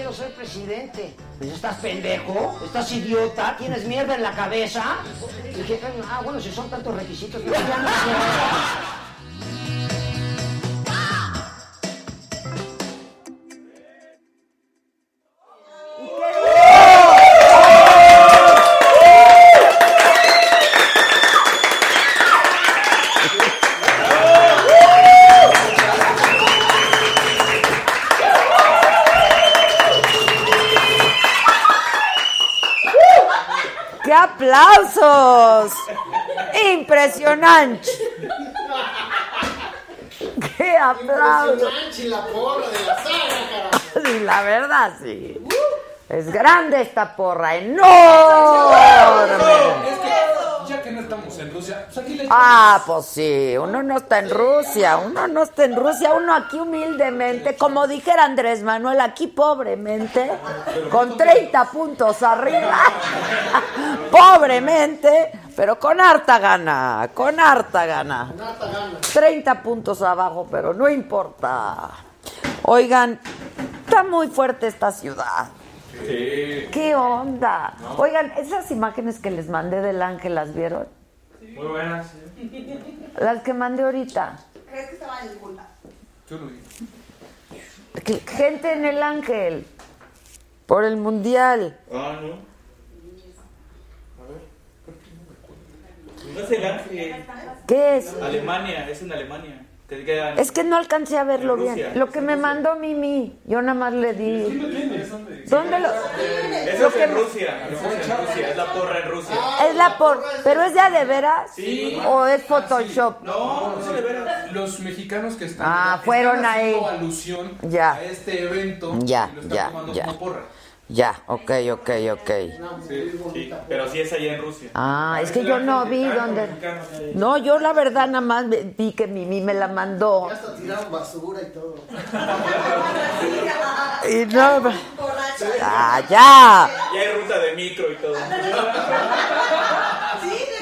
Quiero ser presidente. Pues, ¿Estás pendejo? ¿Estás idiota? ¿Tienes mierda en la cabeza? Y dije, ah, bueno, si son tantos requisitos, pues aplausos! ¡Impresionante! ¡Qué aplausos! la porra de la saga, carajo. Sí, la verdad, sí. Es grande esta porra, enorme. Es que Rusia, pues aquí le Ah, pues sí, uno no está en Rusia, uno no está en Rusia, uno aquí humildemente, como dijera Andrés Manuel, aquí pobremente, con 30 puntos arriba, pobremente, pero con harta gana, con harta gana. 30 puntos abajo, pero no importa. Oigan, está muy fuerte esta ciudad. ¿Qué onda? Oigan, esas imágenes que les mandé del ángel, ¿las vieron? Muy buenas. Las que mandé ahorita. ¿Crees que se va a disculpar? Yo lo vi. Que- Gente en el ángel. Por el mundial. Ah, no. No es el ángel. ¿Qué es? Alemania, es en Alemania. Que Es que no alcancé a verlo bien. Lo que me mandó Mimi, yo nada más le di. ¿Dónde lo.? Eso lo es que en Rusia. Eso es en Rusia. Es la porra en Rusia. Es la por. ¿Pero es de a de veras? Sí. ¿O es Photoshop? No, no de veras. Los mexicanos que están, Ah, fueron ahí. alusión Ya. a este evento Ya, y lo están ya, tomando ya. como porra. Ya, ok, ok, ok. Sí, pero sí es allá en Rusia. Ah, es que yo no vi dónde. No, yo la verdad nada más vi que Mimi me la mandó. Hasta tiraron basura y todo. Y no. Ah, ya. Ya hay ruta de micro y todo.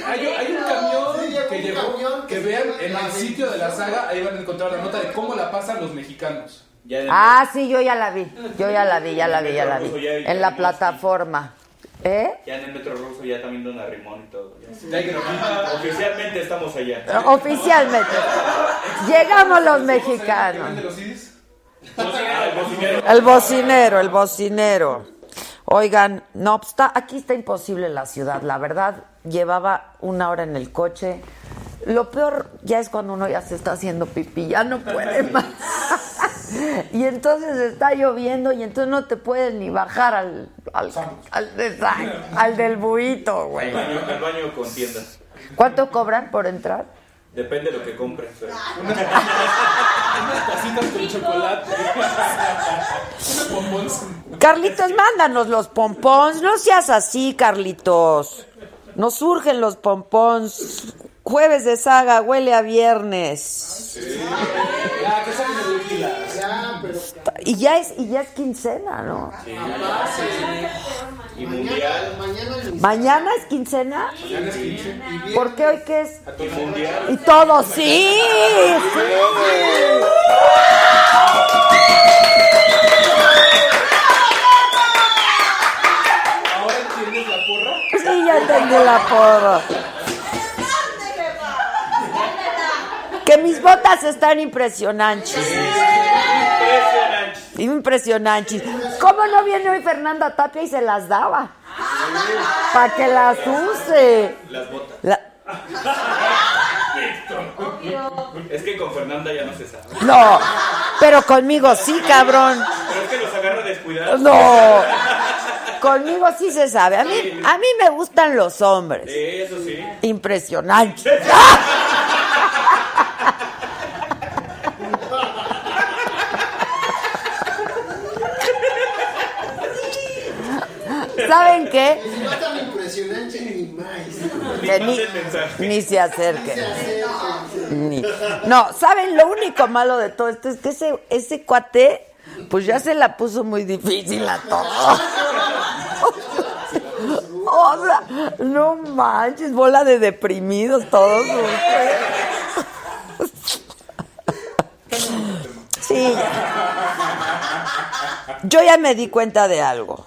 Hay, hay un camión Sí, que un llegó, camión que que vean en el sitio de la saga, ahí van a encontrar la nota de cómo la pasan los mexicanos. Ya Ah, sí, yo ya la vi. Yo ya la vi, ya la vi, ya la vi. En la plataforma. ¿Eh? Ya en el metro ruso ya también Don Arrimón y todo. Oficialmente estamos allá. Oficialmente. Llegamos los ¿Que vende mexicanos. Ah, el bocinero. El bocinero, el bocinero. Oigan, no, está, aquí está imposible la ciudad. La verdad, llevaba una hora en el coche. Lo peor ya es cuando uno ya se está haciendo pipí, ya no puede más. Y entonces está lloviendo y entonces no te puedes ni bajar al, al, al, al del buito, güey. baño, el baño con tiendas. ¿Cuánto cobran por entrar? Depende de lo que compres. pero- Unas tacitas con chocolate. Unos bombones. Carlitos, mándanos los pompons. No seas así, Carlitos. Nos surgen los pompons. Jueves de saga huele a viernes. Ya, que y ya es, y ya es quincena, ¿no? Sí, sí. Y mundial. Mañana es quincena. Mañana es quincena. ¿Por qué hoy qué es? Y todo, sí. sí. ¿Ahora entiendes la porra? Sí, ya entendí la porra. que mis botas están impresionantes. Sí, impresionantes. ¿Cómo no viene hoy Fernanda Tapia y se las daba? Para que las use. Las botas. La- Es que con Fernanda ya no se sabe. No, pero conmigo sí, cabrón. Pero es que los agarra descuidados. No. Conmigo sí se sabe. A mí, a mí me gustan los hombres. Sí, eso sí. Impresionante. ¿Saben qué? No es tan impresionante ni más. Que ni, se acerquen. Ni- No, ¿saben? Lo único malo de todo esto es que ese, ese cuate, pues ya se la puso muy difícil a todos. O sea, no manches, bola de deprimidos todos ustedes. Sí. Yo ya me di cuenta de algo.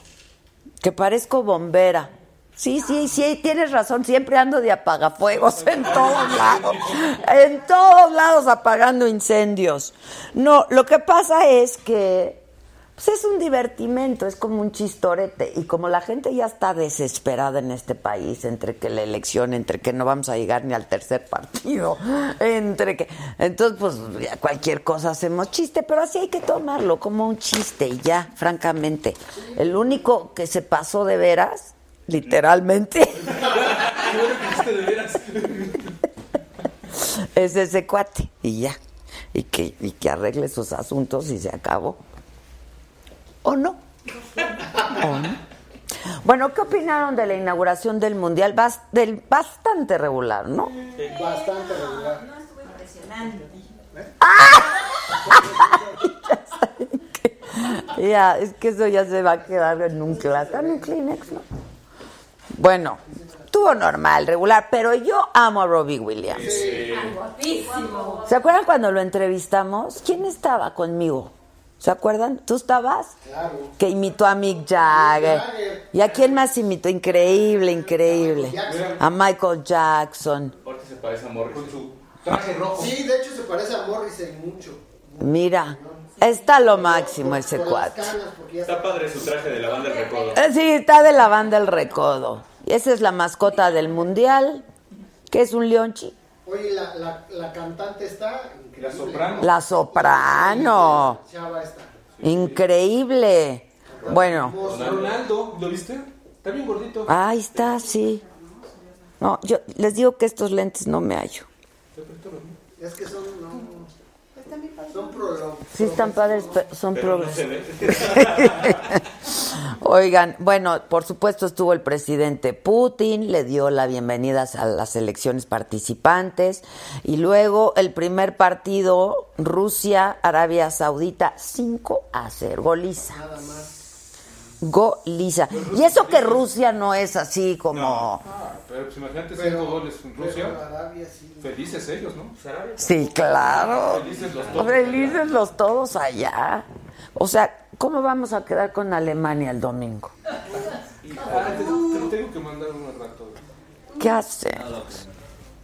Que parezco bombera. Sí, sí, sí, tienes razón. Siempre ando de apagafuegos en todos lados. En todos lados apagando incendios. No, lo que pasa es que pues es un divertimento, es como un chistorete. Y como la gente ya está desesperada en este país, entre que la elección, entre que no vamos a llegar ni al tercer partido, entre que. Entonces, pues cualquier cosa hacemos chiste, pero así hay que tomarlo como un chiste y ya, francamente. El único que se pasó de veras, literalmente, es ese cuate y ya. Y que, y que arregle sus asuntos y se acabó. ¿O no? ¿O no? Bueno, ¿qué opinaron de la inauguración del Mundial? Bas- del bastante regular, ¿no? Bastante regular. Ya, es que eso ya se va a quedar en un Kleenex. en un Kleenex, ¿no? Bueno, estuvo normal, regular, pero yo amo a Robbie Williams. ¿Se acuerdan cuando lo entrevistamos? ¿Quién estaba conmigo? ¿Se acuerdan? ¿Tú estabas? Claro. Que imitó a Mick Jagger. ¿Y a quién más imitó? Increíble, increíble. A Michael Jackson. Aparte se parece a Morris. Con su traje rojo. Sí, de hecho se parece a Morrissey mucho. Mira, está lo máximo ese cuate. Está padre su traje de la banda del recodo. Eh, Sí, está de la banda El Recodo. Y esa es la mascota del mundial, que es un leonchi. Oye, la, la, la cantante está increíble. La soprano. La soprano. Chava está. Increíble. Bueno, Ronaldo, ¿lo viste? Está bien gordito. ahí está, sí. No, yo les digo que estos lentes no me hallo. Es que son. No, son pro. Sí están padres, pero son progresivos. Oigan, bueno, por supuesto estuvo el presidente Putin, le dio la bienvenida a las elecciones participantes y luego el primer partido, Rusia, Arabia Saudita, 5 a 0, goliza. Goliza. Y eso que Rusia no es así como... Ah, pero pues imagínate Pero- cinco goles en Pero Rusia. Arabia sí. Felices ellos, ¿no? Sí, claro. Felices los dos. Felices los todos allá. O sea, ¿cómo vamos a quedar con Alemania el domingo? Ah, te, te tengo que mandar un rato. ¿Qué hace?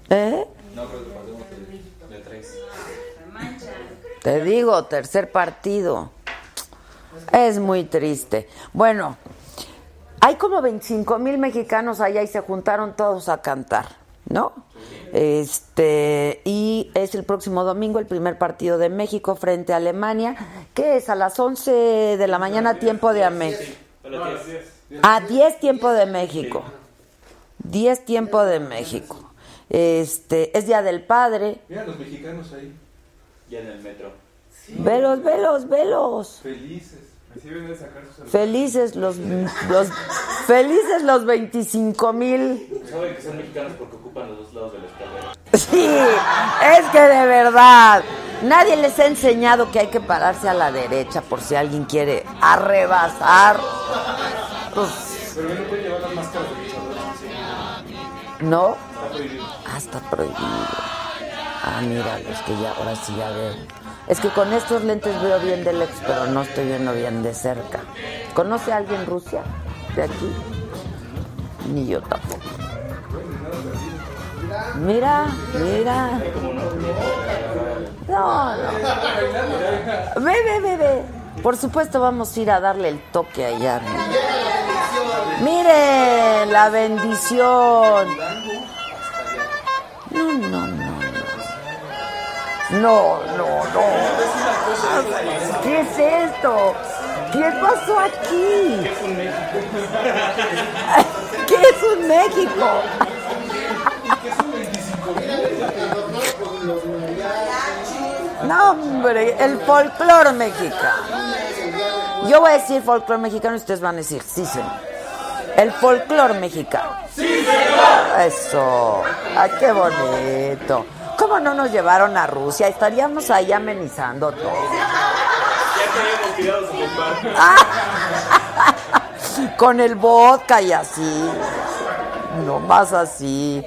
¿Eh? No creo que de tres. Te digo, tercer partido. Es muy triste. Bueno, hay como 25 mil mexicanos allá y se juntaron todos a cantar, ¿no? Este, y es el próximo domingo el primer partido de México frente a Alemania, que es a las 11 de la mañana, tiempo de América. A las diez. A 10 tiempo de México. 10 tiempo de México. Este, es Día del Padre. Mira los mexicanos ahí. Ya en el metro. Velos, velos, velos. Felices. Así deben de sacar sus Felices los, los felices los 25 mil. Saben que son mexicanos porque ocupan los dos lados de la escalera. Sí, es que de verdad. Nadie les ha enseñado que hay que pararse a la derecha por si alguien quiere arrebasar. Pero no pueden llevar las máscaras de luchadores. ¿No? Está prohibido. Ah, está prohibido. Ah, mira, es que ya, ahora sí ya veo. Es que con estos lentes veo bien de lejos, pero no estoy viendo bien de cerca. ¿Conoce a alguien Rusia de aquí? Ni yo tampoco. Mira, mira. No, no. Ve, ve. Por supuesto vamos a ir a darle el toque allá. ¿no? Miren, la bendición. No, no, no, no. No, no. ¿Qué es esto? ¿Qué pasó aquí? ¿Qué es un México? No, hombre, el folclore mexicano. Yo voy a decir folclore mexicano y ustedes van a decir, sí, señor. El folclore mexicano. ¡Sí, señor! Eso. Ay, qué bonito. ¿Cómo no nos llevaron a Rusia? Estaríamos ahí amenizando todo. Ya te habíamos tirado su compadre. Con el vodka y así. No más así.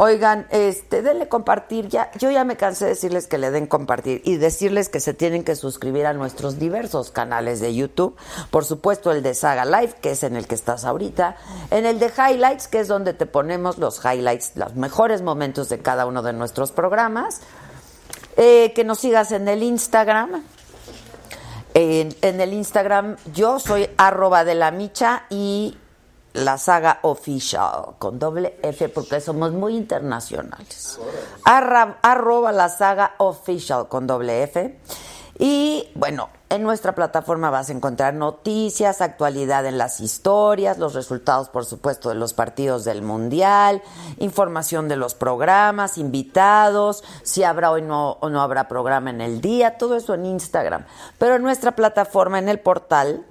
Oigan, este, denle compartir ya. Yo ya me cansé de decirles que le den compartir y decirles que se tienen que suscribir a nuestros diversos canales de YouTube. Por supuesto, el de Saga Live, que es en el que estás ahorita. En el de Highlights, que es donde te ponemos los highlights, los mejores momentos de cada uno de nuestros programas. Eh, que nos sigas en el Instagram. En, en el Instagram, yo soy arroba de la micha y la saga official con doble F porque somos muy internacionales. Arra- arroba la saga official con doble F. Y bueno, en nuestra plataforma vas a encontrar noticias, actualidad en las historias, los resultados, por supuesto, de los partidos del Mundial, información de los programas, invitados, si habrá hoy no, o no habrá programa en el día, todo eso en Instagram. Pero en nuestra plataforma, en el portal,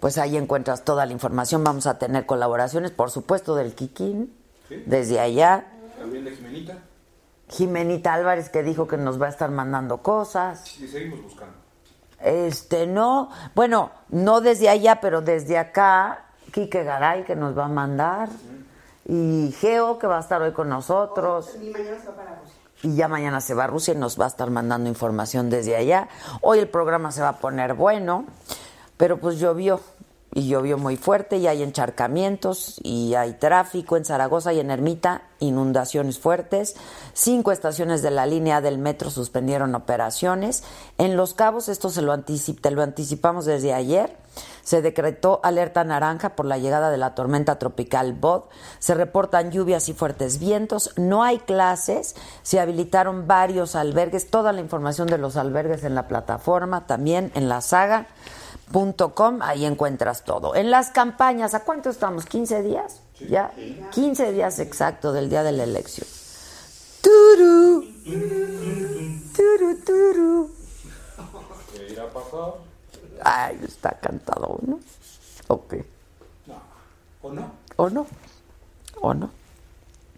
pues ahí encuentras toda la información. Vamos a tener colaboraciones, por supuesto, del Kikín, desde allá. También de Jimenita. Jimenita Álvarez que dijo que nos va a estar mandando cosas. Y seguimos buscando. Este, no, bueno, no desde allá, pero desde acá, Quique Garay que nos va a mandar. Y Geo que va a estar hoy con nosotros. Y mañana se va para Rusia. Y ya mañana se va a Rusia y nos va a estar mandando información desde allá. Hoy el programa se va a poner bueno, pero pues llovió. Y llovió muy fuerte y hay encharcamientos y hay tráfico en Zaragoza y en Ermita, inundaciones fuertes. Cinco estaciones de la línea del metro suspendieron operaciones. En Los Cabos, esto se lo anticip- te lo anticipamos desde ayer, se decretó alerta naranja por la llegada de la tormenta tropical Bod. Se reportan lluvias y fuertes vientos. No hay clases. Se habilitaron varios albergues. Toda la información de los albergues en la plataforma, también en la saga. Punto com, ahí encuentras todo. En las campañas, ¿a cuánto estamos? ¿15 días? ¿Ya? 15 días exacto del día de la elección. Turu, turu, turu. ¿Qué irá a pasar? Ay, está cantado, ¿no? Ok. ¿O no? ¿O no? ¿O no?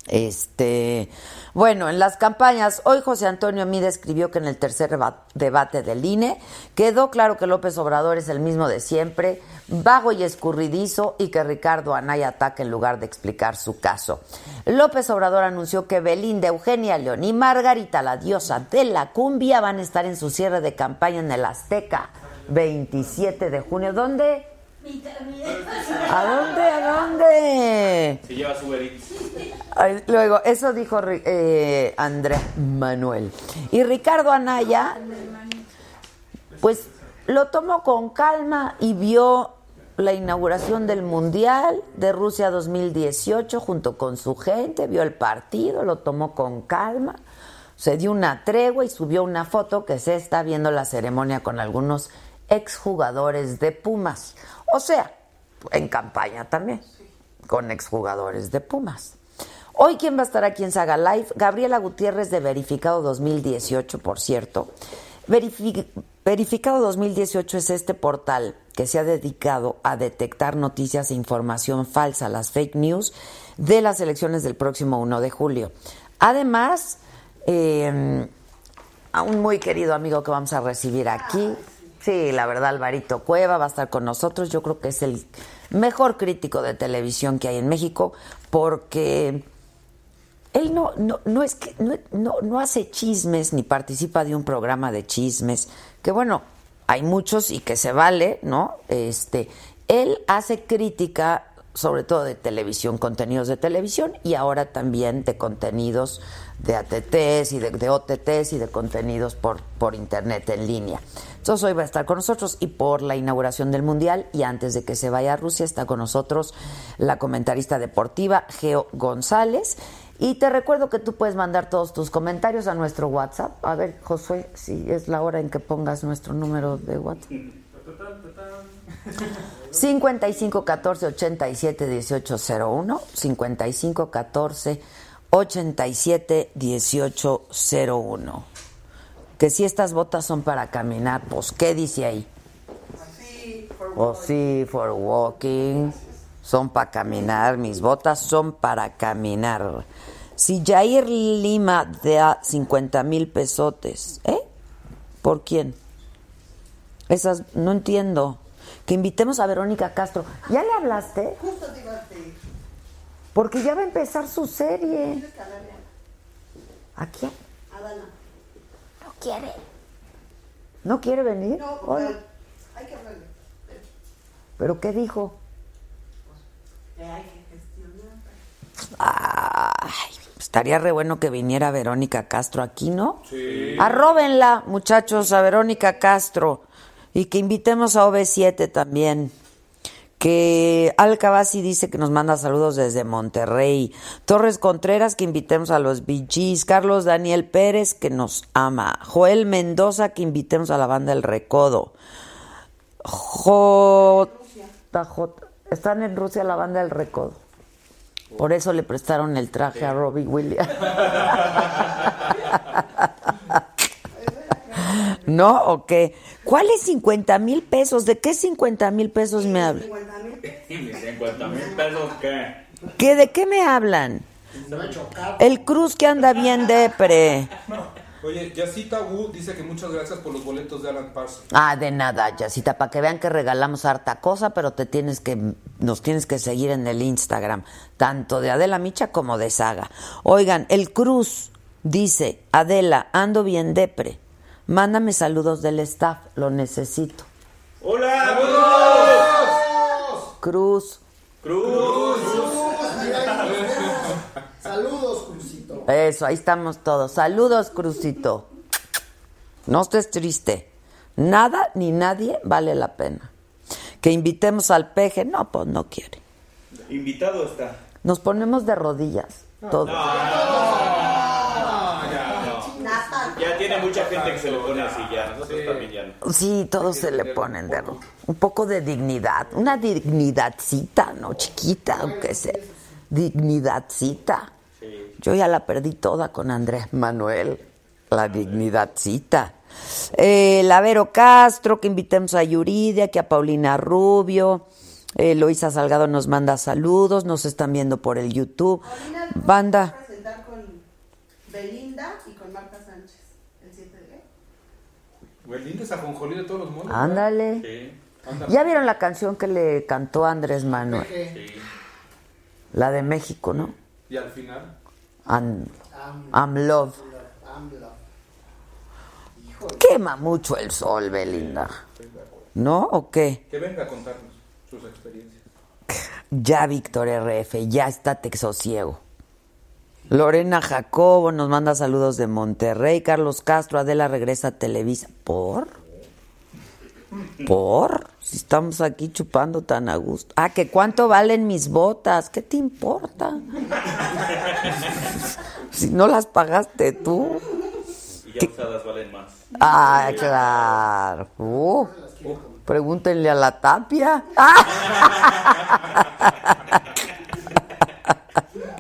Este, bueno, en las campañas, hoy José Antonio Mide escribió que en el tercer deba- debate del INE quedó claro que López Obrador es el mismo de siempre, vago y escurridizo, y que Ricardo Anaya ataca en lugar de explicar su caso. López Obrador anunció que Belinda, Eugenia León y Margarita, la diosa de la cumbia, van a estar en su cierre de campaña en el Azteca, 27 de junio. ¿Dónde? ¿A dónde? ¿A dónde? Se lleva su. Ay, Luego, eso dijo eh, Andrés Manuel. Y Ricardo Anaya, pues lo tomó con calma y vio la inauguración del Mundial de Rusia 2018 junto con su gente, vio el partido, lo tomó con calma, se dio una tregua y subió una foto que se está viendo la ceremonia con algunos exjugadores de Pumas. O sea, en campaña también, con exjugadores de Pumas. Hoy, ¿quién va a estar aquí en Saga Live? Gabriela Gutiérrez de Verificado 2018, por cierto. Verifi- Verificado 2018 es este portal que se ha dedicado a detectar noticias e información falsa, las fake news, de las elecciones del próximo 1 de julio. Además, eh, a un muy querido amigo que vamos a recibir aquí. Sí, la verdad, Alvarito Cueva va a estar con nosotros. Yo creo que es el mejor crítico de televisión que hay en México porque él no, no, no es que no, no, no hace chismes ni participa de un programa de chismes, que bueno, hay muchos y que se vale, ¿no? Este, él hace crítica sobre todo de televisión, contenidos de televisión y ahora también de contenidos de ATTs y de, de OTTs y de contenidos por, por internet en línea. Entonces hoy va a estar con nosotros y por la inauguración del Mundial y antes de que se vaya a Rusia está con nosotros la comentarista deportiva Geo González. Y te recuerdo que tú puedes mandar todos tus comentarios a nuestro WhatsApp. A ver, Josué, si es la hora en que pongas nuestro número de WhatsApp. 55 14 87 18 01 55 14 87 18 01 que si estas botas son para caminar, pues ¿qué dice ahí? O sí, for walking. Son para caminar, mis botas son para caminar. Si Jair Lima da 50 mil pesotes, ¿eh? ¿Por quién? Esas, no entiendo. Que invitemos a Verónica Castro. ¿Ya le hablaste? Justo te iba a pedir. Porque ya va a empezar su serie. ¿A quién? a Dana. No quiere. ¿No quiere venir? No, Hola. pero hay que hablarle. ¿Pero qué dijo? Eh, hay que gestionar. Ay, estaría re bueno que viniera Verónica Castro aquí, ¿no? Sí. Arróbenla, muchachos, a Verónica Castro. Y que invitemos a OV7 también. Que Alcabasi dice que nos manda saludos desde Monterrey. Torres Contreras, que invitemos a los BGs. Carlos Daniel Pérez, que nos ama. Joel Mendoza, que invitemos a la banda El Recodo. J. J. Están en Rusia la banda El Recodo. Por eso le prestaron el traje a Robbie Williams. ¿No? ¿O qué? ¿Cuáles 50 mil pesos? ¿De qué 50 mil pesos me hablan? 50 mil pesos. ¿Y 50 mil pesos qué? ¿Qué, ¿De qué me hablan? El Cruz que anda bien depre. Oye, Yacita Wu dice que muchas gracias por los boletos de Alan Parsons. Ah, de nada, Yacita, para que vean que regalamos harta cosa, pero te tienes que, nos tienes que seguir en el Instagram, tanto de Adela Micha como de Saga. Oigan, el Cruz dice, Adela, ando bien depre. Mándame saludos del staff, lo necesito. ¡Hola! Cruz, ¡Cruz! Saludos, Crucito. eso, ahí estamos todos. Saludos, Cruzito. No estés triste. Nada ni nadie vale la pena. Que invitemos al peje, no, pues no quiere. Invitado está. Nos ponemos de rodillas, todos. Nata. Ya tiene mucha gente que se le pone así ya. Nosotros también ya no. Sí, todos se le ponen de ro- un poco de dignidad, una dignidadcita, ¿no? Chiquita, aunque sea. Dignidadcita. Yo ya la perdí toda con Andrés Manuel, la dignidadcita. Eh, la Vero Castro, que invitemos a Yuridia, que a Paulina Rubio. Eh, Loisa Salgado nos manda saludos, nos están viendo por el YouTube. Paulina, ¿tú Banda. presentar con Belinda y con Marta Sánchez el 7 de Belinda es ajonjolí de todos los modos. Ándale. Sí. ¿Ya vieron la canción que le cantó Andrés Manuel? La de México, ¿no? Y al final, I'm, I'm love. AMLO. Quema mucho el sol, Belinda. ¿No? ¿O qué? que venga a contarnos sus experiencias. Ya, Víctor RF, ya estate sosiego. Lorena Jacobo nos manda saludos de Monterrey. Carlos Castro, Adela regresa a Televisa. ¿Por? ¿Por? Si estamos aquí chupando tan a gusto. Ah, que cuánto valen mis botas. ¿Qué te importa? si no las pagaste tú. Y ya usadas valen más. Ah, claro. Uh, pregúntenle a la tapia.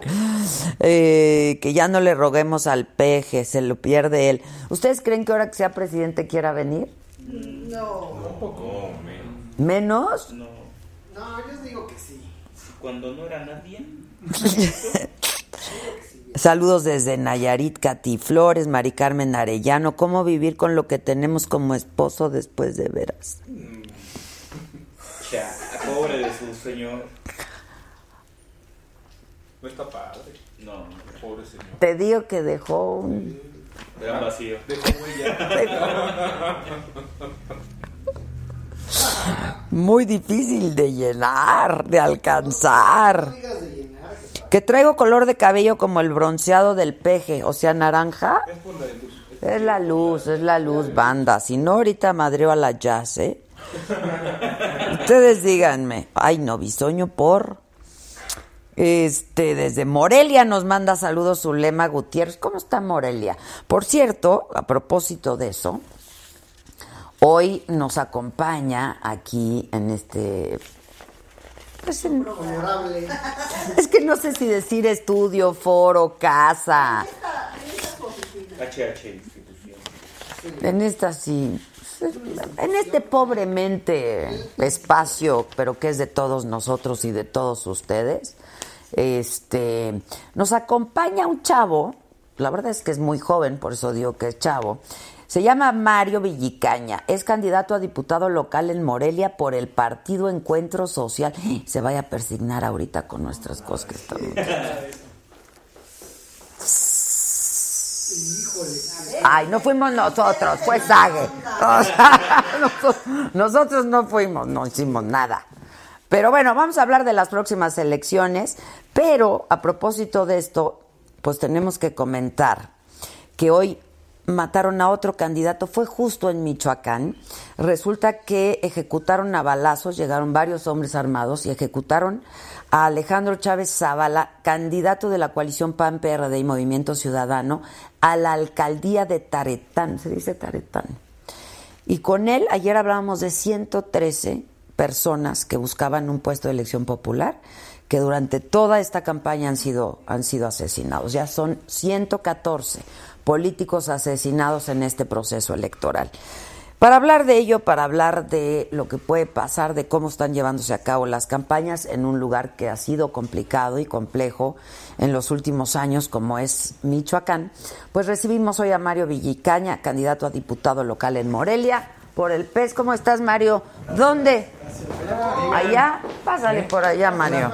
Eh, que ya no le roguemos al peje, se lo pierde él. ¿Ustedes creen que ahora que sea presidente quiera venir? No. ¿Menos? No. No, yo digo que sí. Cuando no era nadie. Saludos desde Nayarit, Katy Flores, Mari Carmen Arellano. ¿Cómo vivir con lo que tenemos como esposo después de veras? Ya, pobre de su señor. No está padre. No, Pobre señor. Te digo que dejó un... gran vacío. Dejó huella. muy difícil de llenar, de alcanzar. Que traigo color de cabello como el bronceado del peje, o sea, naranja. Es la luz, es la luz, banda. Si no, ahorita madreo a la jazz, ¿eh? Ustedes díganme. Ay, no, bisoño por. Este, desde Morelia nos manda saludos Zulema Gutiérrez. ¿Cómo está Morelia? Por cierto, a propósito de eso, hoy nos acompaña aquí en este. pues, en- es que no sé si decir estudio, foro, casa. HH institución. En esta sí. En este pobremente espacio, pero que es de todos nosotros y de todos ustedes, este, nos acompaña un chavo, la verdad es que es muy joven, por eso digo que es chavo, se llama Mario Villicaña, es candidato a diputado local en Morelia por el Partido Encuentro Social. Se vaya a persignar ahorita con nuestras cosas que estamos. Ay, no fuimos nosotros, fue Sage. Nosotros no fuimos, no hicimos nada. Pero bueno, vamos a hablar de las próximas elecciones, pero a propósito de esto, pues tenemos que comentar que hoy mataron a otro candidato, fue justo en Michoacán. Resulta que ejecutaron a balazos, llegaron varios hombres armados y ejecutaron a Alejandro Chávez Zavala, candidato de la coalición PAN PRD y Movimiento Ciudadano, a la alcaldía de Taretán, se dice Taretán. Y con él, ayer hablábamos de 113 personas que buscaban un puesto de elección popular, que durante toda esta campaña han sido, han sido asesinados. Ya son 114 políticos asesinados en este proceso electoral. Para hablar de ello, para hablar de lo que puede pasar, de cómo están llevándose a cabo las campañas en un lugar que ha sido complicado y complejo en los últimos años, como es Michoacán, pues recibimos hoy a Mario Villicaña, candidato a diputado local en Morelia, por el PES. ¿Cómo estás, Mario? ¿Dónde? Allá. Pásale por allá, Mario.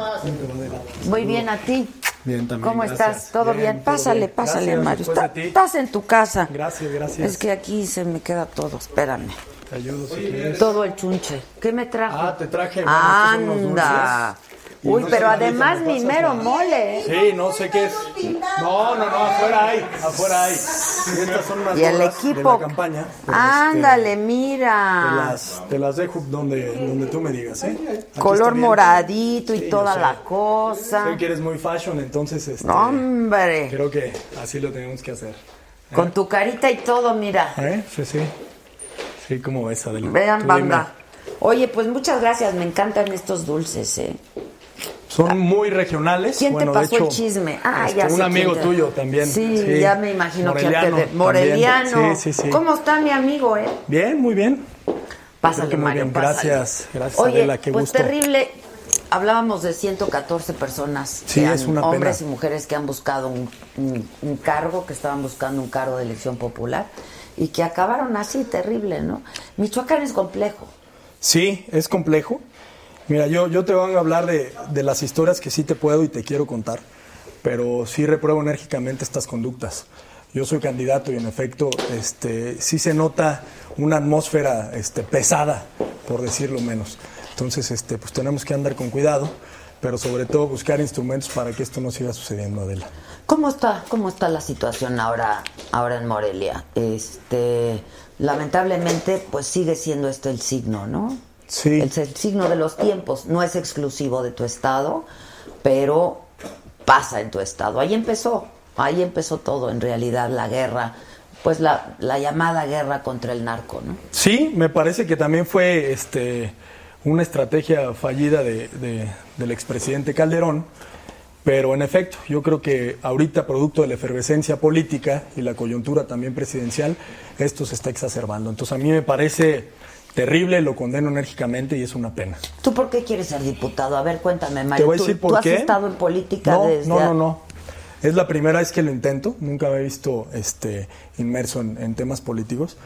Muy bien, ¿a ti? Bien, también. ¿Cómo gracias. estás? ¿Todo bien? Pásale, bien. pásale, Gracias, Mario. Está- estás en tu casa. Gracias, gracias. Es que aquí se me queda todo, espérame. Te ayudo si quieres. Todo el chunche. ¿Qué me trajo? Ah, te traje, Anda. Y Uy, no pero además mi mero mole. ¿eh? Sí, no sé qué es. No, no, no, afuera hay, afuera hay. Estas son unas Y el de equipo. la campaña. pero, Ándale, este, mira. Te las, te las dejo donde, donde tú me digas, ¿eh? Aquí Color moradito y Sí, toda sé. la cosa. Sé que eres muy fashion, entonces este, No, hombre. creo que así lo tenemos que hacer. Con tu carita y todo, mira. ¿Eh? Sí, sí. Sí, ¿cómo ves, Adela? Vean, Tú banda. Oye, pues muchas gracias, me encantan estos dulces, ¿eh? Son muy regionales. ¿Quién bueno, te de pasó hecho, el chisme? Ah, este, ya un sé amigo te- tuyo también. Sí, ya me imagino que Moreliano antes de... Moreliano. también. Sí, sí, sí. ¿Cómo está mi amigo, eh? Bien, muy bien. Pásale, que muy Mario, bien. pásale. Gracias, gracias, Oye, Adela, qué pues gusto. terrible. Hablábamos de 114 personas, Sí, que es han- una pena. hombres y mujeres que han buscado un, un- un cargo, que estaban buscando un cargo de elección popular y que acabaron así, terrible, ¿no? Michoacán es complejo. Sí, es complejo. Mira, yo, yo te voy a hablar de, de las historias que sí te puedo y te quiero contar, pero sí repruebo enérgicamente estas conductas. Yo soy candidato y en efecto este, sí se nota una atmósfera este, pesada, por decirlo menos. Entonces, este, pues tenemos que andar con cuidado, pero sobre todo buscar instrumentos para que esto no siga sucediendo, Adela. ¿Cómo está, cómo está la situación ahora, ahora en Morelia? Este, lamentablemente, pues sigue siendo este el signo, ¿no? Sí. El signo de los tiempos. No es exclusivo de tu estado, pero pasa en tu estado. Ahí empezó, ahí empezó todo, en realidad, la guerra, pues la, la llamada guerra contra el narco, ¿no? Sí, me parece que también fue este, una estrategia fallida de- de- del expresidente Calderón, pero en efecto, yo creo que ahorita, producto de la efervescencia política y la coyuntura también presidencial, esto se está exacerbando. Entonces a mí me parece terrible, lo condeno enérgicamente y es una pena. ¿Tú por qué quieres ser diputado? A ver, cuéntame, Mario. Te voy a ¿Tú- decir ¿Tú, por has qué. estado en política No, desde... no, no, no. Es la primera vez que lo intento, nunca me he visto este, inmerso en, en temas políticos,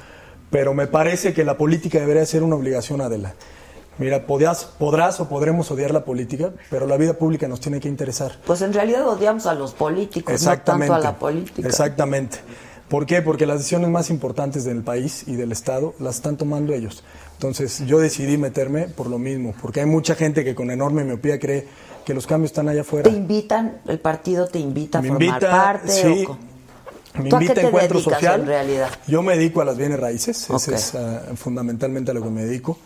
pero me parece que la política debería ser una obligación, Adela. Mira, podrás, podrás o podremos odiar la política, pero la vida pública nos tiene que interesar. Pues en realidad odiamos a los políticos, no tanto a la política. Exactamente. ¿Por qué? Porque las decisiones más importantes del país y del Estado las están tomando ellos. Entonces yo decidí meterme por lo mismo, porque hay mucha gente que con enorme miopía cree que los cambios están allá afuera. ¿Te invitan? ¿El partido te invita a Me formar invita, parte? sí. Me ¿Tú a qué invita te a Encuentro dedicas Social. en realidad? Yo me dedico a las bienes raíces, Ok. ese es ah, fundamentalmente a lo que me dedico,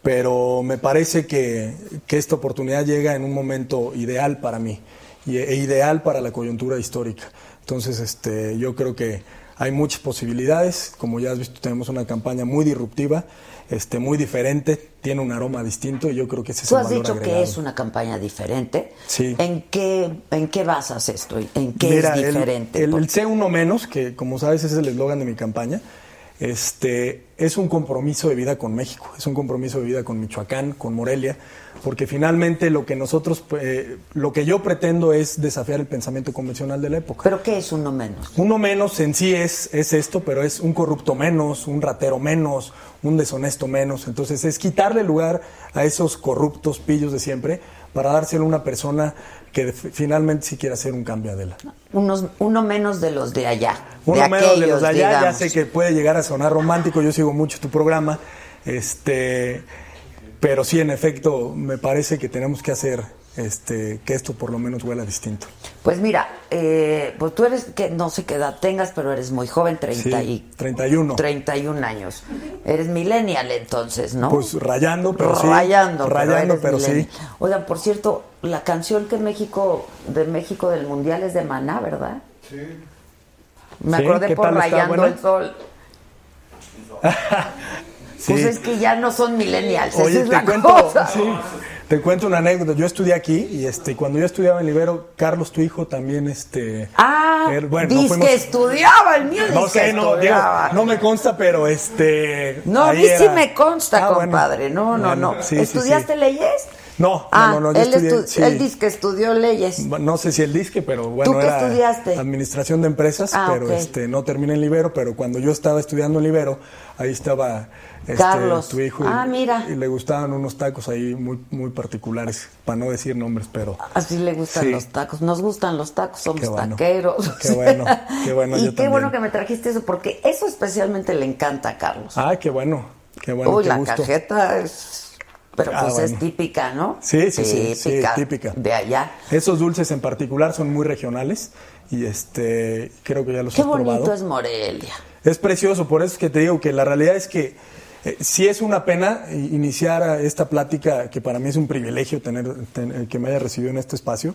pero me parece que, que esta oportunidad llega en un momento ideal para mí y, e ideal para la coyuntura histórica. Entonces, este, yo creo que hay muchas posibilidades, como ya has visto, tenemos una campaña muy disruptiva, este, muy diferente, tiene un aroma distinto y yo creo que ese es Tú el has valor dicho agregado. que es una campaña diferente. Sí. ¿En qué, ¿En qué basas esto? ¿En qué Mira, es diferente? El, el C1 menos, que como sabes es el eslogan de mi campaña, este, es un compromiso de vida con México, es un compromiso de vida con Michoacán, con Morelia, porque finalmente lo que nosotros, eh, lo que yo pretendo es desafiar el pensamiento convencional de la época. ¿Pero qué es uno menos? Uno menos en sí es, es esto, pero es un corrupto menos, un ratero menos, un deshonesto menos. Entonces es quitarle lugar a esos corruptos pillos de siempre para dárselo a una persona que finalmente sí quiere hacer un cambio adelante. Unos, uno menos de los de allá. Uno de menos de los de allá, ya sé que puede llegar a sonar romántico, yo sigo mucho tu programa, este, pero sí, en efecto, me parece que tenemos que hacer este, que esto por lo menos huela distinto. Pues mira, eh, pues tú eres, que no sé qué edad tengas, pero eres muy joven, 30 Sí, y 31. 31 años. Eres millennial entonces, ¿no? Pues rayando, pero sí. Rayando, Rayando, eres pero sí. Oigan, por cierto, la canción que México, de México del Mundial es de Maná, ¿verdad? Sí. Me Sí, acordé ¿qué por? Rayando el Sol. Sí. Pues es que ya no son millennials, esa es te la cuento, cosa. sí, te cuento una anécdota. Yo estudié aquí y este, cuando yo estudiaba en Libero, Carlos, tu hijo, también este. Ah, er- bueno, no dice fuimos- que estudiaba, el mío No sé, no, digo, no me consta, pero este. No, a mí sí me consta, Ah, bueno. compadre. No, no, no. sí, ¿Estudiaste leyes? No, Ah, no, no, no, yo él, estudié, estu- sí. él dice que estudió leyes. No sé si el disque, pero bueno, ¿Tú qué era estudiaste? administración de empresas, Ah, pero este no terminé en Libero, pero cuando yo estaba estudiando en Libero, ahí estaba este, Carlos. tu hijo y, Ah, mira. y le gustaban unos tacos ahí muy muy particulares, para no decir nombres, pero Así le gustan Sí. los tacos. Nos gustan los tacos, somos Qué bueno. taqueros. Qué bueno, qué bueno, y yo qué también. bueno que me trajiste eso, porque eso especialmente le encanta a Carlos. ah, qué bueno, qué bueno, Uy, qué la gusto. cajeta es. Pero Ah, pues es típica, ¿no? Sí, sí, sí, sí, típica. típica. De allá. Esos dulces en particular son muy regionales y este creo que ya los Qué has bonito probado. es Morelia. Es precioso, por eso es que te digo que la realidad es que eh, sí es una pena iniciar esta plática, que para mí es un privilegio tener, ten- que me haya recibido en este espacio,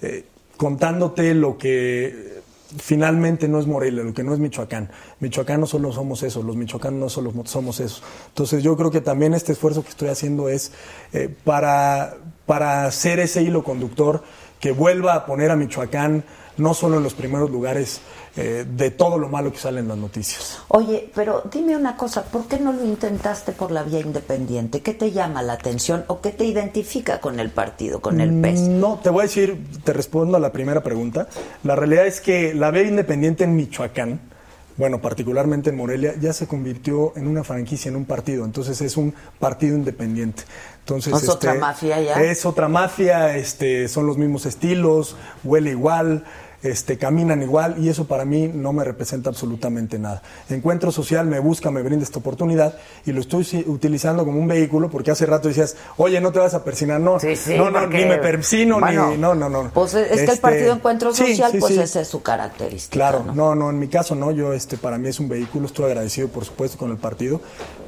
eh, contándote lo que finalmente no es Morelia, lo que no es Michoacán. Michoacán no solo somos eso, los michoacanos no solo somos eso. Entonces yo creo que también este esfuerzo que estoy haciendo es eh, para, para hacer ese hilo conductor que vuelva a poner a Michoacán no solo en los primeros lugares eh, de todo lo malo que sale en las noticias. Oye, pero dime una cosa, ¿por qué no lo intentaste por la vía independiente? ¿Qué te llama la atención o qué te identifica con el partido, con el PES? No, te voy a decir, te respondo a la primera pregunta. La realidad es que la vía independiente en Michoacán, bueno, particularmente en Morelia, ya se convirtió en una franquicia, en un partido. Entonces es un partido independiente. Entonces, ¿Es otra mafia ya? Es otra mafia, este, son los mismos estilos, huele igual. Este, caminan igual y eso para mí no me representa absolutamente nada. Encuentro Social me busca, me brinda esta oportunidad y lo estoy utilizando como un vehículo porque hace rato decías, oye, no te vas a persinar, no, Sí, sí, no, no, ni me persino, bueno, ni, no, no, no. Pues es que el Este, partido Encuentro Social, sí, pues esa es su característica. Claro, ¿no? no, no, en mi caso no, yo, este, para mí es un vehículo, estoy agradecido por supuesto con el partido,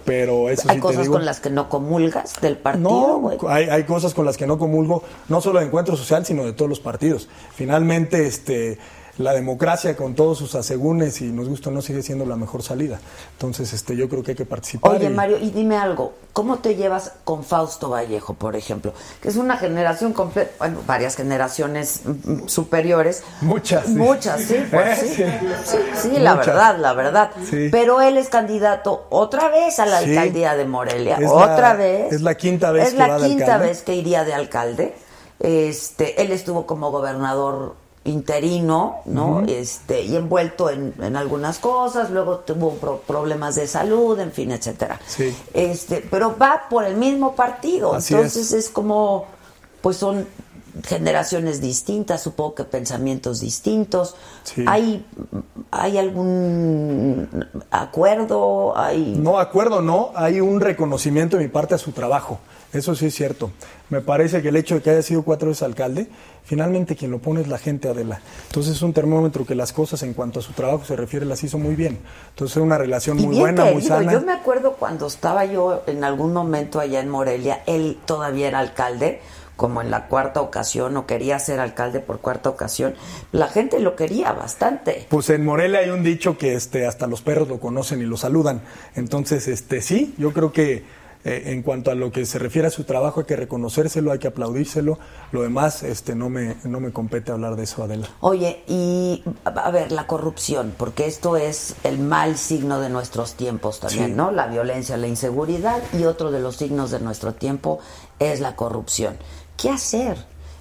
pero eso Hay sí te cosas digo. con las que no comulgas del partido, No, hay, hay cosas con las que no comulgo, no solo de Encuentro Social, sino de todos los partidos. Finalmente, este, la democracia con todos sus asegúnes y nos gusta o no sigue siendo la mejor salida. Entonces, este, yo creo que hay que participar. Oye, y- Mario, y dime algo, ¿cómo te llevas con Fausto Vallejo, por ejemplo? Que es una generación completa, bueno, varias generaciones mm, mm, superiores. Muchas, sí. Muchas, sí, pues Eh, sí. sí. La verdad, la verdad. Sí. Pero él es candidato otra vez a la alcaldía de Morelia. Es otra la- vez. es la quinta vez Es que la va quinta vez que iría de alcalde. Este, él estuvo como gobernador interino, ¿no? Este, y envuelto en, en algunas cosas, luego tuvo pro- problemas de salud, en fin, etcétera. Sí. Este, pero va por el mismo partido, Así entonces es. como, pues son generaciones distintas, supongo que pensamientos distintos. Sí. ¿Hay, ¿Hay algún acuerdo? ¿Hay... No, acuerdo no, hay un reconocimiento de mi parte a su trabajo. Eso sí es cierto. Me parece que el hecho de que haya sido cuatro veces alcalde, finalmente quien lo pone es la gente Adela. Entonces es un termómetro que las cosas en cuanto a su trabajo se refiere las hizo muy bien. Entonces es una relación Y muy buena, muy sana. Yo me acuerdo cuando estaba yo en algún momento allá en Morelia, él todavía era alcalde, como en la cuarta ocasión, o quería ser alcalde por cuarta ocasión. La gente lo quería bastante. Pues en Morelia hay un dicho que este hasta los perros lo conocen y lo saludan. Entonces, este sí, yo creo que eh, en cuanto a lo que se refiere a su trabajo hay que reconocérselo, hay que aplaudírselo. Lo demás este no me no me compete hablar de eso, Adela. Oye, y a ver, la corrupción, porque esto es el mal signo de nuestros tiempos también, Sí. ¿no? La violencia, la inseguridad y otro de los signos de nuestro tiempo es la corrupción. ¿Qué hacer?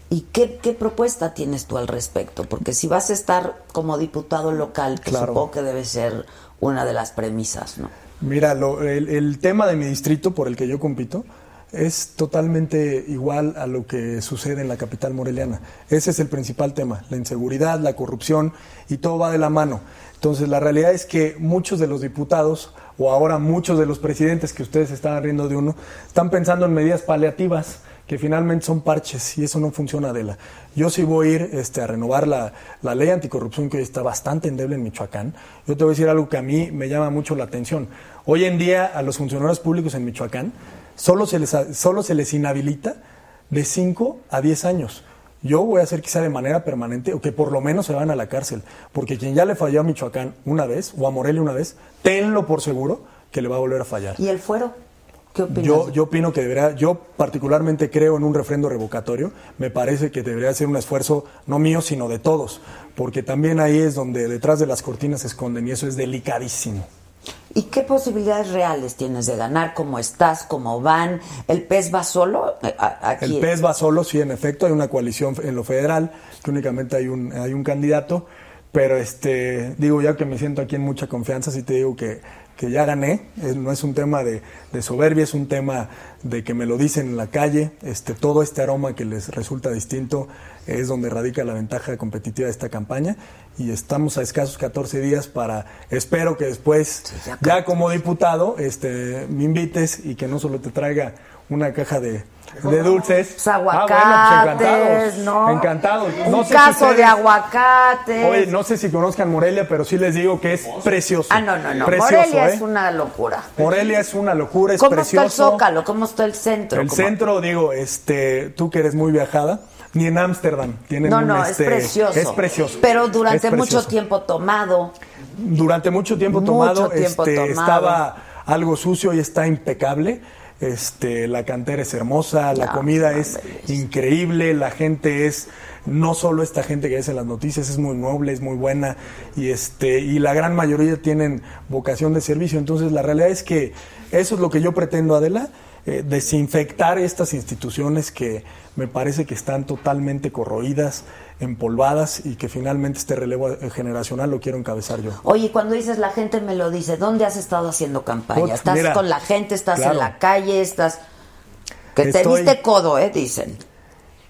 ¿Y qué, qué propuesta tienes tú al respecto? Porque si vas a estar como diputado local, que Claro. supongo que debe ser una de las premisas, ¿no? Mira, lo- el, el tema de mi distrito por el que yo compito es totalmente igual a lo que sucede en la capital moreliana. Ese es el principal tema, la inseguridad, la corrupción y todo va de la mano. Entonces, la realidad es que muchos de los diputados o ahora muchos de los presidentes que ustedes están riendo de uno están pensando en medidas paliativas que finalmente son parches y eso no funciona, Adela. Yo sí voy a ir este, a renovar la, la ley anticorrupción que hoy está bastante endeble en Michoacán. Yo te voy a decir algo que a mí me llama mucho la atención. Hoy en día a los funcionarios públicos en Michoacán solo se les, solo se les inhabilita de 5 a 10 años. Yo voy a hacer quizá de manera permanente o que por lo menos se van a la cárcel, porque quien ya le falló a Michoacán una vez o a Morelia una vez, tenlo por seguro que le va a volver a fallar. ¿Y el fuero? ¿Qué opinas? Yo, yo opino que debería, yo particularmente creo en un refrendo revocatorio, me parece que debería ser un esfuerzo no mío, sino de todos, porque también ahí es donde detrás de las cortinas se esconden y eso es delicadísimo. ¿Y qué posibilidades reales tienes de ganar? ¿Cómo estás? ¿Cómo van? ¿El pez va solo? Eh, Aquí. El PES va solo, sí, en efecto, hay una coalición en lo federal, que únicamente hay un, hay un candidato, pero este, digo ya que me siento aquí en mucha confianza, sí te digo que, que ya gané, Eh, no es un tema de, de soberbia, es un tema de que me lo dicen en la calle, este, todo este aroma que les resulta distinto es donde radica la ventaja competitiva de esta campaña y estamos a escasos 14 días para, espero que después, ya ya como diputado, este, me invites y que no solo te traiga una caja de, de dulces. Pues Ah, bueno, aguacates, pues ¿no? encantados. Encantados. Un No sé si caso de aguacates. Oye, no sé si conozcan Morelia, pero sí les digo que es precioso. Ah, no, no, no. Precioso, Morelia ¿eh? es una locura. Morelia es una locura, es ¿Cómo precioso. está el Zócalo? ¿Cómo está el centro? El ¿Cómo- centro, digo, este, tú que eres muy viajada, ni en Ámsterdam tienen No, un, no, este, es precioso. Es precioso. Pero durante mucho tiempo tomado. Durante mucho tiempo Mucho tomado, tiempo este, tomado. estaba algo sucio y está impecable. Este, la cantera es hermosa, la No, comida no, es increíble, la gente es no solo esta gente que ves en las noticias, es muy noble, es muy buena y este y la gran mayoría tienen vocación de servicio. Entonces la realidad es que eso es lo que yo pretendo, Adela, eh, desinfectar estas instituciones que me parece que están totalmente corroídas, empolvadas y que finalmente este relevo eh, generacional lo quiero encabezar yo. Oye, cuando dices la gente me lo dice, ¿dónde has estado haciendo campaña? ¿Estás mira, con la gente? ¿Estás claro. en la calle? ¿Estás...? Que te Estoy- diste codo, ¿eh? Dicen.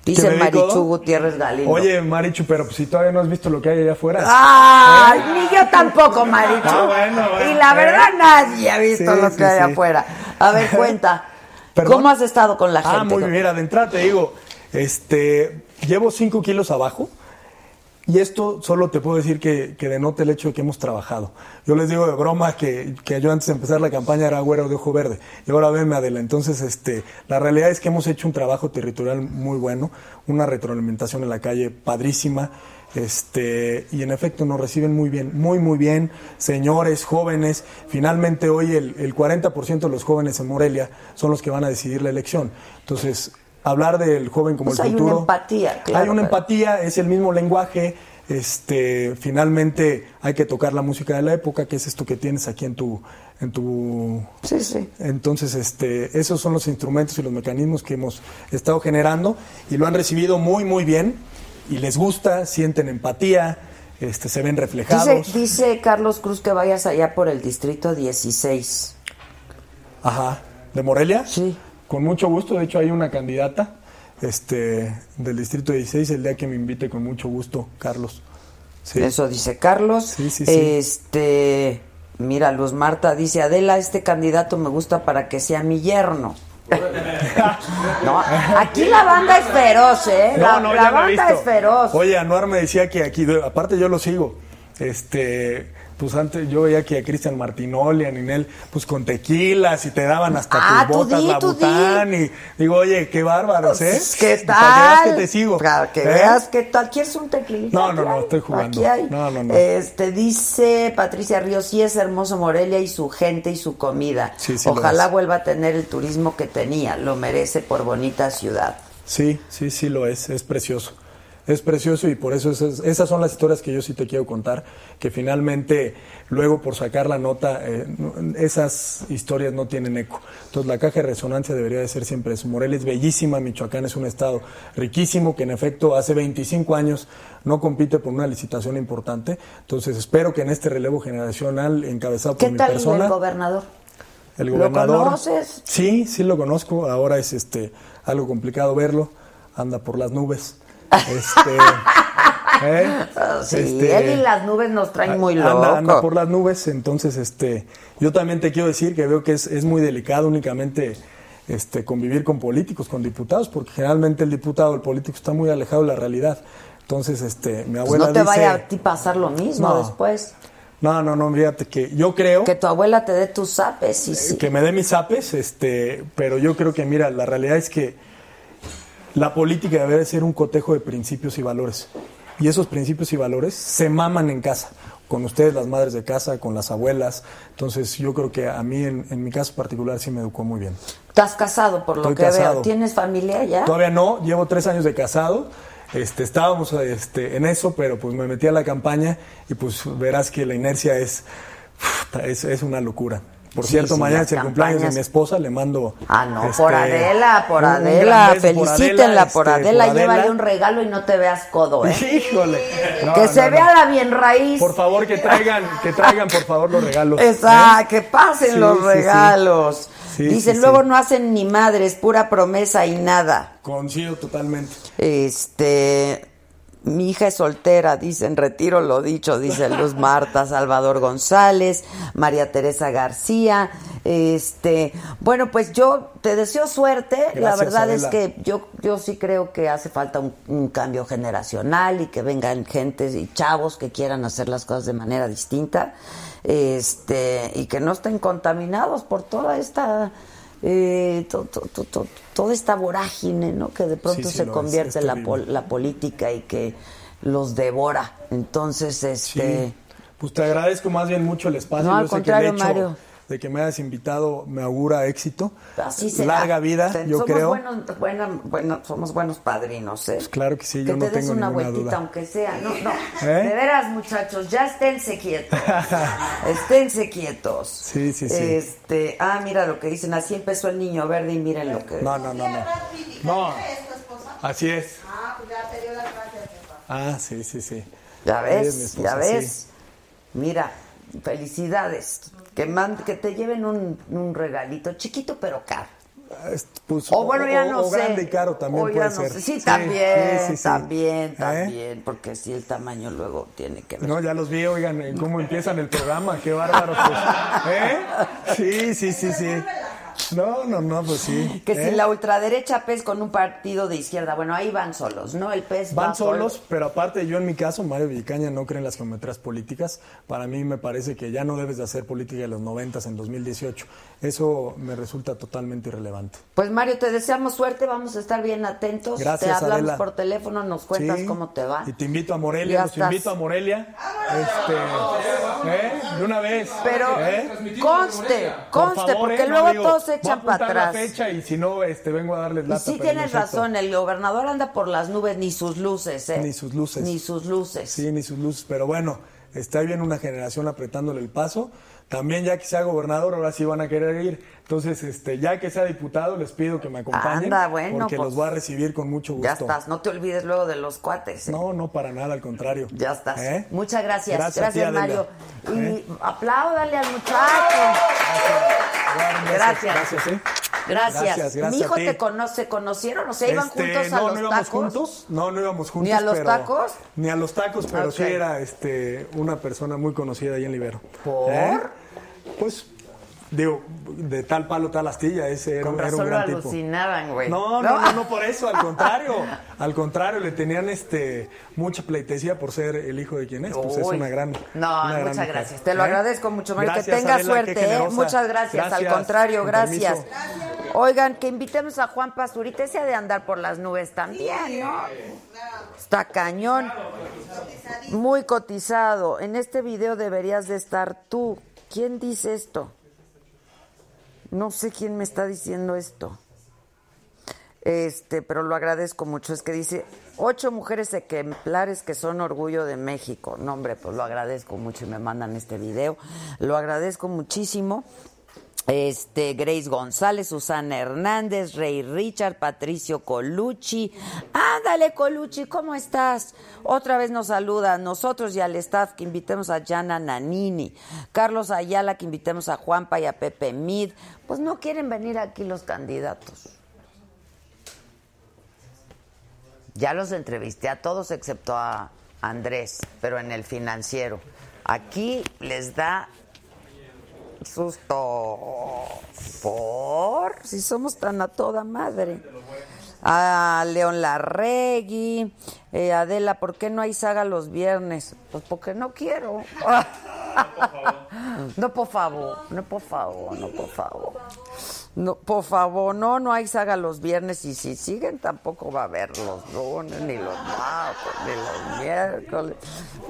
Dice ¿Que me di Marichu codo? Gutiérrez Galindo. Oye, Marichu, pero pues, si todavía no has visto lo que hay allá afuera. ¡Ay! Ni yo tampoco, Marichu. Ah, bueno, bueno. y la ¿Eh? verdad nadie ha visto Sí, lo sí, que hay sí. afuera. A ver, cuenta. ¿Perdón? ¿Cómo has estado con la gente? Ah, muy bien. De entrada te digo, este, llevo 5 kilos abajo y esto solo te puedo decir que, que denota el hecho de que hemos trabajado. Yo les digo de broma que, que yo antes de empezar la campaña era güero de ojo verde y ahora venme Adela. Entonces, este, la realidad es que hemos hecho un trabajo territorial muy bueno, una retroalimentación en la calle padrísima. Este, y en efecto nos reciben muy bien, muy, muy bien, señores, jóvenes. Finalmente hoy el, el 40% de los jóvenes en Morelia son los que van a decidir la elección. Entonces, hablar del joven como Pues el hay una futuro. empatía, claro, Hay una pero- empatía, es el mismo lenguaje. Este, finalmente hay que tocar la música de la época, que es esto que tienes aquí en tu, en tu Sí, sí. entonces, este, esos son los instrumentos y los mecanismos que hemos estado generando y lo han recibido muy, muy bien y les gusta, sienten empatía, este, se ven reflejados. dice Carlos Cruz que vayas allá por el distrito 16. Ajá. ¿De Morelia? Sí. Con mucho gusto, de hecho hay una candidata este, del Distrito 16, el día que me invite con mucho gusto, Carlos. Sí. Eso dice Carlos. Sí, sí, sí. Este, mira, Luz Marta dice, Adela, este candidato me gusta para que sea mi yerno. no, aquí la banda es feroz, ¿eh? No, la no, la banda es feroz. Oye, Anuar me decía que aquí, aparte yo lo sigo, este, pues antes yo veía que a Cristian Martinoli, a Ninel, pues con tequilas y te daban hasta Ah, tus tú botas, di, la tú di. bután y digo, oye, qué bárbaros, ¿eh? Pues, ¿Qué tal? Para que veas que te sigo. Para que ¿eh? veas que tal. ¿Quieres un tequilita? No, no, no, estoy jugando. Aquí hay. No, no, no. Este, dice Patricia Ríos, sí es hermoso Morelia y su gente y su comida. Sí, sí Ojalá vuelva a tener el turismo que tenía. Lo merece por bonita ciudad. Sí, sí, sí lo es, es precioso. Es precioso y por eso esas, esas son las historias que yo sí te quiero contar, que finalmente luego por sacar la nota, eh, esas historias no tienen eco. Entonces la caja de resonancia debería de ser siempre eso. Morelia es bellísima, Michoacán es un estado riquísimo que en efecto hace 25 años no compite por una licitación importante. Entonces espero que en este relevo generacional encabezado por ¿Qué mi tal persona... el gobernador? El ¿Lo gobernador. conoces? Sí, sí lo conozco. Ahora es este algo complicado verlo. Anda por las nubes. Este, ¿eh? Sí, Este, él y las nubes nos traen muy loco. Anda, por las nubes. Entonces, este, yo también te quiero decir que veo que es, es muy delicado únicamente este, convivir con políticos, con diputados, porque generalmente el diputado, el político está muy alejado de la realidad. Entonces, este, mi Pues abuela no te dice, vaya a ti pasar lo mismo No. después. no, no, no, fíjate que yo creo Que tu abuela te dé tus zapes, sí, sí. que me dé mis apes, este, pero yo creo que, mira, la realidad es que la política debe de ser un cotejo de principios y valores. Y esos principios y valores se maman en casa, con ustedes, las madres de casa, con las abuelas. Entonces, yo creo que a mí, en, en mi caso particular, sí me educó muy bien. Estás casado, por lo Estoy que casado. veo. ¿Tienes familia ya? Todavía no, llevo tres años de casado. Este, estábamos este, en eso, pero pues me metí a la campaña y pues verás que la inercia es, es, es una locura. Por Sí, cierto, sí, mañana es el cumpleaños de mi esposa, le mando... Ah, no, este, por Adela, por Adela. Felicítenla por este, Adela. por Llévale un regalo y no te veas codo, ¿eh? Híjole. No, que no, se no. vea la bien raíz. Por favor, que traigan, que traigan, por favor, los regalos. ¿eh? que pasen Sí, los regalos. Dicen, luego no hacen ni madres, pura promesa y nada. Coincido totalmente. Este, mi hija es soltera, dicen, retiro lo dicho, dice Luz Marta, Salvador González, María Teresa García. Este, bueno, pues yo te deseo suerte. La verdad es que yo, yo sí creo que hace falta un, un cambio generacional y que vengan gentes y chavos que quieran hacer las cosas de manera distinta. Este, y que no estén contaminados por toda esta eh, to- to- to- to- toda esta vorágine, ¿no? Que de pronto Sí, sí se es, convierte es la, pol- la política y que los devora. Entonces, este, Sí. Pues te agradezco más bien mucho el espacio. No, al contrario, hecho Mario. De que me hayas invitado me augura éxito. así será. Larga vida, yo somos creo. Buenos, buena- bueno, somos buenos padrinos, ¿eh? Claro que sí, que yo te no des tengo una ninguna vueltita, duda. aunque sea. No, no. ¿Eh? De veras, muchachos, ya esténse quietos. esténse quietos. Sí, sí, sí. Este, ah, mira lo que dicen. Así empezó el niño verde y miren lo que. No, no, no, no. No, así es. Ah, pues ya te dio las gracias. Ah, sí, sí, sí. Ya ves, esposa, ya ves. sí. Mira, felicidades. Que, te lleven un, un regalito chiquito pero caro. Es- pues, O bueno, ya o- no o sé. grande y caro también O puede no ser. sé. Sí, también, sí, sí, sí. también, ¿Eh? también. Porque sí, el tamaño luego tiene que ver. No, ya los vi, oigan, en cómo empiezan el programa, qué bárbaros. pues. ¿Eh? Sí, sí, sí, sí. No, no, no, pues sí. Que ¿eh? si la ultraderecha PES con un partido de izquierda, bueno, ahí van solos, ¿no? El PES va Van solo. solos, pero aparte yo en mi caso, Mario Villicaña no cree en las geometrías políticas. Para mí me parece que ya no debes de hacer política de los 90 en 2018. Eso me resulta totalmente irrelevante. Pues Mario, te deseamos suerte, vamos a estar bien atentos. Gracias, te hablamos Adela. por teléfono, nos cuentas Sí. cómo te va. Y te invito a Morelia, los invito a Morelia. Este, ¿eh? De una vez. Pero ¿eh? conste, Por conste, favor, porque ¿eh? Luego todos se echan para apuntar la atrás. fecha y si no, este, vengo a darles Y sí tienes razón, el gobernador anda por las nubes, ni sus luces, ¿eh? Ni sus luces. Ni sus luces. Sí, ni sus luces. Pero bueno, está bien una generación apretándole el paso. También ya que sea gobernador, ahora sí van a querer ir. Entonces, este, ya que sea diputado, les pido que me acompañen. Anda, bueno, Porque pues, los voy a recibir con mucho gusto. Ya estás, no te olvides luego de los cuates. ¿eh? No, no para nada, al contrario. Ya estás. ¿Eh? Muchas gracias. Gracias Adela. Mario. Y ¿Eh? apláudale al muchacho. Gracias. Gracias. Gracias, ¿eh? Gracias. Gracias, gracias Mi hijo te conoce, ¿conocieron? O sea, iban Este, juntos a no, los no íbamos tacos. juntos, no, no íbamos juntos. ¿Ni a los pero- tacos? Ni a los tacos, pero sí era este, una persona muy conocida ahí en Libero. ¿Por? Pues, digo, de tal palo, tal astilla, ese era, era un gran tipo. güey. No, no, no, no por eso, al contrario. Al contrario, le tenían este mucha pleitesía por ser el hijo de quien es. Pues es una gran. No, una gran muchas mujer. gracias. Te lo ¿Eh? agradezco mucho, Mario. Que Adela, qué suerte, ¿eh? Muchas gracias. Al contrario, con gracias. Oigan, que invitemos a Juan Pazurita. Ese ha de andar por las nubes también, ¿no? Está cañón. Muy cotizado. En este video deberías de estar tú. ¿Quién dice esto? No sé quién me está diciendo esto. Este, pero lo agradezco mucho. Es que dice ocho mujeres ejemplares que son orgullo de México. No, hombre, pues lo agradezco mucho y me mandan este video. Lo agradezco muchísimo. Este, Grace González, Susana Hernández, Rey Richard, Patricio Colucci. Ándale, Colucci, ¿cómo estás? Otra vez nos saluda a nosotros y al staff que invitemos a Jana Nanini. Carlos Ayala, que invitemos a Juanpa y a Pepe Mid. Pues no quieren venir aquí los candidatos. Ya los entrevisté a todos excepto a Andrés, pero en el financiero. Aquí les da susto. ¿Por? Si somos tan a toda madre. A León Larregui, eh, Adela, ¿por qué no hay saga los viernes? Pues porque no quiero. No, por favor, no, por favor, no, por favor. No, por favor, no, no hay saga los viernes y si siguen tampoco va a haber los lunes, ni los martes, ni los miércoles.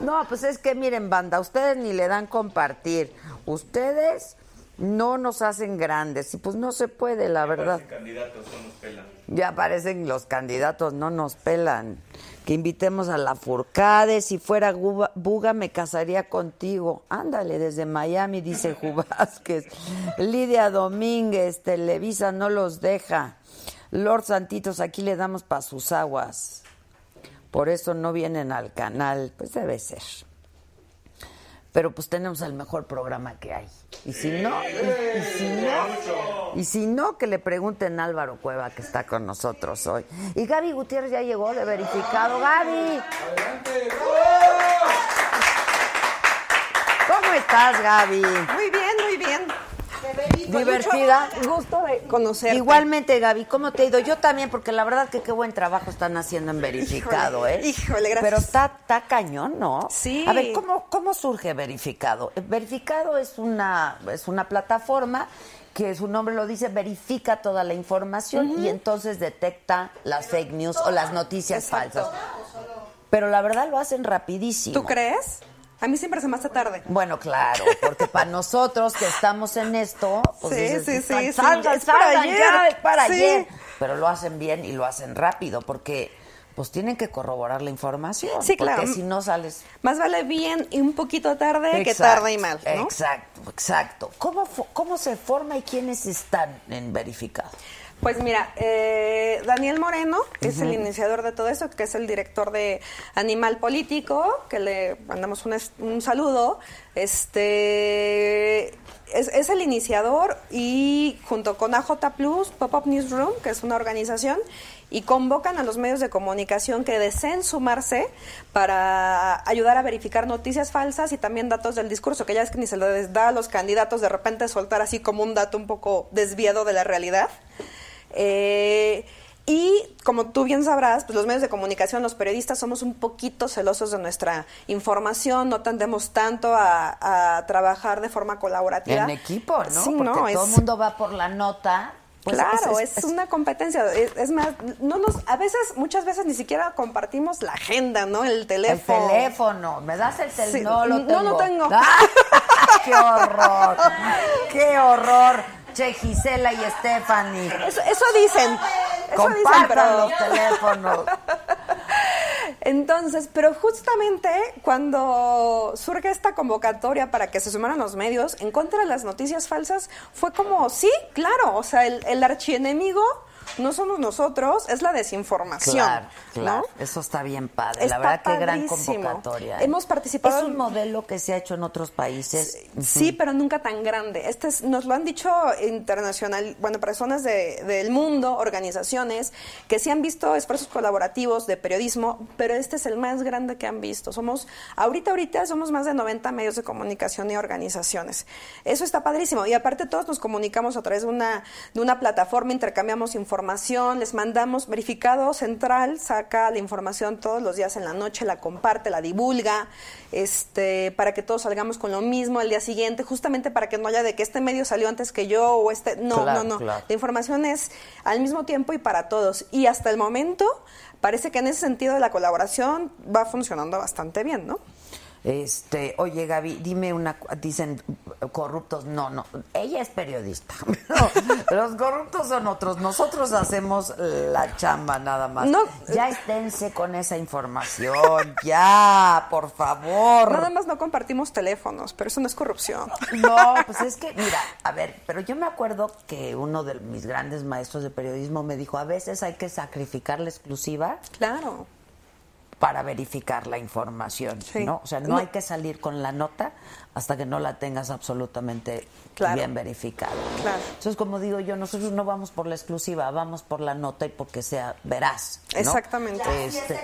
No, pues es que miren, banda, ustedes ni le dan compartir. Ustedes no nos hacen grandes y pues no se puede, la verdad. Candidatos no nos pelan. Ya aparecen los candidatos, no nos pelan. Que invitemos a la Furcade. Si fuera Guba- Buga, me casaría contigo. Ándale, desde Miami, dice Jubásquez. Lidia Domínguez, Televisa no los deja. Lord Santitos, aquí le damos para sus aguas. Por eso no vienen al canal. Pues debe ser. Pero pues tenemos el mejor programa que hay. Y si no, y, y si no, y si no, que le pregunten a Álvaro Cueva que está con nosotros hoy. Y Gaby Gutiérrez ya llegó de verificado. Gaby, ¿cómo estás, Gaby? Muy bien, muy bien. ¿Divertida? Gusto de conocerte. Igualmente, Gaby, ¿cómo te ha ido? Yo también, porque la verdad que qué buen trabajo están haciendo en verificado, Híjole, ¿eh? híjole, gracias. Pero está, está cañón, ¿no? Sí. A ver, ¿cómo, cómo surge verificado? Verificado es una, es una plataforma que su nombre lo dice, verifica toda la información y entonces detecta las fake news o las noticias Exacto. falsas. Pero la verdad lo hacen rapidísimo. ¿Tú crees? A mí siempre se me hace tarde. Bueno, claro, porque para nosotros que estamos en esto, pues Sí, dices, sí, sí, "Salgan, sí, salgan, para ayer". ya, es para Sí. ayer. Pero lo hacen bien y lo hacen rápido, porque pues tienen que corroborar la información. Sí, claro. Porque si no sales... Más vale bien y un poquito tarde que Exacto, tarde y mal, ¿no? Exacto, exacto. ¿Cómo, ¿Cómo se forma y quiénes están en verificado? Pues mira, eh, Daniel Moreno es el iniciador de todo eso, que es el director de Animal Político, que le mandamos un saludo. Este es, es el iniciador y junto con AJ Plus, Pop-Up Newsroom, que es una organización, y convocan a los medios de comunicación que deseen sumarse para ayudar a verificar noticias falsas y también datos del discurso, que ya es que ni se les da a los candidatos de repente soltar así como un dato un poco desviado de la realidad. Eh, y como tú bien sabrás, pues los medios de comunicación, los periodistas somos un poquito celosos de nuestra información, no tendemos tanto a, a trabajar de forma colaborativa. En equipo, ¿no? Sí, porque no, todo es- el mundo va por la nota. pues, claro, es, una competencia. Es, es más, no nos, a veces, muchas veces ni siquiera compartimos la agenda, ¿no? El El teléfono. teléfono, ¿me das el teléfono? Sí, No lo no, tengo. no tengo. ¡Ah! ¡Qué horror! ¡Qué horror! Che, Gisela y Stephanie. Eso, eso dicen. Eso dicen, Compartan pero... los teléfonos. Entonces, pero justamente cuando surge esta convocatoria para que se sumaran los medios en contra de las noticias falsas, fue como, sí, claro, o sea, el, el archienemigo no somos nosotros, es la desinformación. Claro, claro. ¿no? Eso está bien padre. Está la verdad, qué gran convocatoria. ¿eh? Hemos participado Es un modelo que se ha hecho en otros países. Sí, pero nunca tan grande. Este es- nos lo han dicho internacional, bueno, personas de- del mundo, organizaciones, que sí han visto esfuerzos colaborativos de periodismo, pero este es el más grande que han visto. Somos, ahorita, ahorita somos más de 90 medios de comunicación y organizaciones. Eso está padrísimo. Y aparte todos nos comunicamos a través de una, de una plataforma, intercambiamos información, les mandamos verificado central, saca la información todos los días en la noche, la comparte, la divulga, este, para que todos salgamos con lo mismo al día siguiente, justamente para que no haya de que este medio salió antes que yo o este, no, Claro, no, no. claro. La información es al mismo tiempo y para todos. Y hasta el momento parece que en ese sentido de la colaboración va funcionando bastante bien, ¿no? Este, oye Gaby, dime una, dicen corruptos, no, no, ella es periodista. No, los corruptos son otros, nosotros hacemos la chamba nada más. No. Ya esténse con esa información, ya, por favor. Nada más no compartimos teléfonos, pero eso no es corrupción. No, pues es que, mira, a ver, pero yo me acuerdo que uno de mis grandes maestros de periodismo me dijo, a veces hay que sacrificar la exclusiva Claro. Para verificar la información, Sí. ¿no? O sea, no, No. hay que salir con la nota hasta que no la tengas absolutamente Claro. bien verificada. Claro. Entonces, como digo yo, nosotros no vamos por la exclusiva, vamos por la nota y porque sea veraz. ¿no? Exactamente. Este,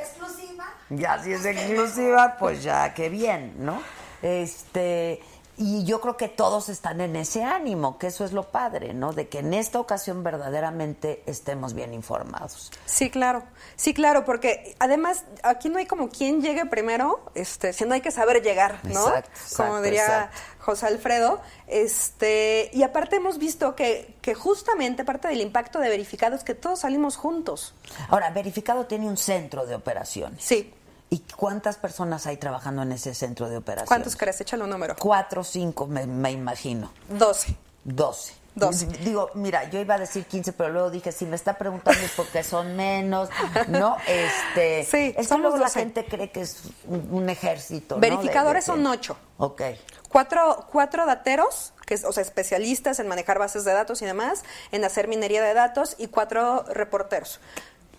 ya si es exclusiva, pues ya qué bien, ¿no? Este, y yo creo que todos están en ese ánimo, que eso es lo padre, ¿no? De que en esta ocasión verdaderamente estemos bien informados. Sí, claro. Sí, claro, porque además aquí no hay como quien llegue primero, este, sino hay que saber llegar, ¿no? Exacto, como exacto, diría exacto. José Alfredo. Este, y aparte hemos visto que, que justamente parte del impacto de verificado es que todos salimos juntos. Ahora, Verificado tiene un centro de operaciones. Sí. ¿Y cuántas personas hay trabajando en ese centro de operaciones? ¿Cuántos crees? Échale un número. Cuatro cinco, me, me imagino. Doce. Doce. Doce. D- Digo, mira, yo iba a decir 15, pero luego dije, si me está preguntando es porque son menos, ¿no? Este, Sí, es que luego la 12. gente cree que es un, ejército. ¿no? Verificadores De- de- son ocho. Ok. Cuatro, cuatro dateros, que es, o sea, especialistas en manejar bases de datos y demás, en hacer minería de datos, y cuatro reporteros.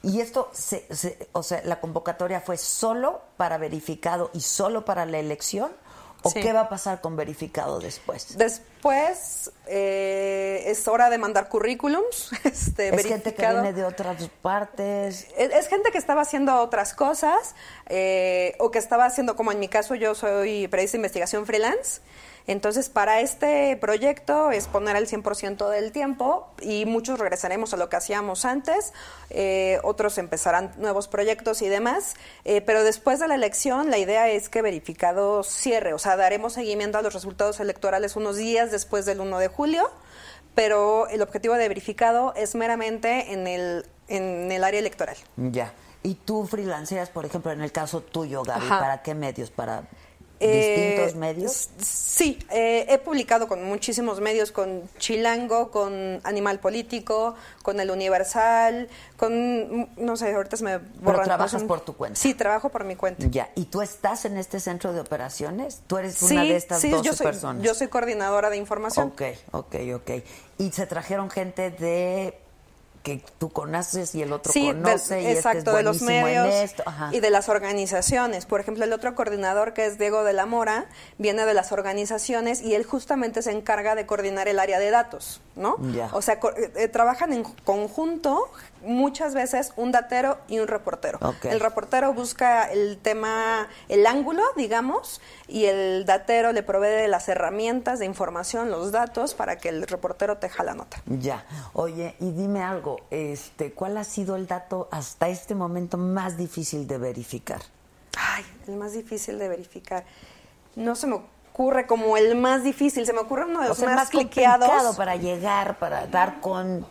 Y esto, se, se- o sea, la convocatoria fue solo para verificado y solo para la elección, ¿o Sí. qué va a pasar con verificado después? Después eh, es hora de mandar currículums. Este, es gente que verificado. viene de otras partes. Es, es gente que estaba haciendo otras cosas eh, o que estaba haciendo, como en mi caso, yo soy periodista de investigación freelance. Entonces, para este proyecto es poner el 100% del tiempo y muchos regresaremos a lo que hacíamos antes, eh, otros empezarán nuevos proyectos y demás, eh, pero después de la elección la idea es que verificado cierre, o sea, daremos seguimiento a los resultados electorales unos días después del 1 de julio, pero el objetivo de verificado es meramente en el, en el área electoral. Ya. ¿Y tú freelanceas, por ejemplo, en el caso tuyo, Gaby, Ajá. para qué medios? ¿Para Eh, distintos medios? s- Sí, eh, he publicado con muchísimos medios, con Chilango, con Animal Político, con El Universal, con, mm, no sé, ahorita se me borran. trabajas pasan- por tu cuenta. Sí, trabajo por mi cuenta. Ya. ¿Y tú estás en este centro de operaciones? ¿Tú eres una de estas sí, 12 yo soy, personas? yo soy coordinadora de información. Ok, ok, ok. ¿Y se trajeron gente de que tú conoces y el otro Sí, del- conoce y exacto, este es de los medios y de las organizaciones. Por ejemplo, el otro coordinador que es Diego de la Mora viene de las organizaciones y él justamente se encarga de coordinar el área de datos, ¿no? Ya. O sea, co- eh, trabajan en conjunto muchas veces un datero y un reportero. El reportero busca el tema, el ángulo, digamos, y el datero le provee de las herramientas de información, los datos, para que el reportero teja la nota. Ya. Oye, y dime algo, este, ¿cuál ha sido el dato hasta este momento más difícil de verificar? Ay, el más difícil de verificar. No se me ocurre como el más difícil, se me ocurre uno de O los sea, más, más cliqueados. para llegar, para dar con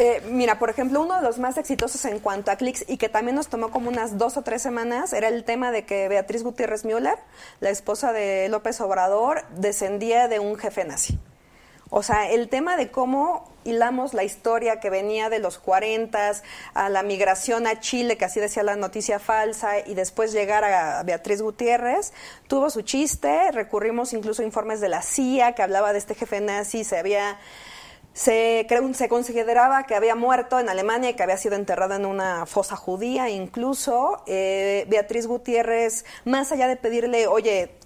Eh, mira, por ejemplo, uno de los más exitosos en cuanto a clics y que también nos tomó como unas dos o tres semanas era el tema de que Beatriz Gutiérrez Müller, la esposa de López Obrador, descendía de un jefe nazi. O sea, el tema de cómo hilamos la historia que venía de los 40 a la migración a Chile, que así decía la noticia falsa, y después llegar a Beatriz Gutiérrez, tuvo su chiste, recurrimos incluso a informes de la CIA que hablaba de este jefe nazi, se había Se, se consideraba que había muerto en Alemania y que había sido enterrada en una fosa judía incluso. Eh, Beatriz Gutiérrez, más allá de pedirle, oye,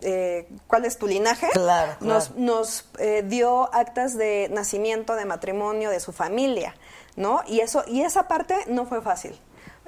eh, ¿cuál es tu linaje? Claro, Nos, claro. nos eh, dio actas de nacimiento, de matrimonio, de su familia, ¿no? Y eso y esa parte no fue fácil.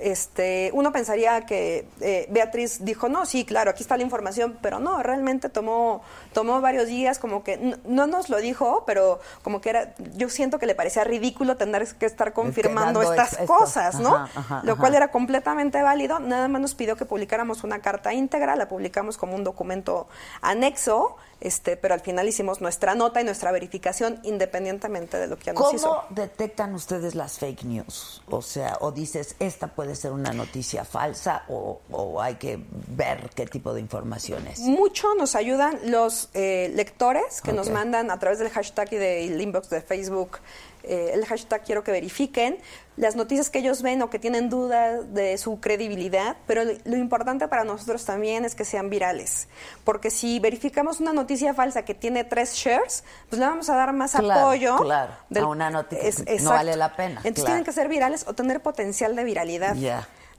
Este, uno pensaría que eh, Beatriz dijo, no, sí, claro, aquí está la información, pero no, realmente tomó, tomó varios días, como que no nos lo dijo, pero como que era, yo siento que le parecía ridículo tener que estar confirmando estas esto. cosas, ¿no? Ajá, ajá, lo ajá. cual era completamente válido, nada más nos pidió que publicáramos una carta íntegra, la publicamos como un documento anexo, este, pero al final hicimos nuestra nota y nuestra verificación independientemente de lo que ya nos ¿Cómo hizo. detectan ustedes las fake news? O sea, o dices, esta puede ser una noticia falsa o, o hay que ver qué tipo de información es. Mucho nos ayudan los eh, lectores que nos mandan a través del hashtag y del inbox de Facebook eh, el hashtag quiero que verifiquen las noticias que ellos ven o que tienen dudas de su credibilidad, pero lo, importante para nosotros también es que sean virales, porque si verificamos una noticia falsa que tiene tres shares, pues le vamos a dar más Claro, apoyo claro, a una noticia que no vale la pena, Entonces claro. tienen que ser virales o tener potencial de viralidad.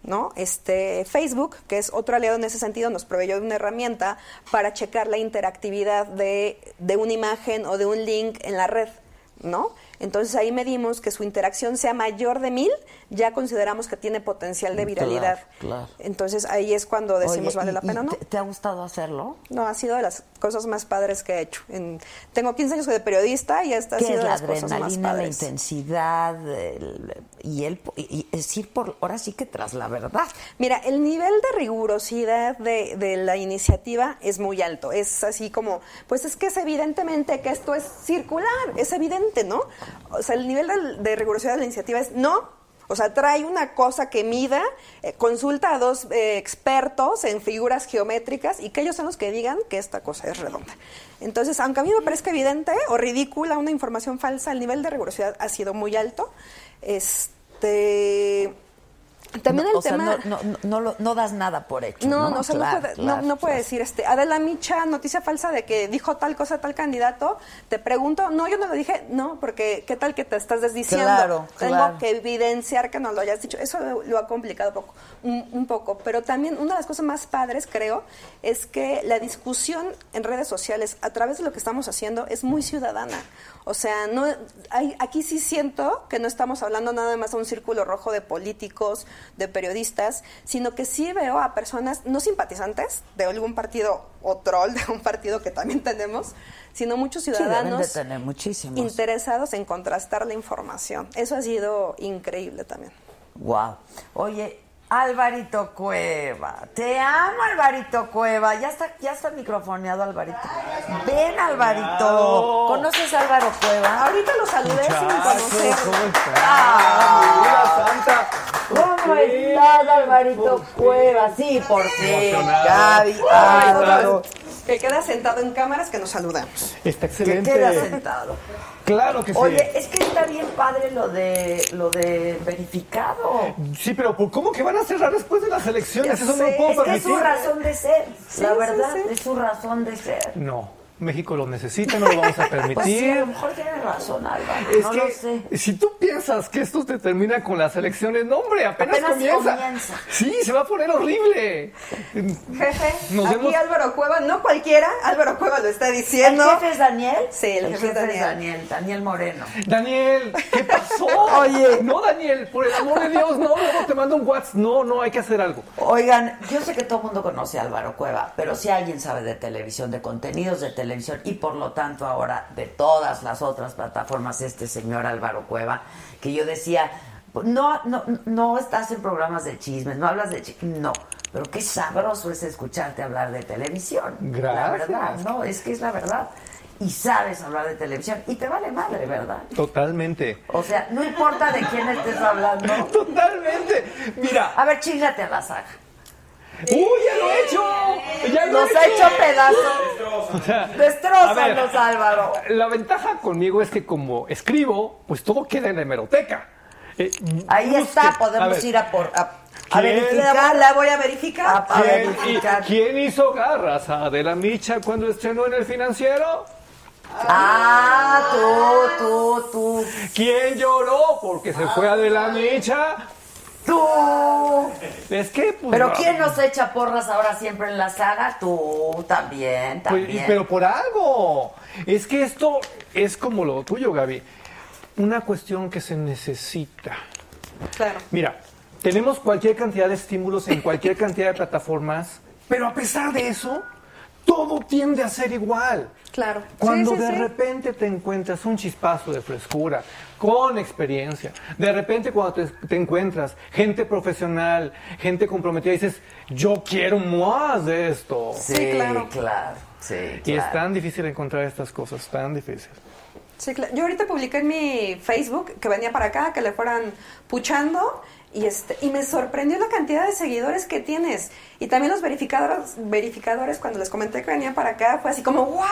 ¿no? Este Facebook, que es otro aliado en ese sentido, nos proveyó de una herramienta para checar la interactividad de, de una imagen o de un link en la red, ¿no? Entonces ahí medimos que su interacción sea mayor de mil, ya consideramos que tiene potencial de viralidad. Claro, claro. Entonces ahí es cuando decimos Oye, vale ¿y- la pena, ¿no? te, te ha gustado hacerlo? No, ha sido de las cosas más padres que he hecho. En- tengo 15 años de periodista y esta ha ¿Qué sido es de la las cosas más adrenalina, la padres. intensidad el- y el y, y es ir por ahora sí que tras la verdad? Mira, el nivel de rigurosidad de, de la iniciativa es muy alto. Es así como, pues es que es evidentemente que esto es circular, es evidente, ¿no? O sea, el nivel de, de rigurosidad de la iniciativa es no. O sea, trae una cosa que mida, eh, consulta a dos eh, expertos en figuras geométricas y que ellos son los que digan que esta cosa es redonda. Entonces, aunque a mí me parezca evidente o ridícula una información falsa, el nivel de rigurosidad ha sido muy alto. Este. También no, el o sea, tema. no, no, no, das nada por hecho. No, No, no, o sea, Claro, puede, claro, no, no puede claro. decir, este, Adela Micha, noticia falsa de que dijo tal cosa tal candidato, te pregunto, no, yo no lo dije, no, porque qué tal que te estás desdiciendo. Claro, Tengo que evidenciar que no lo hayas dicho. Eso lo, lo ha complicado poco, un, un poco, pero también una de las cosas más padres, creo, es que la discusión en redes sociales a través de lo que estamos haciendo es muy ciudadana. O sea, no hay, aquí sí siento que no estamos hablando nada más a un círculo rojo de políticos, de periodistas, sino que sí veo a personas no simpatizantes de algún partido o troll de un partido que también tenemos, sino muchos Sí, ciudadanos tener interesados en contrastar la información. Eso ha sido increíble también. Wow. Oye, Alvarito Cueva. Te amo, Alvarito Cueva. Ya está, ya está microfoneado, Alvarito. Ven, Alvarito. ¿Conoces a Álvaro Cueva? Ahorita lo saludé sin conocer. ¿Cómo estás? Ah, Santa! ¿Cómo estás, Alvarito Cueva? Sí, por fin. Gaby, Álvaro. Que queda sentado en cámaras que nos saludamos. Está Que excelente. queda sentado. Claro que sí. Oye, es que está bien padre lo de lo de verificado. Sí, pero ¿por ¿cómo que van a cerrar después de las elecciones? Ya Eso no sé, lo puedo es que es permitir. su razón de ser. Sí, la sí, verdad, sí. es su razón de ser. No, México lo necesita, no lo vamos a permitir. Pues sí, a lo mejor tiene razón, Álvaro. Es no que lo sé. si tú piensas que esto te termina con las elecciones, no, hombre, apenas, Apenas comienza. comienza. Sí, se va a poner horrible. Jefe, Nos aquí vemos- Álvaro Cueva, no cualquiera, Álvaro Cueva lo está ¿El diciendo. jefe es Daniel? Sí, el jefe es Daniel. Daniel, Daniel Moreno. Daniel, ¿qué pasó? Oye. No, Daniel, por el amor de Dios, no, luego te mando un WhatsApp. No, no, hay que hacer algo. Oigan, yo sé que todo el mundo conoce a Álvaro Cueva, pero si alguien sabe de televisión, de contenidos de televisión y por lo tanto ahora de todas las otras plataformas, este señor Álvaro Cueva, que yo decía, no, no, no estás en programas de chismes, no hablas de chismes, no. Pero qué sabroso es escucharte hablar de televisión. La Gracias. verdad, no, es que es la verdad. Y sabes hablar de televisión y te vale madre, ¿verdad? Totalmente. O sea, no importa de quién estés hablando. Totalmente. Mira. A ver, chingate a la saga. ¡Uy, ya lo he hecho! ¡Ya lo Nos he ha hecho! hecho pedazos. O sea, Destrózanos, Álvaro. La ventaja conmigo es que como escribo, pues todo queda en la hemeroteca. Eh, Ahí busque- está, podemos ir a por a, a verificar. La voy a verificar. A, a ¿Quién, verificar. y- ¿Quién hizo garras a Adela Micha cuando estrenó en el financiero? Ah, tú, tú, tú. ¿Quién lloró porque se fue a de la mecha? Tú. Es que, pues. Pero no. ¿quién nos echa porras ahora siempre en la saga? Tú también, Pues, también. pero por algo. Es que esto es como lo tuyo, Gaby. Una cuestión que se necesita. Claro. Mira, tenemos cualquier cantidad de estímulos en cualquier cantidad de plataformas, pero a pesar de eso, todo tiende a ser igual. Claro. Cuando Sí, sí, de sí. repente te encuentras un chispazo de frescura, con experiencia, de repente cuando te, te encuentras gente profesional, gente comprometida, dices, yo quiero más de esto. Sí, claro. claro. Sí, Y es claro. tan difícil encontrar estas cosas, tan difícil. Sí, claro. Yo ahorita publiqué en mi Facebook que venía para acá, que le fueran puchando y este y me sorprendió la cantidad de seguidores que tienes y también los verificadores verificadores cuando les comenté que venía para acá fue así como wow.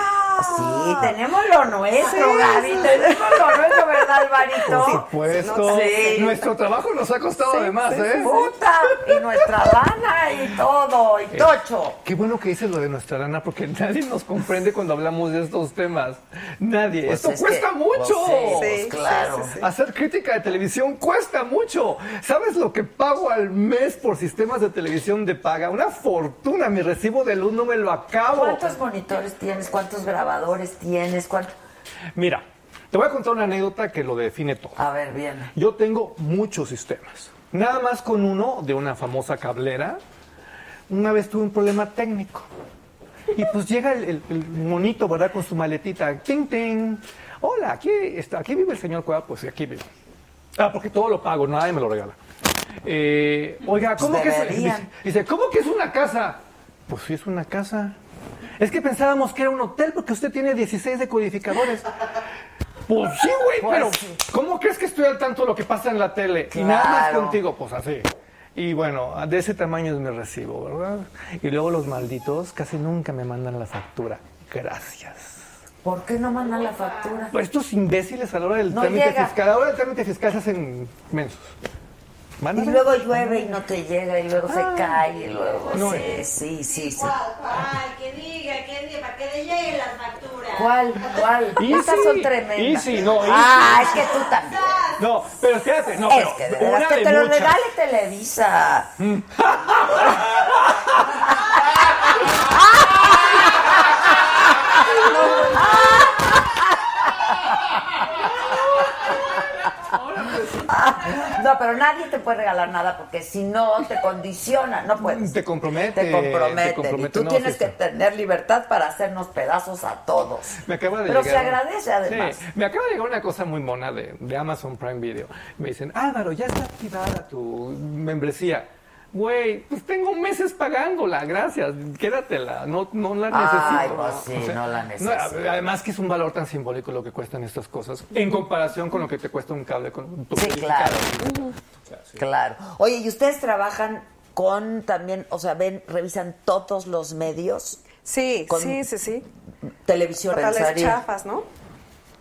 Sí, tenemos lo nuestro, Sí, Gaby. sí. Tenemos lo nuestro, ¿verdad, Alvarito? Por supuesto. Sí. Nuestro trabajo nos ha costado Sí, además, sí, ¿eh? Puta, y nuestra lana y todo, y tocho. Qué bueno que dices lo de nuestra lana, porque nadie nos comprende cuando hablamos de estos temas. Nadie. Pues Esto es cuesta que- mucho. pues sí, Sí, pues claro. sí, sí, sí. Hacer crítica de televisión cuesta mucho. ¿Sabes lo que pago al mes por sistemas de televisión de paga? Una fortuna. Mi recibo de luz no me lo acabo. ¿Cuántos monitores tienes? ¿Cuántos grabadores tienes? ¿Cuánto? Mira, te voy a contar una anécdota que lo define todo. A ver, bien. Yo tengo muchos sistemas. Nada más con uno de una famosa cablera. Una vez tuve un problema técnico. Y pues llega el, el- el monito, ¿verdad? Con su maletita. Ting, ting. Hola, aquí, está, aquí vive el señor Cueva. Pues aquí vive. Ah, porque todo lo pago, nadie me lo regala. Eh, oiga, ¿cómo Pues que es? Dice, ¿cómo que es una casa? Pues sí, es una casa. Es que pensábamos que era un hotel porque usted tiene 16 decodificadores. Pues sí, güey, Pues pero. ¿cómo crees que estoy al tanto de lo que pasa en la tele? Y nada más contigo, pues así. Y bueno, de ese tamaño es mi recibo, ¿verdad? Y luego los malditos casi nunca me mandan la factura. Gracias. ¿Por qué no mandan la factura? Pues estos imbéciles a la hora del No trámite llega. fiscal, a la hora del trámite fiscal se hacen mensos. Y Mándame. luego llueve y no te llega, y luego se cae, y luego. No, sí, eh. sí, sí, sí. Ay, que diga, que diga, para que le lleguen las facturas. ¿Cuál? ¿Cuál? Easy, Estas son tremendas. easy, no, easy. Ah, es que tú también. No, pero espérate, no, es pero que de una que de te lo muchas. regale Televisa. No, pero nadie te puede regalar nada porque si no te condiciona, no puedes. Te compromete. Te compromete, y tú no, tienes que tener libertad para hacernos pedazos a todos. Me acaba de Pero llegar. se agradece además. Sí, me acaba de llegar una cosa muy mona de, de Amazon Prime Video. Me dicen, Álvaro, ya está activada tu membresía. Güey, pues tengo meses pagándola, gracias, quédatela, no, no la Ay, necesito. pues sí, no la necesito. además que es un valor tan simbólico lo que cuestan estas cosas, en comparación con lo que te cuesta un cable con tu Sí, claro. verificador. Claro. Oye, ¿y ustedes trabajan con también, o sea, ven, revisan todos los medios? Sí, Con- sí, sí, sí. Televisión, Totales chafas, ¿no?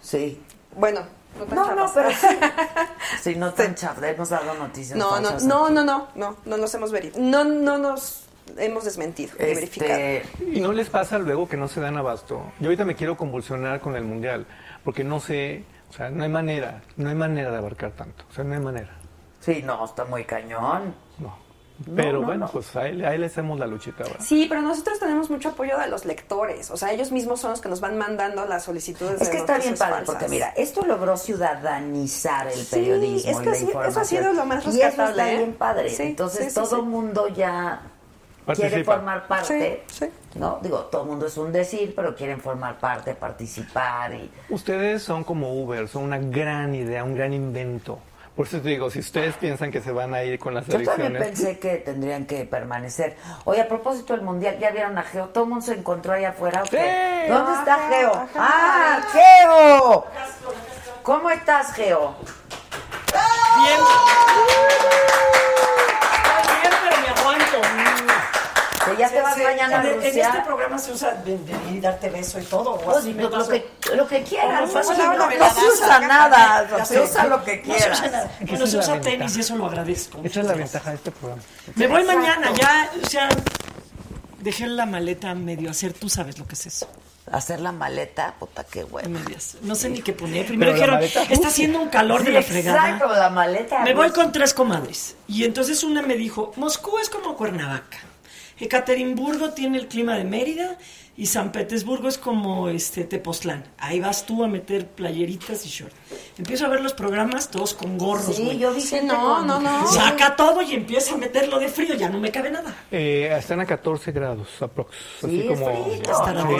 Sí. Bueno, no tan No, pero sí. Sí, no tan. Hemos dado noticias No, no, no, no, no, no, no nos hemos verificado. No, no nos hemos desmentido ni verificado. Este, Y no les pasa luego que no se dan abasto. Yo ahorita me quiero convulsionar con el mundial, porque no sé, o sea, no hay manera, no hay manera de abarcar tanto, o sea, no hay manera. sí, no, está muy cañón. No. Pero no, bueno, no. pues ahí, ahí le hacemos la luchita ahora. Sí, pero nosotros tenemos mucho apoyo de los lectores. O sea, ellos mismos son los que nos van mandando las solicitudes Es de que está bien padre, falsas. porque mira, esto logró ciudadanizar el Sí, periodismo es y que la eso ha sido lo más Y eso rescatable, está ¿eh? bien padre. Sí, Entonces sí, sí, todo sí. el mundo ya Participa. quiere formar parte. Sí, sí. No, digo, todo el mundo es un decir, pero quieren formar parte, participar y Ustedes son como Uber, son una gran idea, un gran invento. Por eso te digo, si ustedes piensan que se van a ir con las Yo también elecciones, pensé que tendrían que permanecer. Oye, a propósito del mundial, ¿ya vieron a Geo? ¿Todo el mundo se encontró allá afuera? Sí. ¿Dónde está Geo? ajá. ¡Ah, Geo! ¿Cómo estás, Geo? Bien. Bien, pero me aguanto. Que ya te vas Sí, mañana a en, en este programa se usa de, de- de darte beso y todo. O Pues, así lo, que, lo que quieras. No, no, no, no se usa nada. Se usa lo que No quieras. es se usa tenis y eso lo agradezco. esa es la ventaja de este programa. Me voy mañana, ya, o sea, dejé la maleta medio hacer, tú sabes lo que es eso. Hacer la maleta, puta, qué bueno. No sé ni qué poner. Primero dijeron, maleta- está haciendo un calor de la fregada. exacto, la maleta Me voy con tres comadres. Y entonces una me dijo, Moscú es como Cuernavaca. Ekaterimburgo tiene el clima de Mérida y San Petersburgo es como este Tepoztlán. Ahí vas tú a meter playeritas y short. Empiezo a ver los programas todos con gorros, Sí, yo gente no, no, no. Saca todo y empieza a meterlo de frío, ya no me cabe nada. Eh, están a 14 grados aprox. Sí, así como.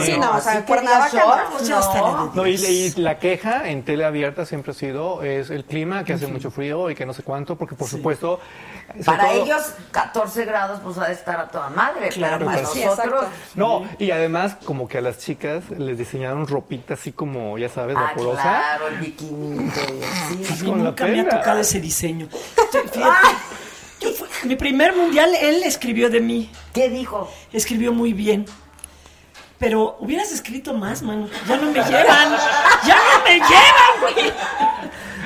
Sí, no, o sea, Cuernavaca no, shorts, pues no. de No, y, y la queja en tele abierta siempre ha sido es el clima, que hace mucho frío y que no sé cuánto, porque por supuesto... Para todo- ellos, 14 grados, pues ha de estar a toda madre. Claro, pero para pues, sí, nosotros. No, y además como que a las chicas les diseñaron ropita así como, ya sabes, Ah, vaporosa. claro, el bikini. Sí. Con la nunca me ha tocado ese diseño. Yo mi primer mundial, él escribió de mí. ¿Qué dijo? Escribió muy bien. Pero hubieras escrito más, mano. Ya no me llevan. Ya no me llevan, güey.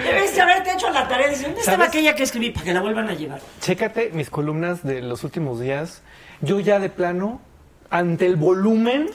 Debes de haberte hecho la tarea. Dice, ¿dónde estaba aquella que escribí? Para que la vuelvan a llevar. Chécate mis columnas de los últimos días. Yo ya de plano, ante el volumen,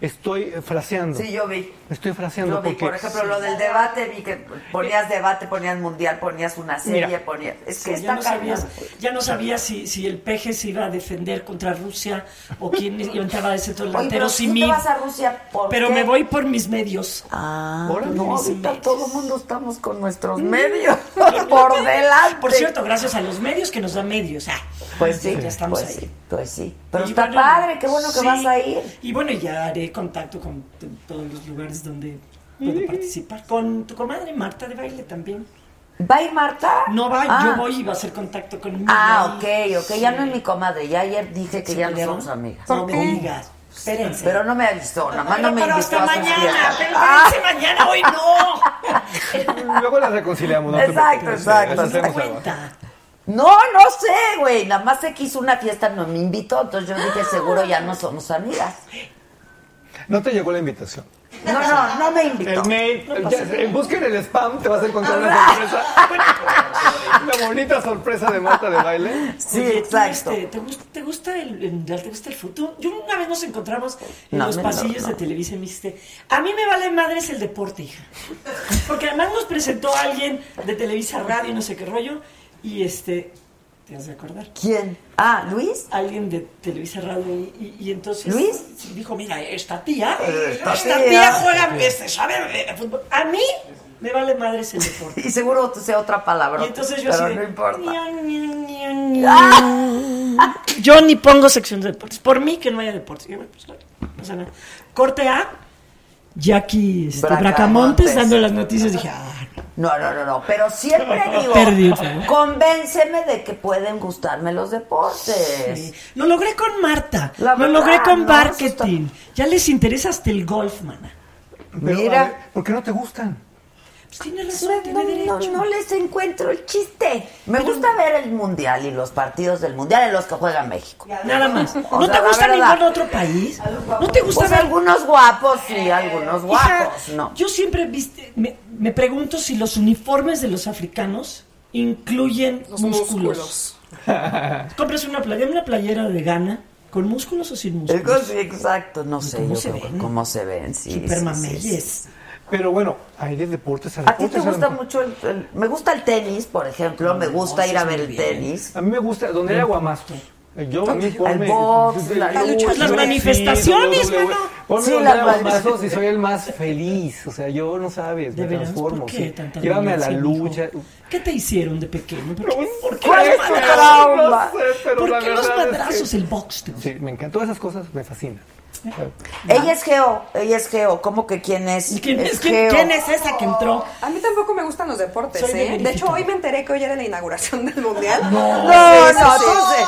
estoy fraseando. Sí, yo vi. Estoy fraseando Yo vi, porque... por ejemplo, lo del debate, vi que ponías debate, ponías mundial, ponías una serie, Mira. ponías... Es Sí, que ya está no cañón. sabías, ya no sabía si, si el peje se iba a defender contra Rusia o quién entraba de centro delantero tú mí. te vas a Rusia, ¿por Pero qué? me voy por mis medios. Ah, Órale. no, Mis ahorita medios. todo el mundo estamos con nuestros medios por delante. Por cierto, gracias a los medios que nos dan medios. Ah, Pues sí, ya estamos pues ahí. sí, pues sí. Pero Y está bueno, padre, qué bueno que sí. vas a ir. Y bueno, ya haré contacto con todos los lugares donde puedo participar. Con tu comadre Marta de baile también. ¿Va a ir Marta? No va, Ah. yo voy y va a hacer contacto conmigo. Ah, ok, ok, ya no es mi comadre, ya ayer dije que ¿Se ya no somos amigas. No me digas. Espérense. Pero no me avisó, nada más Pero, no me pero invitó hasta a mañana, pero Ah. mañana, hoy no. Luego las reconciliamos. no Exacto, exacto. No, no sé, güey, nada más sé que hizo una fiesta, no me invitó, entonces yo dije, seguro ya no somos amigas. No te llegó la invitación. No, no, no me invitó. El mail, ya, eh, busquen el spam, te vas a encontrar una sorpresa. Una bonita sorpresa de Marta de baile. Sí, Oye, ¿tú, exacto. este, ¿te, gusta, ¿Te gusta el el- te gusta el fútbol? Yo una vez nos encontramos en No, los no, pasillos no. de Televisa y me dijiste, a mí me vale madres el deporte, hija. Porque además nos presentó alguien de Televisa Radio, no sé qué rollo, y este, ¿te has de acordar? ¿Quién? Ah, ¿Luis? Alguien de Televisa Radio y, y- y entonces ¿Luis? dijo, mira, esta tía, Esta esta, tía. tía, juega, este, sabe de fútbol. A mí me vale madres el deporte. Y seguro sea otra palabra. Y entonces yo pero así de, no importa. "Ñan, ñan, ñan, ñan". Yo ni pongo sección de deportes. Por mí que no haya deportes. Yo, pues, no pasa nada. Corte A, Jackie este, Bracamontes. Bracamontes dando las noticias. Dije, ah, No, no, no, no, pero siempre digo, vez. convénceme de que pueden gustarme los deportes. sí. Lo logré con Marta. La lo verdad, logré con no, marketing. Ya les interesa hasta el golf, mana. Pero, Mira. ver, ¿Por qué no te gustan? Pues tiene razón, No, tiene no, derecho. no les encuentro el chiste. Me gusta ver el mundial y los partidos del mundial en los que juega México. Nada más. O ¿No sea, te gusta verdad. ningún otro país? ¿No te gusta Pues ver- algunos guapos, sí, algunos guapos, Hija, no. Yo siempre viste, me, me pregunto si los uniformes de los africanos incluyen Los músculos. músculos. Compras una playera, una playera de Ghana con músculos o sin músculos. Exacto, no sé ¿Cómo yo se creo ven? cómo se ven, sí. sí, sí, Hipermameyes. sí. Pero bueno, hay de deportes a ¿A ti deportes. te gusta mucho el, el- Me gusta el tenis, por ejemplo, me gusta ir a ver el tenis. A mí me gusta, donde hay aguamazo. Yo, a mí, El ponme- box, la lucha las yo- manifestaciones, sí. Ponme Sí, las manifestaciones. y soy el más feliz. O sea, yo no sabes, ¿De me veras? transformo. ¿Por qué sí. tanta Llévame a la lucha. ¿Qué te hicieron de pequeño? ¿Por qué, por qué ¿Cuál los trauma? No sé, ¿Por qué los verdad es que-? El box. te? Sí, me encantan. Todas esas cosas me fascinan. Ella es Geo, ella es Geo. ¿Cómo que quién es? ¿Y quién Es quién, Geo. quién es esa que entró? A mí tampoco me gustan los deportes, Soy ¿eh? De hecho, hoy me enteré que hoy era la inauguración del Mundial. No, no, sí. entonces.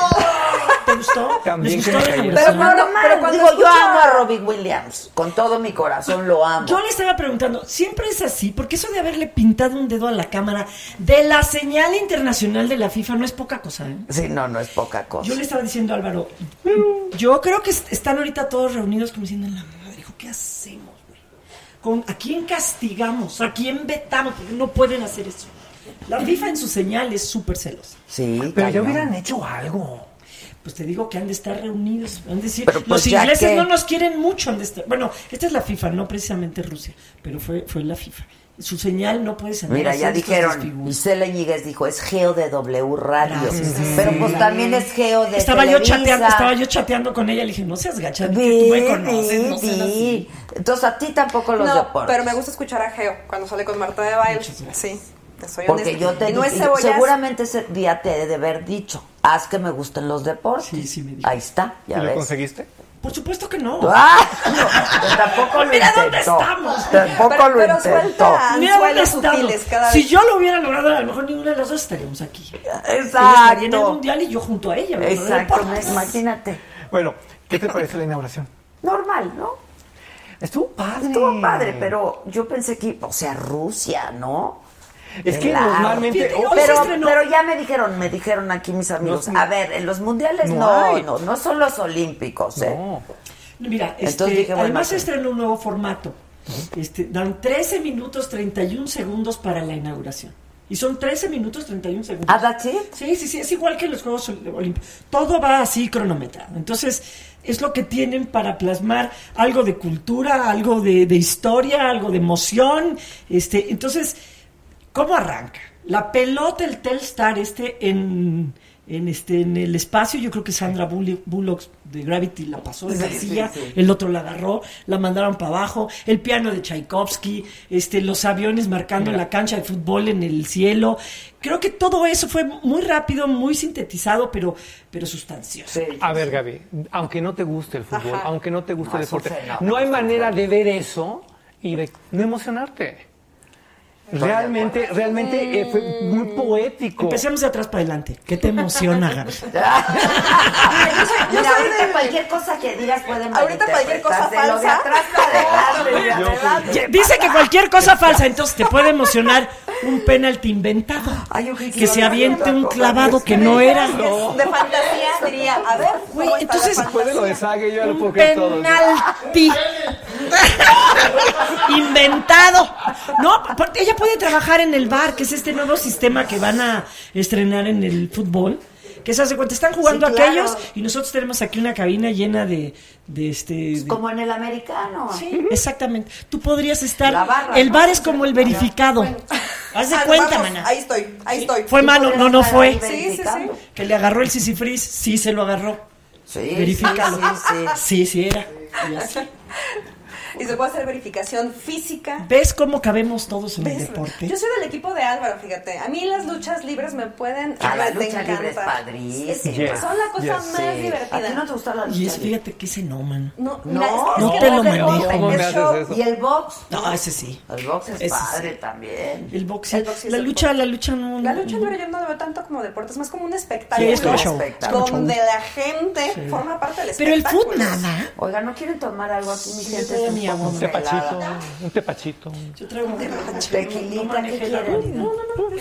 ¿te gustó? También ¿Les que gustó me. Pero normal, pero cuando digo, yo amo a Robin Williams. Con todo mi corazón lo amo. Yo le estaba preguntando, ¿siempre es así? Porque eso de haberle pintado un dedo a la cámara de la señal internacional de la FIFA no es poca cosa, ¿eh? Sí, no, no es poca cosa. Yo le estaba diciendo a Álvaro, yo creo que est- están ahorita todos reunidos como diciendo, la madre, hijo, ¿qué hacemos, güey? Con- ¿A quién castigamos? ¿A quién vetamos? Porque no pueden hacer eso. La FIFA en su señal es súper celosa. Sí, Pero ya hubieran hecho algo. Pues te digo que han de estar reunidos. Han de decir, Pero, pues, los ingleses que- no nos quieren mucho. Han de estar. Bueno, esta es la FIFA, no precisamente Rusia, pero fue, fue la FIFA. Su señal no puede ser. Mira, ya dijeron, Isela Ñíguez dijo, es Geo de W Radio. Pero pues también es Geo de estaba yo Televisa. chateando, estaba yo chateando con ella, le dije, no seas gacha, que Vi, tú me conoces, vi, no seas vi. así. Entonces a ti tampoco los no, deportes. pero me gusta escuchar a Geo cuando sale con Marta de baile. Sí, te soy Porque honesta. yo te no es seguramente ese día te he de haber dicho, haz que me gusten los deportes. Sí, sí me dijo. Ahí está, ya ¿Y lo ves. conseguiste? Por supuesto que no. ¡Ah! No, tampoco lo Mira dónde intentó. estamos. Tampoco Pero- lo pero intentó. Mira dónde estamos. cada Si vez. yo lo hubiera logrado, a lo mejor ninguno de los dos estaríamos aquí. Ella estaría en el Exacto. mundial y yo junto a ella. Exacto, imagínate. Bueno, ¿qué te parece la inauguración? Normal, ¿no? Estuvo padre. Estuvo padre, pero yo pensé que, o sea, Rusia, ¿no? Es que Claro. normalmente... Fíjate, oh, Pero, pero ya me dijeron, me dijeron aquí mis amigos, No, a ver, en los mundiales no no, no, no son los olímpicos, ¿eh? no. Mira, Entonces este, dije, bueno, además se estrenó un nuevo formato. Este, dan 13 minutos 31 segundos para la inauguración. Y son 13 minutos 31 segundos. ¿Ah, that's it? Sí, sí, sí, es igual que en los Juegos Ol- Olímpicos. Todo va así cronometrado. Entonces, es lo que tienen para plasmar algo de cultura, algo de, de historia, algo de emoción. Este, entonces, ¿cómo arranca? La pelota, el Telstar este en, en, este, en el espacio, yo creo que Sandra Bullock de Gravity la pasó García, sí, sí. el otro la agarró, la mandaron para abajo, el piano de Tchaikovsky, este, los aviones marcando la cancha de fútbol en el cielo. Creo que todo eso fue muy rápido, muy sintetizado, pero, pero sustancioso. A ver, Gaby, aunque no te guste el fútbol, Ajá. aunque no te guste No, el deporte, no hay manera de ver eso y de no emocionarte. Realmente, realmente eh, fue muy poético. Empecemos de atrás para adelante. ¿Qué te emociona, Gaby? Mira, ahorita cualquier cosa que digas puede Ahorita cualquier cosa malinterpretarse, lo de falsa. atrás para adelante, de adelante. Ya, Dice que cualquier cosa falsa, entonces te puede emocionar un penalti inventado. Ay, creí que se aviente un clavado que no era. De fantasía diría, a ver, Güey, ¿cómo está entonces- Después de lo de? Sague, yo ya lo Un puedo creer todo. penalti inventado. No, porque ella puede trabajar en el bar, que es este nuevo sistema que van a estrenar en el fútbol. Que se hace cuenta, están jugando Sí, claro. aquellos y nosotros tenemos aquí una cabina llena de, de este. de- Como en el americano. Sí, exactamente. Tú podrías estar. La barra, el ¿no? bar es como el verificado. Haz de Ah, cuenta, vamos, maná. Ahí estoy, ahí estoy. Fue mano, podrías no, no fue. Sí, sí, sí. Que le agarró el sisifris, sí se lo agarró. Sí, Verifícalo. sí, sí, sí. Sí, sí era. Y así. Y se puede hacer verificación física. ¿Ves cómo cabemos todos en el deporte? Yo soy del equipo de Álvaro, fíjate. A mí las luchas libres me pueden. Ah, la me lucha libre es encantan. padrísima. Es- Yes, Son la cosa yes. más Sí. ¿A ti divertida. no te gusta la lucha Y es, libre? fíjate que ese no, man. No, No, mira, es- es no que te no lo te manejo. ¿Y el box? No, ese sí. El box es Ese sí. padre también. El box, El box la lucha, la lucha no. La no- lucha libre yo no lo veo tanto como deporte, es más como un Sí, espectáculo. es un show. espectáculo. Donde la gente forma parte del Pero el espectáculo. foot nada. Oiga, ¿no quieren tomar algo aquí, mi gente? Mi un tepachito, un tepachito. Yo traigo un Tequilita, No realidad.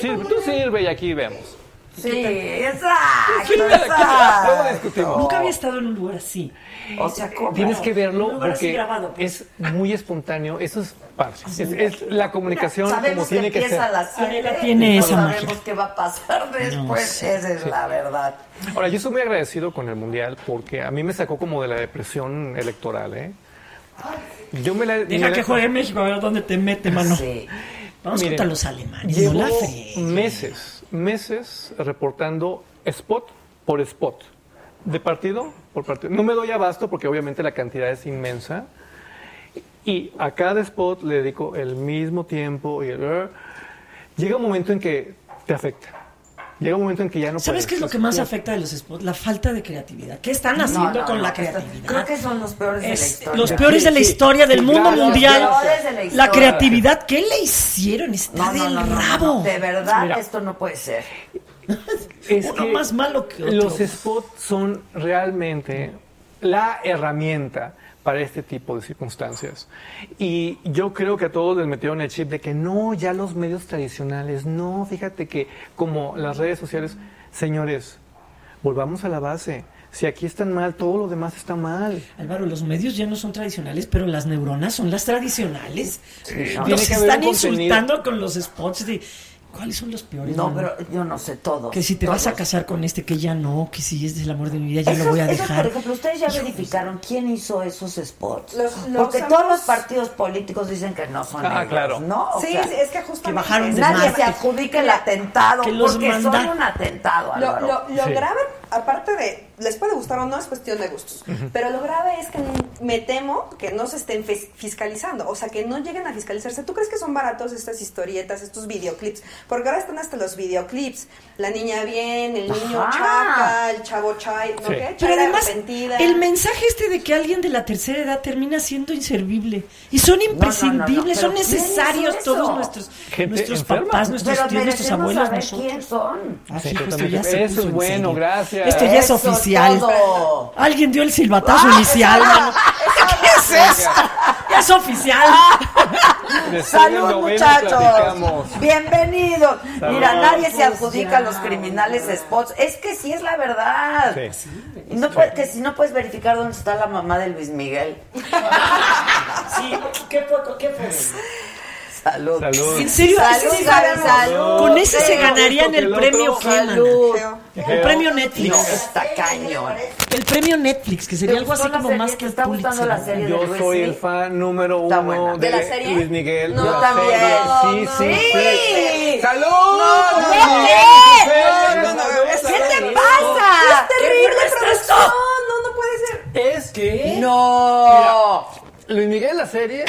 Sí, tú sirve y aquí vemos. Sí, exacto, Luego discutimos. Nunca había estado en un lugar así. O sea, ¿cómo? Tienes que verlo Un lugar así porque grabado, pues. es muy espontáneo. Eso es padre. Es, es la comunicación como Sabemos que tiene que empieza ser. a las Adela tiene no esa sabemos magia. qué va a pasar después, esa es la verdad. Ahora, yo estoy muy agradecido con el Mundial porque a mí me sacó como de la depresión electoral, ¿eh? Yo me la... Deja me la- que juegue México, a ver dónde te mete, mano. Sí. Vamos Miren, contra los alemanes, Llevo no la friegues. meses, meses reportando spot por spot, de partido por partido. No me doy abasto porque obviamente la cantidad es inmensa. Y a cada spot le dedico el mismo tiempo. Y el- llega un momento en que te afecta. Llega un momento en que ya no ¿Sabes puedes. qué es lo que más afecta de los spots? La falta de creatividad. ¿Qué están haciendo No, no, con no, la creatividad? Creo que son los peores de la historia. los peores de la Sí, historia del sí, mundo gracias, mundial. de la La historia. creatividad, ¿qué le hicieron? Está del no, no, rabo. no, de verdad Mira. esto no puede ser. es Uno que más malo que otro. Los spots son realmente la herramienta para este tipo de circunstancias. Y yo creo que a todos les metieron el chip de que no, ya los medios tradicionales, no, fíjate que como las redes sociales, señores, volvamos a la base. Si aquí están mal, todo lo demás está mal. Álvaro, los medios ya no son tradicionales, pero las neuronas son las tradicionales. Que haber están insultando con los spots de ¿Cuáles son los peores? No, mano? pero yo no sé todo. Que si te vas a casar con este, que ya no, que si es el amor de mi vida, ya Esos- lo voy a esos, dejar. por ejemplo, ustedes ya verificaron quién hizo esos spots. Los- los Porque todos los partidos políticos dicen que no son Ah, ellos, claro. ¿no? O Sí, sea, es que justamente... que bajaron de nadie se adjudica el atentado Que los porque manda- son un atentado, Lo, Álvaro. lo, lo Sí. grave, aparte de, les puede gustar o no, es cuestión de gustos, pero lo grave es que me temo que no se estén fis- fiscalizando, o sea, que no lleguen a fiscalizarse. ¿Tú crees que son baratos estas historietas, estos videoclips? Porque ahora están hasta los videoclips. La niña bien, el niño Ajá. chaca, el chavo chay, ¿no Sí. qué? Pero además, arrepentida. el mensaje este de que alguien de la tercera edad termina siendo inservible. Y son imprescindibles, pero son ¿quién necesarios hizo eso? todos nuestros, Gente nuestros enferma. papás, nuestros Pero tíos, nuestros abuelos, nosotros. quién son. Ah, Sí, esto totalmente. ya se Eso puso es en bueno, serio. gracias. Esto ya es Eso oficial. todo. Alguien dio el silbatazo Ah, inicial. mano. ¿Qué es esto? Ya es oficial. Salud, muchachos. Bienvenidos. Salud. Mira, nadie se adjudica a los criminales spots. Es que sí es la verdad. Y no puede- que si no puedes verificar dónde está la mamá de Luis Miguel. Sí, qué poco, qué poco. Salud. Salud. En serio, Salud, ese salud. Con ese se ganarían el premio. Salud. El premio Netflix. No, está cañón. El premio Netflix, que sería ¿Te algo así como serie? más ¿Te que el está gustando Pulitzer. la serie? Yo de soy el fan número uno de, ¿De la serie? Luis Miguel. Yo de la también. serie. Sí, No, sí, no. sí. Sí. ¡Salud! No, ¿qué? No, no, no, ¡Salud, ¿qué salud, te pasa? ¡Es terrible producción! No, no puede ser. Es que No. Luis Miguel, la serie,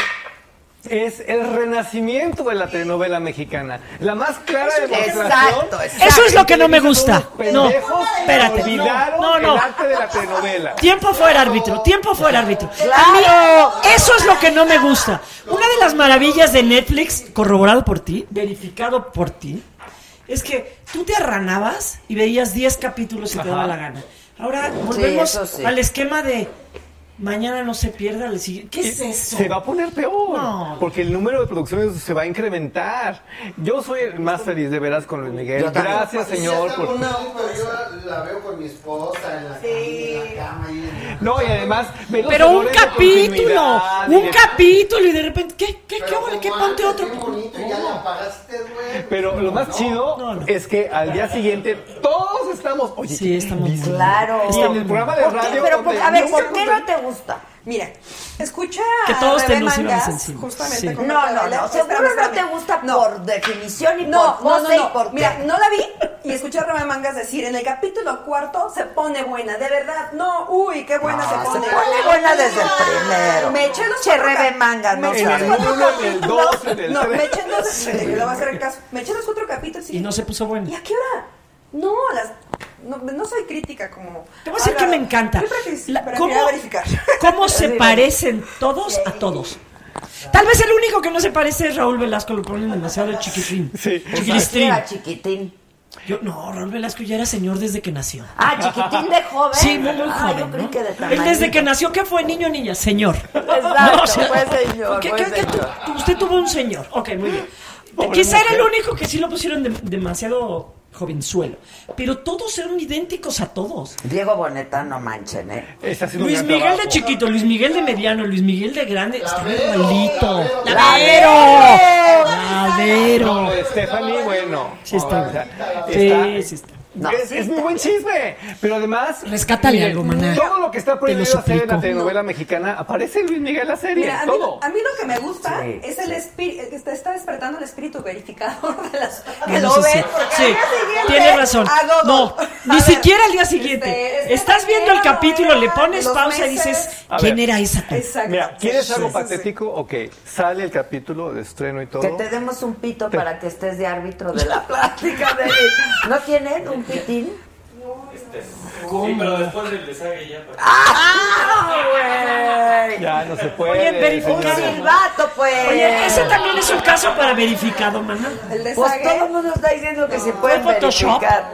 es el renacimiento de la telenovela mexicana. La más clara demostración. Exacto, exacto. Eso es lo que no me gusta. No, espérate. olvidaron No, no. el arte de la telenovela. Tiempo fuera árbitro, tiempo fuera árbitro. Claro. Eso es lo que no me gusta. Una de las maravillas de Netflix, corroborado por ti, verificado por ti, es que tú te arranabas y veías 10 capítulos si te daba la gana. Ahora volvemos sí. al esquema de mañana no se pierda el siguiente. ¿Qué es eso? Se va a poner peor, No. porque el número de producciones se va a incrementar. Yo soy el más feliz de veras con Luis Miguel. Yo también. Gracias, señor. por- pero yo la veo con mi esposa en la, en la cama. Y... No, y además, Pero un capítulo, y un capítulo y de repente, ¿qué, qué, qué, Pero? ¿Qué? como Ponte otro. bonito, ya apagaste, güey. Pero lo más chido No, no. es que al día siguiente todos estamos. Oye, Sí, estamos Claro. Y en el programa de ¿Por qué? radio. Pero, a ver, ¿por qué no te gusta? Mira, escucha Que todos Rebe te Mangas, encima. justamente Sí. con No, no, no. Seguro no te gusta No. por definición y No, por no, no, pose y no. por Mira, qué. no la vi y escuché a Rebe Mangas decir, en el capítulo cuarto se pone buena, de verdad, no, uy, qué buena No, se se pone. pone buena desde el primero. Me eché los Che, Rebe Mangas, no me eché En los el cuatro uno, en el capítulos. dos, en el No, me eché le voy a hacer el caso. Me eché los cuatro capítulos y Y no se puso bueno. ¿Y a qué hora? No, las no, no soy crítica como Te voy a decir que me encanta. yo prefiero- La- ¿cómo, verificar. cómo se parecen todos a todos? Tal vez el único que no se parece es Raúl Velasco, lo ponen demasiado chiquitín. Sí. Era chiquitín. Yo, no, Raúl Velasco ya era señor desde que nació. Ah, chiquitín de joven. Sí, muy, muy Ah, joven. yo creí ¿no? que de Él desde que nació, ¿qué fue? ¿Niño o niña? Señor. Exacto, No, fue señor, ¿qué- fue qué- señor. usted tuvo un señor. Ok, muy bien. Pobre Quizá era el único que sí lo pusieron de- demasiado jovenzuelo. Pero todos eran idénticos a todos. Diego Boneta, no manchen, ¿eh? Luis Miguel de chiquito, Luis Miguel de mediano, Luis Miguel de grande. Está igualito. Lavero, ¡Lavero! Stephanie, bueno. Sí está. O sea, Sí, está- sí está. No, es, muy buen chisme, pero además Rescátale algo, maná. Todo lo que está prohibido hacer en la telenovela mexicana aparece en Luis Miguel la serie, Mira, a mí, todo. a mí lo que me gusta Sí. es el espíritu, que está, está despertando el espíritu verificador de las que Bueno, lo ven, Sí, tienes razón. No, ni ver, siquiera al día siguiente. este, este Estás viendo el capítulo, le pones pausa y dices, ¿quién ver. era esa? tú? Exacto. Mira, ¿quieres Sí, algo sí, sí. patético? Ok, sale el capítulo de estreno y todo. Que te demos un pito para que estés de árbitro de la plática de ¿No tienen un pitín? Sí, pero después del desague ya. pues. ¡Ah, güey! Ya no se puede. Oye, verificar. señores. silbato, pues. Oye, ese también es un caso para verificado, maná. El Pues desague, todo el mundo está diciendo que se pueden ¿Fue Photoshop? verificar.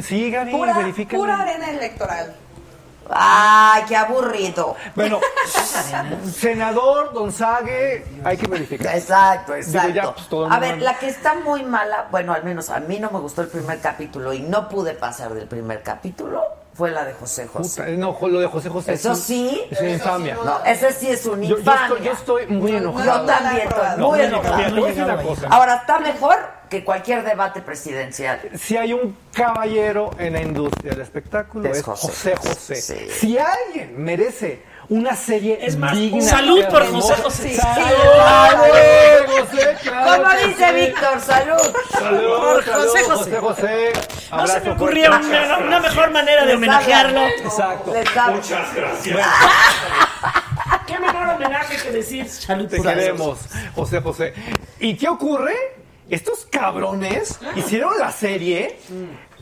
Sí, Gaby, pura, verifica. pura arena electoral. Ay, qué aburrido. Bueno, senador Gonzague, hay que verificar. Exacto, Digo, exacto. ya, pues, todo a ver, la que está muy mala, bueno, al menos a mí no me gustó el primer capítulo y no pude pasar del primer capítulo, fue la de José José. Puta, no, lo de José José. Eso es un- sí. Es una infamia. No, ese sí es un Yo, yo infamia. estoy, yo estoy muy Yo enojado. también estoy No, muy cosa. Ahora está mejor que cualquier debate presidencial. Si hay un caballero en la industria del espectáculo Es es José. José José. Si alguien merece una serie Es más, digna, salud por José José. Salud, Salud. José, Como dice. Víctor, salud. Salud, Por José José José. José. No se me ocurría una, una mejor manera de homenajearlo. Exacto. Muchas gracias. Qué mejor homenaje que decir salud Te queremos, José José. ¿Y qué ocurre? Estos cabrones hicieron la serie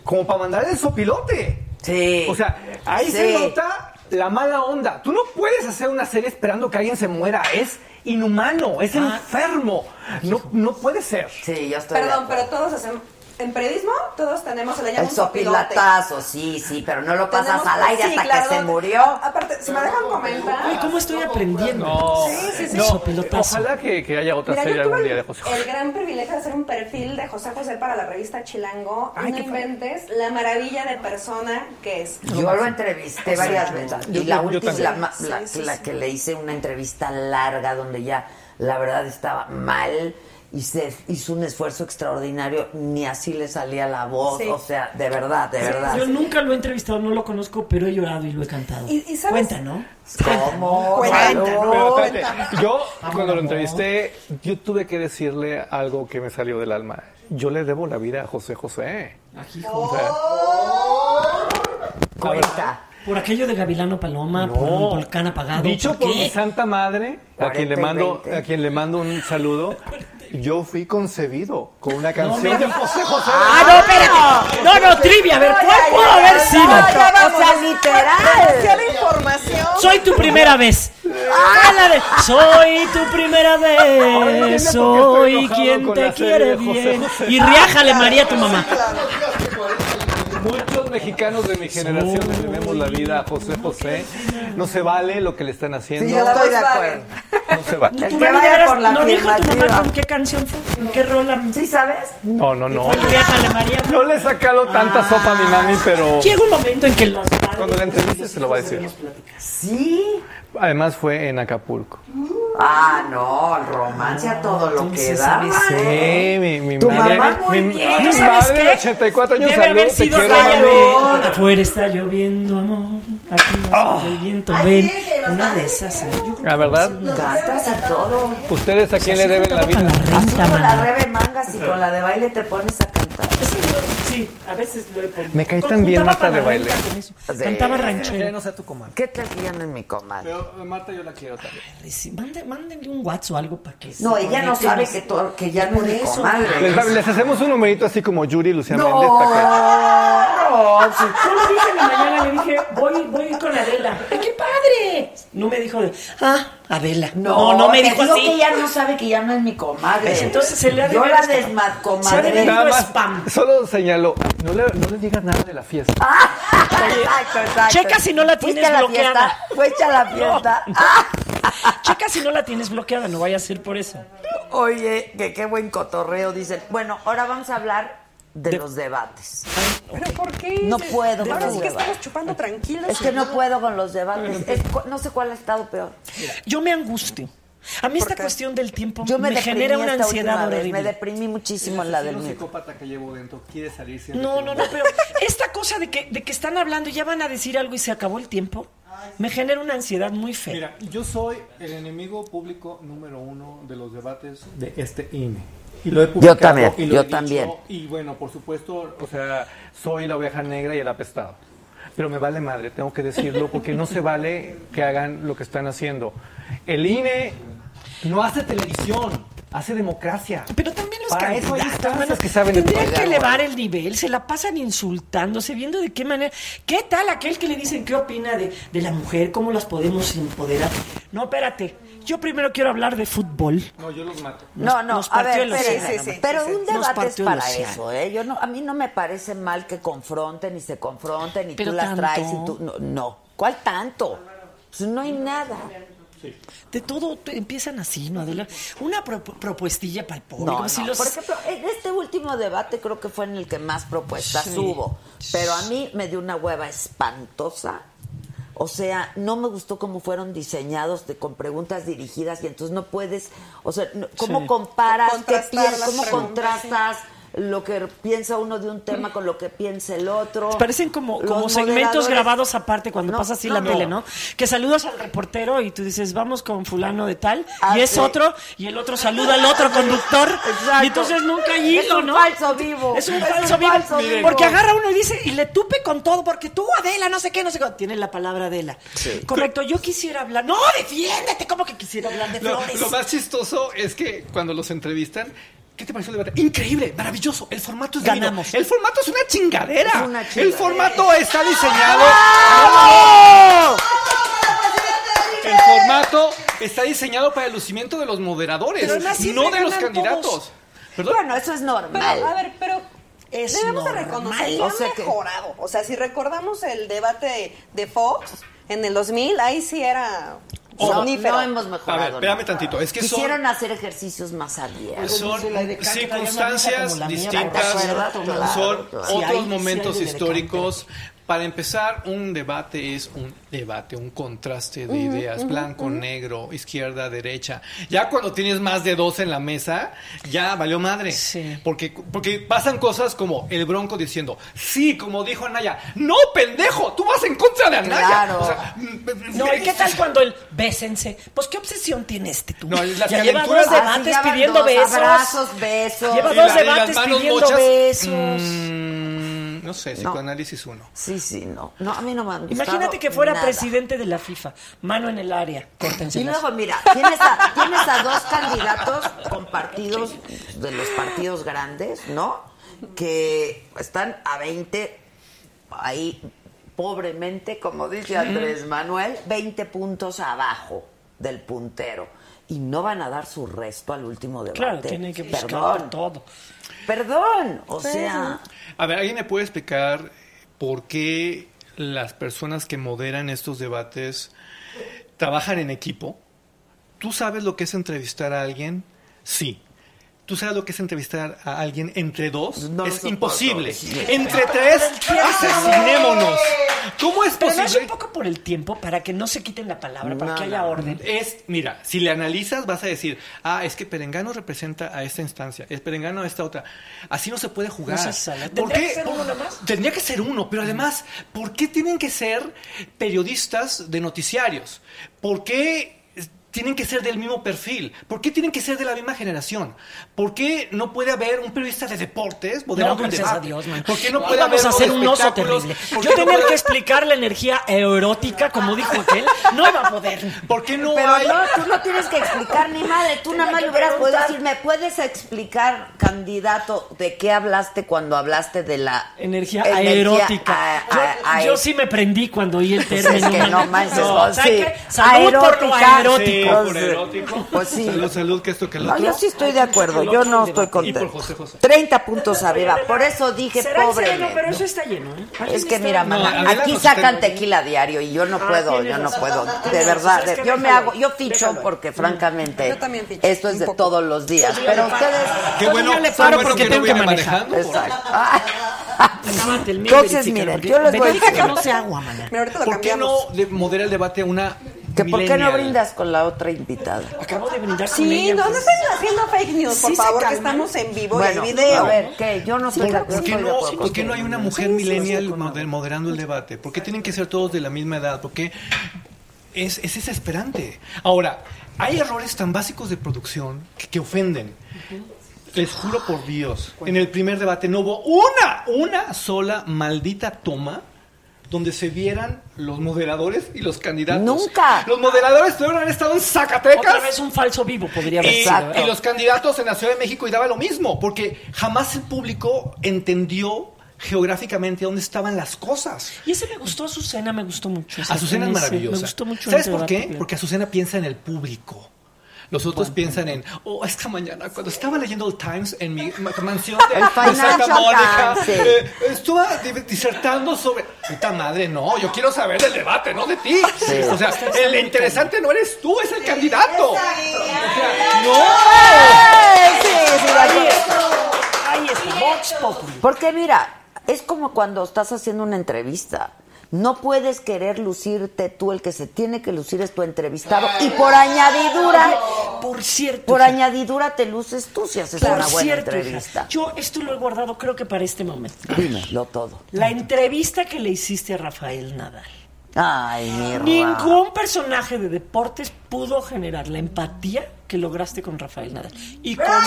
como para mandar el sopilote. Sí. O sea, ahí Sí. se nota la mala onda. Tú no puedes hacer una serie esperando que alguien se muera. Es inhumano, es enfermo. No, no puede ser. Sí, yo estoy Perdón, pero todos hacemos. En periodismo, todos tenemos, El un sopilote. sopilatazo, sí, sí, pero no lo pasas Tenemos- al aire sí, hasta claro, que se murió. Aparte, si me dejan comentar. Ay, ¿cómo estoy aprendiendo? No, Sí, sí, sí. no, ojalá que, que haya otra Mira, serie algún día el, de José José. el gran privilegio de hacer un perfil de José José para la revista Chilango. Ay, no inventes la maravilla de persona que es. Yo lo entrevisté varias veces. Yo- Y la última, la, que le hice una entrevista larga donde ya la verdad estaba mal y se hizo un esfuerzo extraordinario, ni así le salía la voz. Sí. O sea, de verdad, de verdad. Yo nunca lo he entrevistado, no lo conozco, pero he llorado y lo he cantado. Y- y ¿sabes? Cuenta, ¿no? ¿Cómo? Cuenta, espérate, yo cuando lo entrevisté, yo tuve que decirle algo que me salió del alma. Yo le debo la vida a José José. O sea, Cuenta. Por aquello de Gavilano Paloma, por el volcán apagado. Dicho ¿por por mi santa madre, a quien 40 le mando, 20. a quien le mando un saludo. Yo fui concebido con una canción de José José. Ah, no, espérate. No, no, trivia, a ver, ¿cuál ya, pudo haber sido? ya, ya, o sea, literal. Demasiada información. Soy tu primera vez. Ah, la de, soy tu primera vez, soy quien te quiere bien. José. Y riájale, María, tu mamá. Mexicanos de mi generación le debemos la vida a José José. No se vale lo que le están haciendo. Sí, yo estoy de acuerdo. No se vale. El ¿Tu que mamá vaya eras- por la ¿No dijo tu mamá con qué canción fue? ¿En qué rola? ¿Sí sabes? No, no, no. No le he sacado tanta sopa a mi mami, pero Llega un momento en que los padres- cuando la entreviste se lo va a decir. Sí. Además fue en Acapulco. Ah, no, el romance a todo lo que da. ¿sabes Sí, mi, mi Tu madre. mamá muy mi, bien. mi ¿Tú sabes madre de qué? 84 años, Debe salud, haber sido Afuera está lloviendo, amor. Aquí no el viento. Ven. Una de esas. ¿eh? La verdad, Cantas a todo. ¿ustedes a quién le deben la vida? la Así renta, con la rebe mangas y con la de baile te pones a cantar. Sí, a veces lo he ponido. Me cae tan bien Marta de baile. renta con eso. Sí. Cantaba ranchero. no sea tu comadre. ¿Qué te hacían en mi comadre? Pero Marta yo la quiero también. Sí, mande- Mándenle un WhatsApp o algo para que. No, ella no sabe que, que ya no es comadre. Les, les hacemos un numerito así como Yuri y Lucía No, Méndez para no, sí. Yo lo dije en la mañana, le dije, voy, voy con Adela. ¡Ay, ¡Qué padre! No me dijo de, ah, Adela. No, no, me dijo así. que ella no sabe que ya no es mi comadre. Pues entonces se le ha de Yo la desmadcomadre. Más, spam. solo señaló, no le, no le digas nada de la fiesta. Exacto, exacto. Checa si no la ¿Fuiste tienes bloqueada. ¿Fuiste a la fiesta? Checa si no la tienes bloqueada, no vaya a ser por eso. Oye, que qué buen cotorreo, dicen. Bueno, ahora vamos a hablar de, los debates. ¿Pero por qué? No puedo con Ahora los sí que debates. estamos chupando tranquilos. Es que no puedo con los debates. Es cu- no sé cuál ha estado peor. Yo me angustio. A mí esta qué? cuestión del tiempo Yo me, me, deprimí genera una esta ansiedad última vez. horrible. Me deprimí muchísimo en la del mío. psicópata que llevo dentro quiere salir siempre. No, no, no, pero esta cosa de que, de que están hablando y ya van a decir algo y se acabó el tiempo, me genera una ansiedad muy fea. Mira, yo soy el enemigo público número uno de los debates de este INE. Y lo he publicado, también, y lo yo he dicho, también. Y bueno, por supuesto, o sea, soy la oveja negra y el apestado. Pero me vale madre, tengo que decirlo, porque no se vale que hagan lo que están haciendo. El INE no hace televisión, hace democracia. Pero también los Para eso hay mano, que saben tendrían que elevar el nivel, se la pasan insultándose, viendo de qué manera. ¿Qué tal aquel que le dicen qué opina de, de la mujer, cómo las podemos empoderar? No, espérate, yo primero quiero hablar de fútbol. No, yo los mato. No, no, nos a ver, sí, sí, pero sí, sí. un debate es para eso, ¿eh? Yo no, a mí no me parece mal que confronten y se confronten y Pero tú las tanto. traes y tú... No, no. ¿cuál tanto? Pues no hay nada. De todo te- empiezan así, ¿no, Adela? Una pro- propuestilla para el público. No, como si no. los- Por ejemplo, en este último debate creo que fue en el que más propuestas Sí. hubo, pero a mí me dio una hueva espantosa. O sea, no me gustó cómo fueron diseñados de, con preguntas dirigidas y entonces no puedes, o sea, no- cómo Sí. comparas, qué Contrastar piensas, cómo contrastas lo que piensa uno de un tema con lo que piensa el otro. Parecen como, Los como segmentos grabados aparte cuando No, pasa así no, la no. tele, ¿no? Que saludas al reportero y tú dices, vamos con fulano de tal, Ah, y es sí. otro, y el otro saluda al otro conductor, Exacto. y entonces nunca hay Es hilo, un ¿no? falso vivo. Es un Es falso un vivo, falso vivo. porque agarra uno y dice, y le tupe con todo, porque tú, Adela, no sé qué, no sé qué, tiene la palabra Adela. Correcto, yo quisiera hablar, no, defiéndete, ¿cómo que quisiera hablar de Lo, flores? lo más chistoso es que cuando los entrevistan, ¿qué te pareció el debate? Increíble, maravilloso. El formato es divino. Ganamos. El formato es una chingadera. Es una El formato está diseñado. El formato está diseñado para el lucimiento de los moderadores, no de los candidatos. todos. ¿Perdón? Bueno, eso es normal. Pero, a ver, pero Es debemos de normal. reconocer que O ha que- mejorado. O sea, si recordamos el debate de Fox en el 2000, ahí sí era Oh. No hemos mejorado. A ver, espérame tantito. Es que son, Quisieron hacer ejercicios más abiertos. son traía una circunstancias distintas, son otros momentos históricos. Para empezar, un debate es un debate, un contraste de ideas, blanco, negro, izquierda, derecha. Ya cuando tienes más de dos en la mesa, ya valió madre. Sí. Porque, porque pasan cosas como el bronco diciendo, sí, como dijo Anaya, no, pendejo, tú vas en contra de Anaya. Claro. O sea, No, ¿y qué tal cuando el bésense? Pues, ¿qué obsesión tiene este tú? No, las ya lleva dos debates pidiendo dos, besos. Abrazos, besos. Lleva dos la- debates pidiendo mochas, besos. mm, no sé, psicoanálisis uno. Sí, sí, no. No, a mí no me han gustado Imagínate que fuera nada. presidente de la FIFA. Mano en el área. Córtense. Y luego, mira, tienes a, tienes a dos candidatos con partidos de los partidos grandes, ¿no? Que están a 20, ahí pobremente, como dice Andrés Manuel, 20 puntos abajo del puntero. Y no van a dar su resto al último debate. Claro, tiene que buscar Perdón, todo. Perdón. O sea, A ver, ¿alguien me puede explicar por qué las personas que moderan estos debates trabajan en equipo? ¿Tú sabes lo que es entrevistar a alguien? Sí. ¿Tú sabes lo que es entrevistar a alguien entre dos? No es imposible. Sí. Entre tres, asesinémonos. ¿Cómo es Pero no es un posible? poco por el tiempo, para que no se quiten la palabra, para No, que haya orden. Es, mira, si le analizas vas a decir, ah, es que Perengano representa a esta instancia, es Perengano a esta otra. Así no se puede jugar. No sala. ¿Por ¿Tendría qué? que ser uno nomás? Tendría que ser uno, pero además, ¿por qué tienen que ser periodistas de noticiarios? ¿Por qué tienen que ser del mismo perfil? ¿Por qué tienen que ser de la misma generación? ¿Por qué no puede haber un periodista de deportes moderando No, un gracias a debate? Dios, man. ¿Por qué no puede vamos haber a hacer un oso terrible. ¿Por Yo no tener puede- que explicar la energía erótica, como dijo aquel, no iba a poder. ¿Por qué no pero hay no, tú no tienes que explicar ni madre. Tú nada más le hubieras podido decir, ¿me puedes explicar, candidato, de qué hablaste cuando hablaste de la Energía aerótica. a- a- a- yo, yo sí me prendí cuando oí el Pues término. es que no manches, No, vos, ¿sabe sí. Salud por lo aerótico. Sí, erótico. Pues sí. Salud, salud, que esto que lo No, otro. yo sí estoy de acuerdo. Yo no estoy Y por contento. José José. 30 puntos arriba. Por eso dije ¿Será el pobre. sereno? Pero eso está lleno, ¿eh? Es que mira, No, mana, aquí sacan tequila diario y yo no Ah, puedo, yo no puedo. De verdad, yo me hago, yo ficho déjalo. porque francamente Yo también ficho, esto es de todos los días. Pero ustedes, Qué bueno, porque que tengo que manejar. exacto. Entonces, miren, yo les voy a decir- que no sea agua, lo ¿Por qué cambiamos. no de- modera el debate a una que ¿Por qué no brindas con la otra invitada? Acabo de brindar con Sí, ella. no, no pues. estén haciendo fake news, por Sí favor, que estamos en vivo Bueno, y hay video. a ver, ¿qué? Yo no estoy de ¿Por, acuerdo. por qué no, por qué no hay una mujer millennial moder- moderando el debate? ¿Por qué tienen que ser todos de la misma edad? Porque es, es desesperante. Ahora, hay errores tan básicos de producción que, que ofenden. Les juro por Dios, en el primer debate no hubo una, una sola maldita toma donde se vieran los moderadores y los candidatos. Nunca. Los moderadores pudieron haber estado en Zacatecas. Otra vez un falso vivo podría haber Y, y los candidatos en la Ciudad de México y daba lo mismo, porque jamás el público entendió geográficamente dónde estaban las cosas. Y ese me gustó, Azucena me gustó mucho. Azucena es maravillosa. Me gustó mucho. ¿Sabes por qué? Porque Azucena piensa en el público. Los otros piensan en, oh, esta mañana, cuando estaba leyendo el Times en mi ma- mansión de, El de Santa Mónica, eh, estuve disertando sobre. Puta madre, no, yo quiero saber del debate, no de ti. O sea, el interesante no eres tú, es el candidato. O sea, no. Sí, sí, de Ahí está. Ahí está. Vox Populi. Porque mira, es como cuando estás haciendo una entrevista. No puedes querer lucirte tú, el que se tiene que lucir es tu entrevistado. Y por añadidura, Por cierto. por hija, añadidura te luces tú si haces por una buena cierto, hija, entrevista. yo esto lo he guardado creo que para este momento. Dímelo todo. La entrevista que le hiciste a Rafael Nadal. Ay, mi Ra. Ningún personaje de deportes pudo generar la empatía que lograste con Rafael Nadal. Y con el Chepo.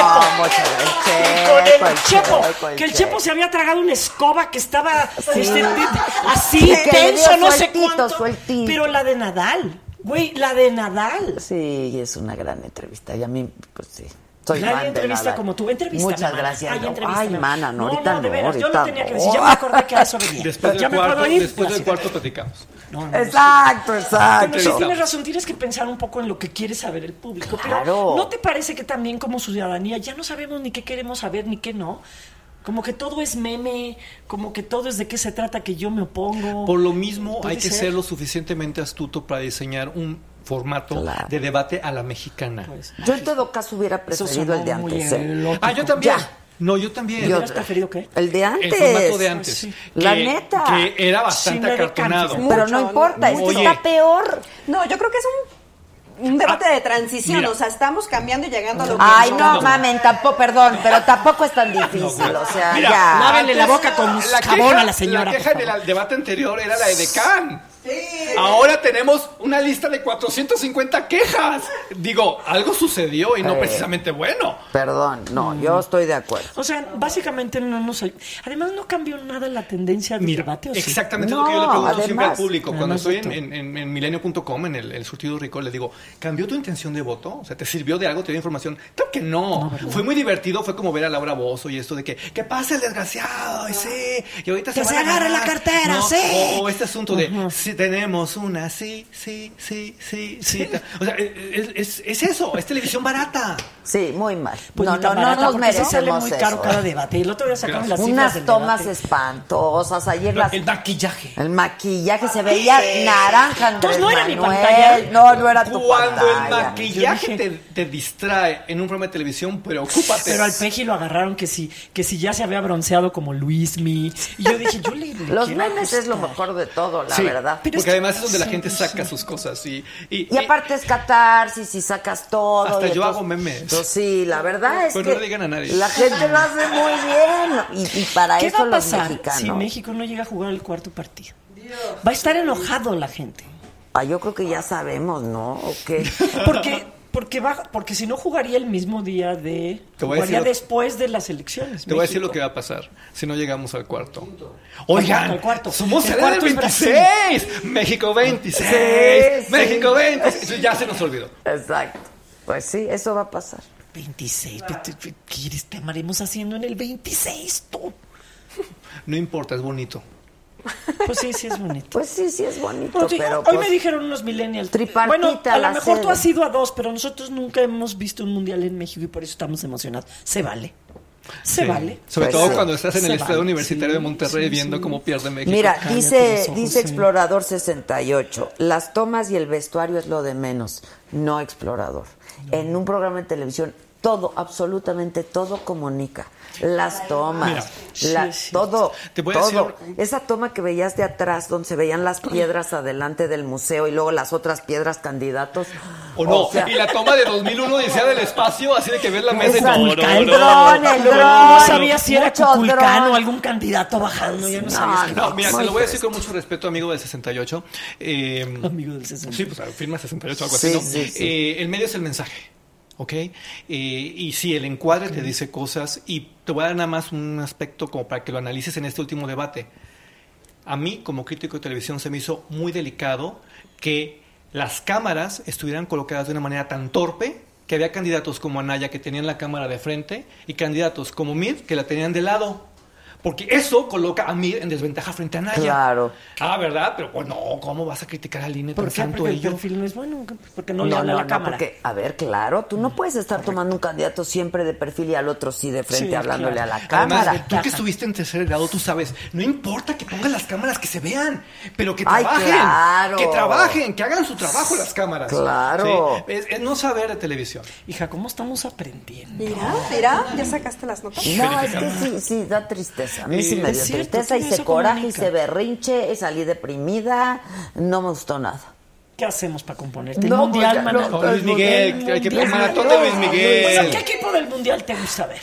Ah. Y con Chepo, el Chepo. Chepo, Que el Chepo. Chepo se había tragado una escoba que estaba Sí. este, así, Sí, tenso, no sé cuánto. sueltito. Pero la de Nadal. Güey, la de Nadal. Sí, es una gran entrevista. Y a mí, pues sí. Soy Nadie entrevista Nadal. como tú. Entrevístame, Muchas mana. gracias. Ay, no. Ay, mana, no, No, ahorita no, de no, veras, yo ahorita lo tenía que no. decir. Ya me acordé que a eso venía. Después ya del me cuarto, puedo ir. después del Así. cuarto platicamos. No, no, Exacto, Pero exacto. sí tienes razón, tienes que pensar un poco en lo que quiere saber el público. Claro. Pero ¿no te parece que también como ciudadanía ya no sabemos ni qué queremos saber ni qué no? Como que todo es meme, como que todo es de qué se trata que yo me opongo. Por lo mismo, hay que ser. ser lo suficientemente astuto para diseñar un formato Claro. de debate a la mexicana. Yo en todo caso hubiera preferido el de antes. ¿eh? ah, yo también. Ya. No, yo también. Yo- ¿Hubieras preferido qué? El de antes. El formato de antes. Sí. La neta. Que era bastante de acartonado. Pero no importa, este Oye. está peor. No, yo creo que es un, un debate Ah, de transición. mira. O sea, estamos cambiando y llegando a lo que Ay, no, somos. mamen, tampoco, perdón, pero tampoco es tan difícil, o sea, Mira, ya. Lávenle la boca con La jabón queja, a la señora. la queja del debate anterior era la de Ahora tenemos una lista de 450 quejas. Digo, algo sucedió y no Eh. precisamente bueno. Perdón, no, yo estoy de acuerdo. O sea, básicamente no nos... Además no cambió nada la tendencia del Mira, debate, ¿o sí? exactamente No, lo que yo le pregunto siempre al además- público. Cuando Además estoy en, en, en milenio.com, en el, el surtido rico, les digo, ¿cambió tu intención de voto? O sea, ¿te sirvió de algo? ¿Te dio información? Claro que no. fue muy divertido, fue como ver a Laura Bozo y esto de que, ¿qué pasa el desgraciado? Y sí, y ahorita Que se a agarre ganar". la cartera, No, sí. O, o este asunto de, si tenemos una, sí, sí, sí, sí, sí. O sea, es, es- es eso, es televisión barata. Sí, muy mal. Pues no, no, no barata, nos porque sí sale merecemos muy eso. caro cada debate. El otro día sacaron las Unas del tomas debate. espantosas, ayer las... El maquillaje. El maquillaje se veía naranja, Andrés Entonces, ¿no era mi pantalla? No, no era tu Cuando el pantalla. maquillaje Yo te, te distrae en un programa de televisión, preocúpate. Pero al Peji lo agarraron que si, que si ya se había bronceado como Luismi. Y yo dije, yo le. le Los memes es lo mejor de todo, la Sí, verdad. Pero porque es que- además es donde la gente sí. saca sus cosas y, y, Y aparte es catarsis y sacas todo. Hasta y yo entonces- hago memes. Pues sí, la verdad es Pero que no le digan a nadie. la gente lo hace muy bien. Y, y para ¿Qué eso va a los pasar mexicanos. si México no llega a jugar el cuarto partido? Va a estar enojado la gente. Ah, yo creo que ya sabemos, ¿no? ¿O qué? Porque, porque, va, porque si no jugaría el mismo día de. Te voy a Jugaría decir lo- después de las elecciones. Te voy a decir México. lo que va a pasar si no llegamos al cuarto. Oigan, al cuarto. somos El cuarto del es Brasil. 26. México 26. Sí, sí. México 26. Eso ya se nos olvidó. Exacto. Pues sí, eso va a pasar. 26. ¿Qué te- ¿Qué quieres? Te amaremos haciendo en el 26, tú. No importa, es bonito. Pues sí, sí es bonito. Pues sí, sí es bonito, Bueno, sí, pero hoy pues, me dijeron unos millennials. Tripartita Bueno, a lo mejor tú sede. has ido a dos, pero nosotros nunca hemos visto un mundial en México y por eso estamos emocionados. Se vale. Se Sí. vale. Sobre Pues todo sí. cuando estás en Se el Estadio vale. Universitario Sí, de Monterrey sí, viendo sí. cómo pierde México. Mira, Cállate dice, ojos, dice sí. Explorador 68, las tomas y el vestuario es lo de menos, no Explorador. En un programa de televisión, todo, absolutamente todo comunica. Las tomas, Mira, la- sí, sí. todo, Te voy a decir- Esa toma que veías de atrás, donde se veían las piedras adelante del museo y luego las otras piedras candidatos. O no, O sea, y la toma de 2001 decía del espacio, así de que ves la mesa y Esa- no, no, el no, dron, no, el no, dron. No sabía si era Cuculcán o algún candidato bajando. Ya no, No, sabía. No, mira, te lo voy a decir con mucho respeto, amigo del 68. Eh, Amigo del 60. Sí, pues firma 68 algo Sí, así, ¿no? sí, sí. Eh, el medio es el mensaje, ¿ok? Eh, y sí, el encuadre te dice cosas y te voy a dar nada más un aspecto como para que lo analices en este último debate. A mí, como crítico de televisión, se me hizo muy delicado que las cámaras estuvieran colocadas de una manera tan torpe que había candidatos como Anaya que tenían la cámara de frente y candidatos como Mid que la tenían de lado. Porque eso coloca a Mid en desventaja frente a Anaya. Claro. Ah, ¿verdad? Pero bueno, ¿cómo vas a criticar al INE ¿Por qué? tanto Porque el ello? perfil no es bueno. Porque no, No, le no, habla a la no, cámara. porque, a ver, claro, tú no puedes estar tomando un candidato siempre de perfil y al otro sí de frente Sí, hablándole claro. a la cámara. Además, tú que estuviste en tercer grado, tú sabes, no importa que pongan las cámaras que se vean, pero que Ay, trabajen, claro. que trabajen, que hagan su trabajo las cámaras. Claro. Sí, Es, es no saber de televisión. Hija, ¿cómo estamos aprendiendo? Mira, mira, ya sacaste las notas. No, es que sí, sí, da tristeza. A mí sí me dio cierto, tristeza, hice eso coraje, comunica. hice berrinche, salí deprimida, no me gustó nada. ¿Qué hacemos para componerte? No, el mundial, pues Maná. no, Luis Miguel, hay que maratón de Luis Miguel. O sea, ¿qué equipo del mundial te gusta ver?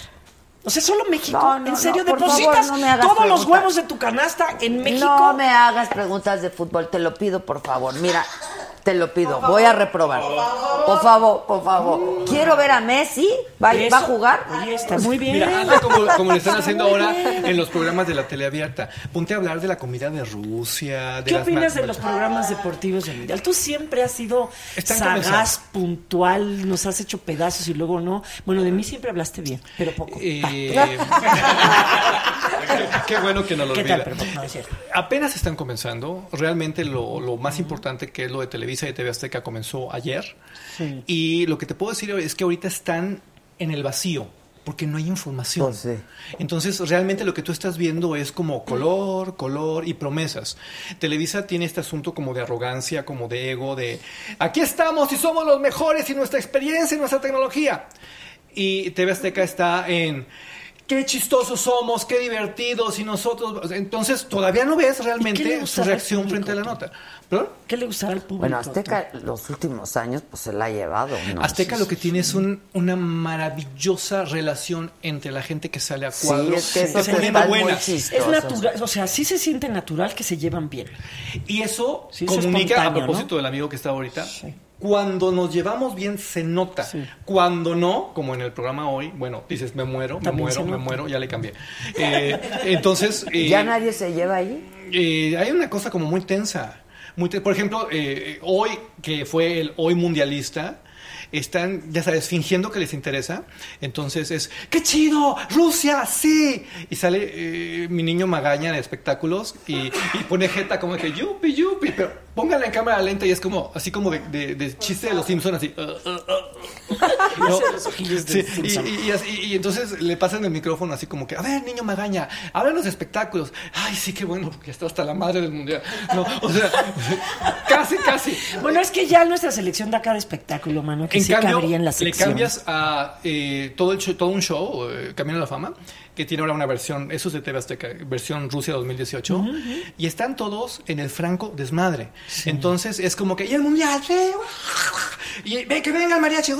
O sea, solo México. No, no, ¿En serio? no, ¿Depositas favor, no todos los huevos de tu canasta en México? No me hagas preguntas de fútbol, te lo pido, por favor. Mira, te lo pido, voy a reprobar. Por favor, por favor. Quiero ver a Messi, ¿va, a jugar? Oye, está muy bien. Mira, hazle como, como le están Está haciendo ahora bien. en los programas de la tele abierta. Ponte a hablar de la comida de Rusia. De ¿Qué las opinas de los programas deportivos del Mundial? Tú siempre has sido Están sagaz, puntual, nos has hecho pedazos y luego no. Bueno, de mí siempre hablaste bien, pero poco. Eh, Qué bueno que no lo ¿Qué olvida. tal? No, es. Apenas están comenzando. Realmente lo, lo más importante que es lo de Televisa y TV Azteca comenzó ayer. Sí. Y lo que te puedo decir es que ahorita están en el vacío. Porque no hay información. Pues sí. Entonces, realmente lo que tú estás viendo es como color, color y promesas. Televisa tiene este asunto como de arrogancia, como de ego, de aquí estamos y somos los mejores y nuestra experiencia y nuestra tecnología. Y TV Azteca está en qué chistosos somos, qué divertidos y nosotros. Entonces, todavía no ves ¿Y qué le realmente su reacción público, frente a la nota. ¿Perdón? ¿Qué le gustará al público? Bueno, Azteca los últimos años pues se la ha llevado. ¿no? Azteca Sí, lo que sí, tiene es un- una maravillosa relación entre la gente que sale a Sí, cuadros. es que eso se buena. Es natural, o sea, sí se siente natural que se llevan bien. Y eso Sí, es comunica, a propósito ¿no? del amigo que está ahorita, cuando nos llevamos bien se nota. Cuando no, como en el programa hoy, bueno, dices, me muero, me También muero, me muero, ya le cambié. Eh, entonces... eh, ¿Ya nadie se lleva ahí? eh, hay una cosa como muy tensa. Muy por ejemplo, eh, hoy, que fue el hoy mundialista, están, ya sabes, fingiendo que les interesa. Entonces es, ¡qué chido! ¡Rusia! ¡Sí! Y sale eh, mi niño Magaña de espectáculos y, y pone jeta como que, ¡yupi, yupi! Pero pónganla en cámara lenta y es como, así como de, de- de chiste de los Simpsons, así. "Uh, uh, uh". Los Sí, y, Simpson. y- y así- y entonces le pasan el micrófono así como que, a ver, niño Magaña, háblanos de espectáculos. Ay, sí, qué bueno, porque está hasta la madre del mundial. No, o sea, casi, casi. Bueno, es que ya nuestra selección da cada espectáculo, mano, que En sí cambio, cabría en la le sección. cambias a eh, todo, el show- todo un show, eh, Camino a la Fama, que tiene ahora una versión, eso es de TV Azteca, versión Rusia 2018, y están todos en el franco desmadre. Entonces es como que, y el mundial, sí, y ve que venga el mariachi,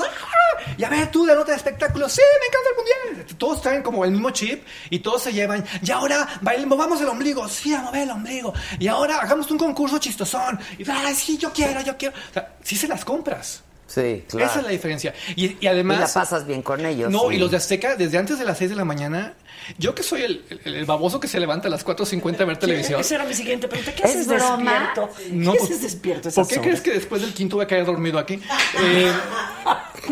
y a ver tú la nota de espectáculo, sí, me encanta el mundial. Todos traen como el mismo chip y todos se llevan, y ahora bailemos, movamos el ombligo, sí, a mover el ombligo, y ahora hagamos un concurso chistosón, y ay, sí, yo quiero, yo quiero. O sea, sí se las compras. Sí, claro. Esa es la diferencia. Y, y además. Y la pasas bien con ellos. No, sí. y los de Azteca, desde antes de las 6 de la mañana, yo que soy el, el- el baboso que se levanta a las 4.50 a ver televisión. Esa era mi siguiente pregunta. ¿Qué ¿Es haces despierto? No, ¿Qué pues, haces despierto? ¿Por qué horas? crees que después del quinto voy a caer dormido aquí? Eh,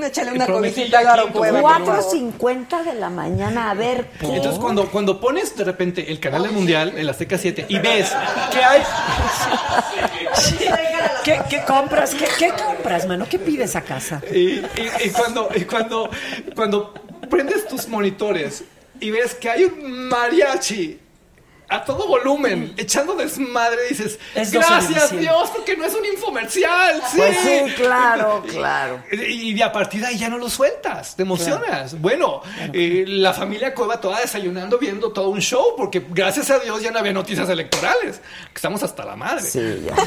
Échale una cobijita a favor. 4.50 de la mañana, a ver qué. entonces, cuando, cuando pones de repente el canal del mundial, el Azteca 7, y ves que hay. ¿Qué, qué compras? ¿Qué, qué compras, mano? ¿Qué pides a casa? Y, y- y cuando, y cuando, cuando prendes tus monitores y ves que hay un mariachi a todo volumen, echando desmadre, dices, Es 12 de gracias diciembre". Dios, porque no es un infomercial. Sí. Pues sí, claro, claro. Y, y a partir de ahí ya no lo sueltas, te emocionas. Bueno, eh, la familia Cueva toda desayunando, viendo todo un show, porque gracias a Dios ya no había noticias electorales. Estamos hasta la madre. Sí, ya.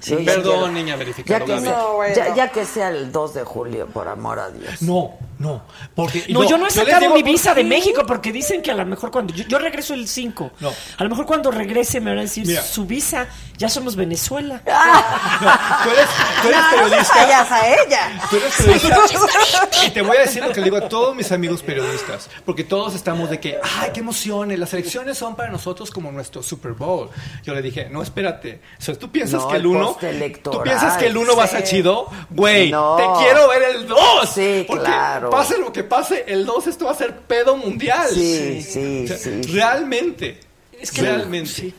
Sí, ya perdón, niña Ya verificadora. que, sea, No, bueno. ya, ya que sea el 2 de julio, por amor a Dios. No, no, porque No, yo no he sacado digo mi visa de. México porque dicen que a lo mejor cuando yo, yo regreso el 5. No. A lo mejor cuando regrese me van a decir Mira. su visa, ya somos Venezuela. Tú eres, tú eres No, no periodista. vayas a ella. Tú eres periodista. Y te voy a decir lo que le digo a todos mis amigos periodistas, porque todos estamos de que, ay, qué emociones, las elecciones son para nosotros como nuestro Super Bowl. Yo le dije, no, espérate, o sea, tú piensas No, que el el 1, postelectoral, tú piensas que el 1 va a ser sí. chido, güey, No. te quiero ver el 2. Sí, porque claro. Pase lo que pase, el 2 esto va a ser pedo mundial. Sí, sí, O sea, sí. Realmente. Es que- realmente.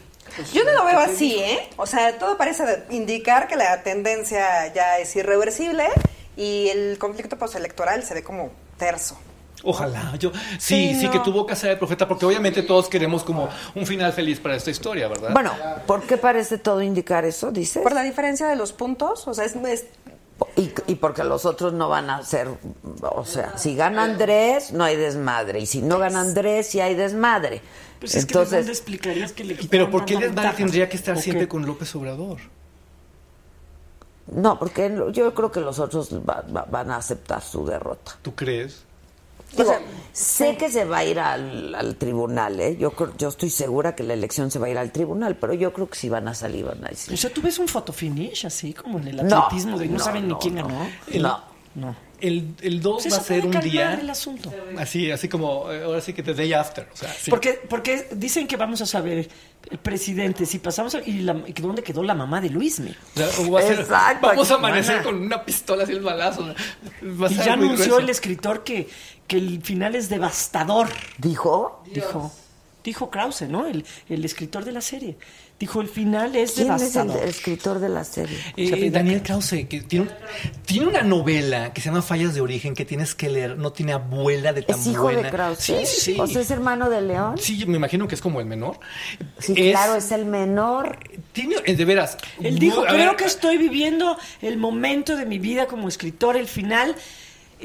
Yo no lo veo así, ¿eh? O sea, todo parece indicar que la tendencia ya es irreversible y el conflicto postelectoral se ve como terso. Ojalá, yo sí, Sí, sí, no. que tuvo casa de profeta, porque obviamente todos queremos como un final feliz para esta historia, ¿verdad? Bueno, ¿por qué parece todo indicar eso, dices? Por la diferencia de los puntos, o sea, es, es- Y, y porque los otros no van a ser O sea, si gana Andrés, no hay desmadre. Y si no gana Andrés, sí hay desmadre. Pues es que ¿de dónde Entonces, explicarías que le Pero ¿por qué desmadre tendría que estar ¿O siempre con López Obrador? no, porque yo creo que los otros va- va- van a aceptar su derrota. ¿Tú crees? Digo, sé que se va a ir al, al tribunal, ¿eh? Yo, creo- yo estoy segura que la elección se va a ir al tribunal, pero yo creo que si van a salir, van a decir. O sea, tú ves un fotofinish así como en el No, atletismo de no, no, saben no, ni quién no. ganó. El- No. No. El, el 2 Pues va a ser un día. el asunto. Así, así como, eh, ahora sí que the day after. O sea, sí. Porque, porque dicen que vamos a saber el presidente si pasamos a- y, la, dónde quedó la mamá de Luismi. O sea, o va a ser- Exacto, vamos a amanecer Mana. con una pistola así el balazo. Va a Y ya anunció grueso. el escritor que, que el final es devastador. ¿Dijo? Dijo, dijo Krause, ¿no? El, el escritor de la serie. Dijo, el final es ¿Quién es el devastador. escritor de la serie? Eh, Daniel Krause, que tiene, tiene una novela que se llama Fallas de Origen que tienes que leer. No tiene abuela de tan ¿Es hijo buena. de Krause? Sí, sí, sí. O sea, es hermano de León. Sí, me imagino que es como el menor. Sí, Es- claro, es el menor. Tiene, eh, de veras. Él dijo, a creo ver, que estoy viviendo el momento de mi vida como escritor, el final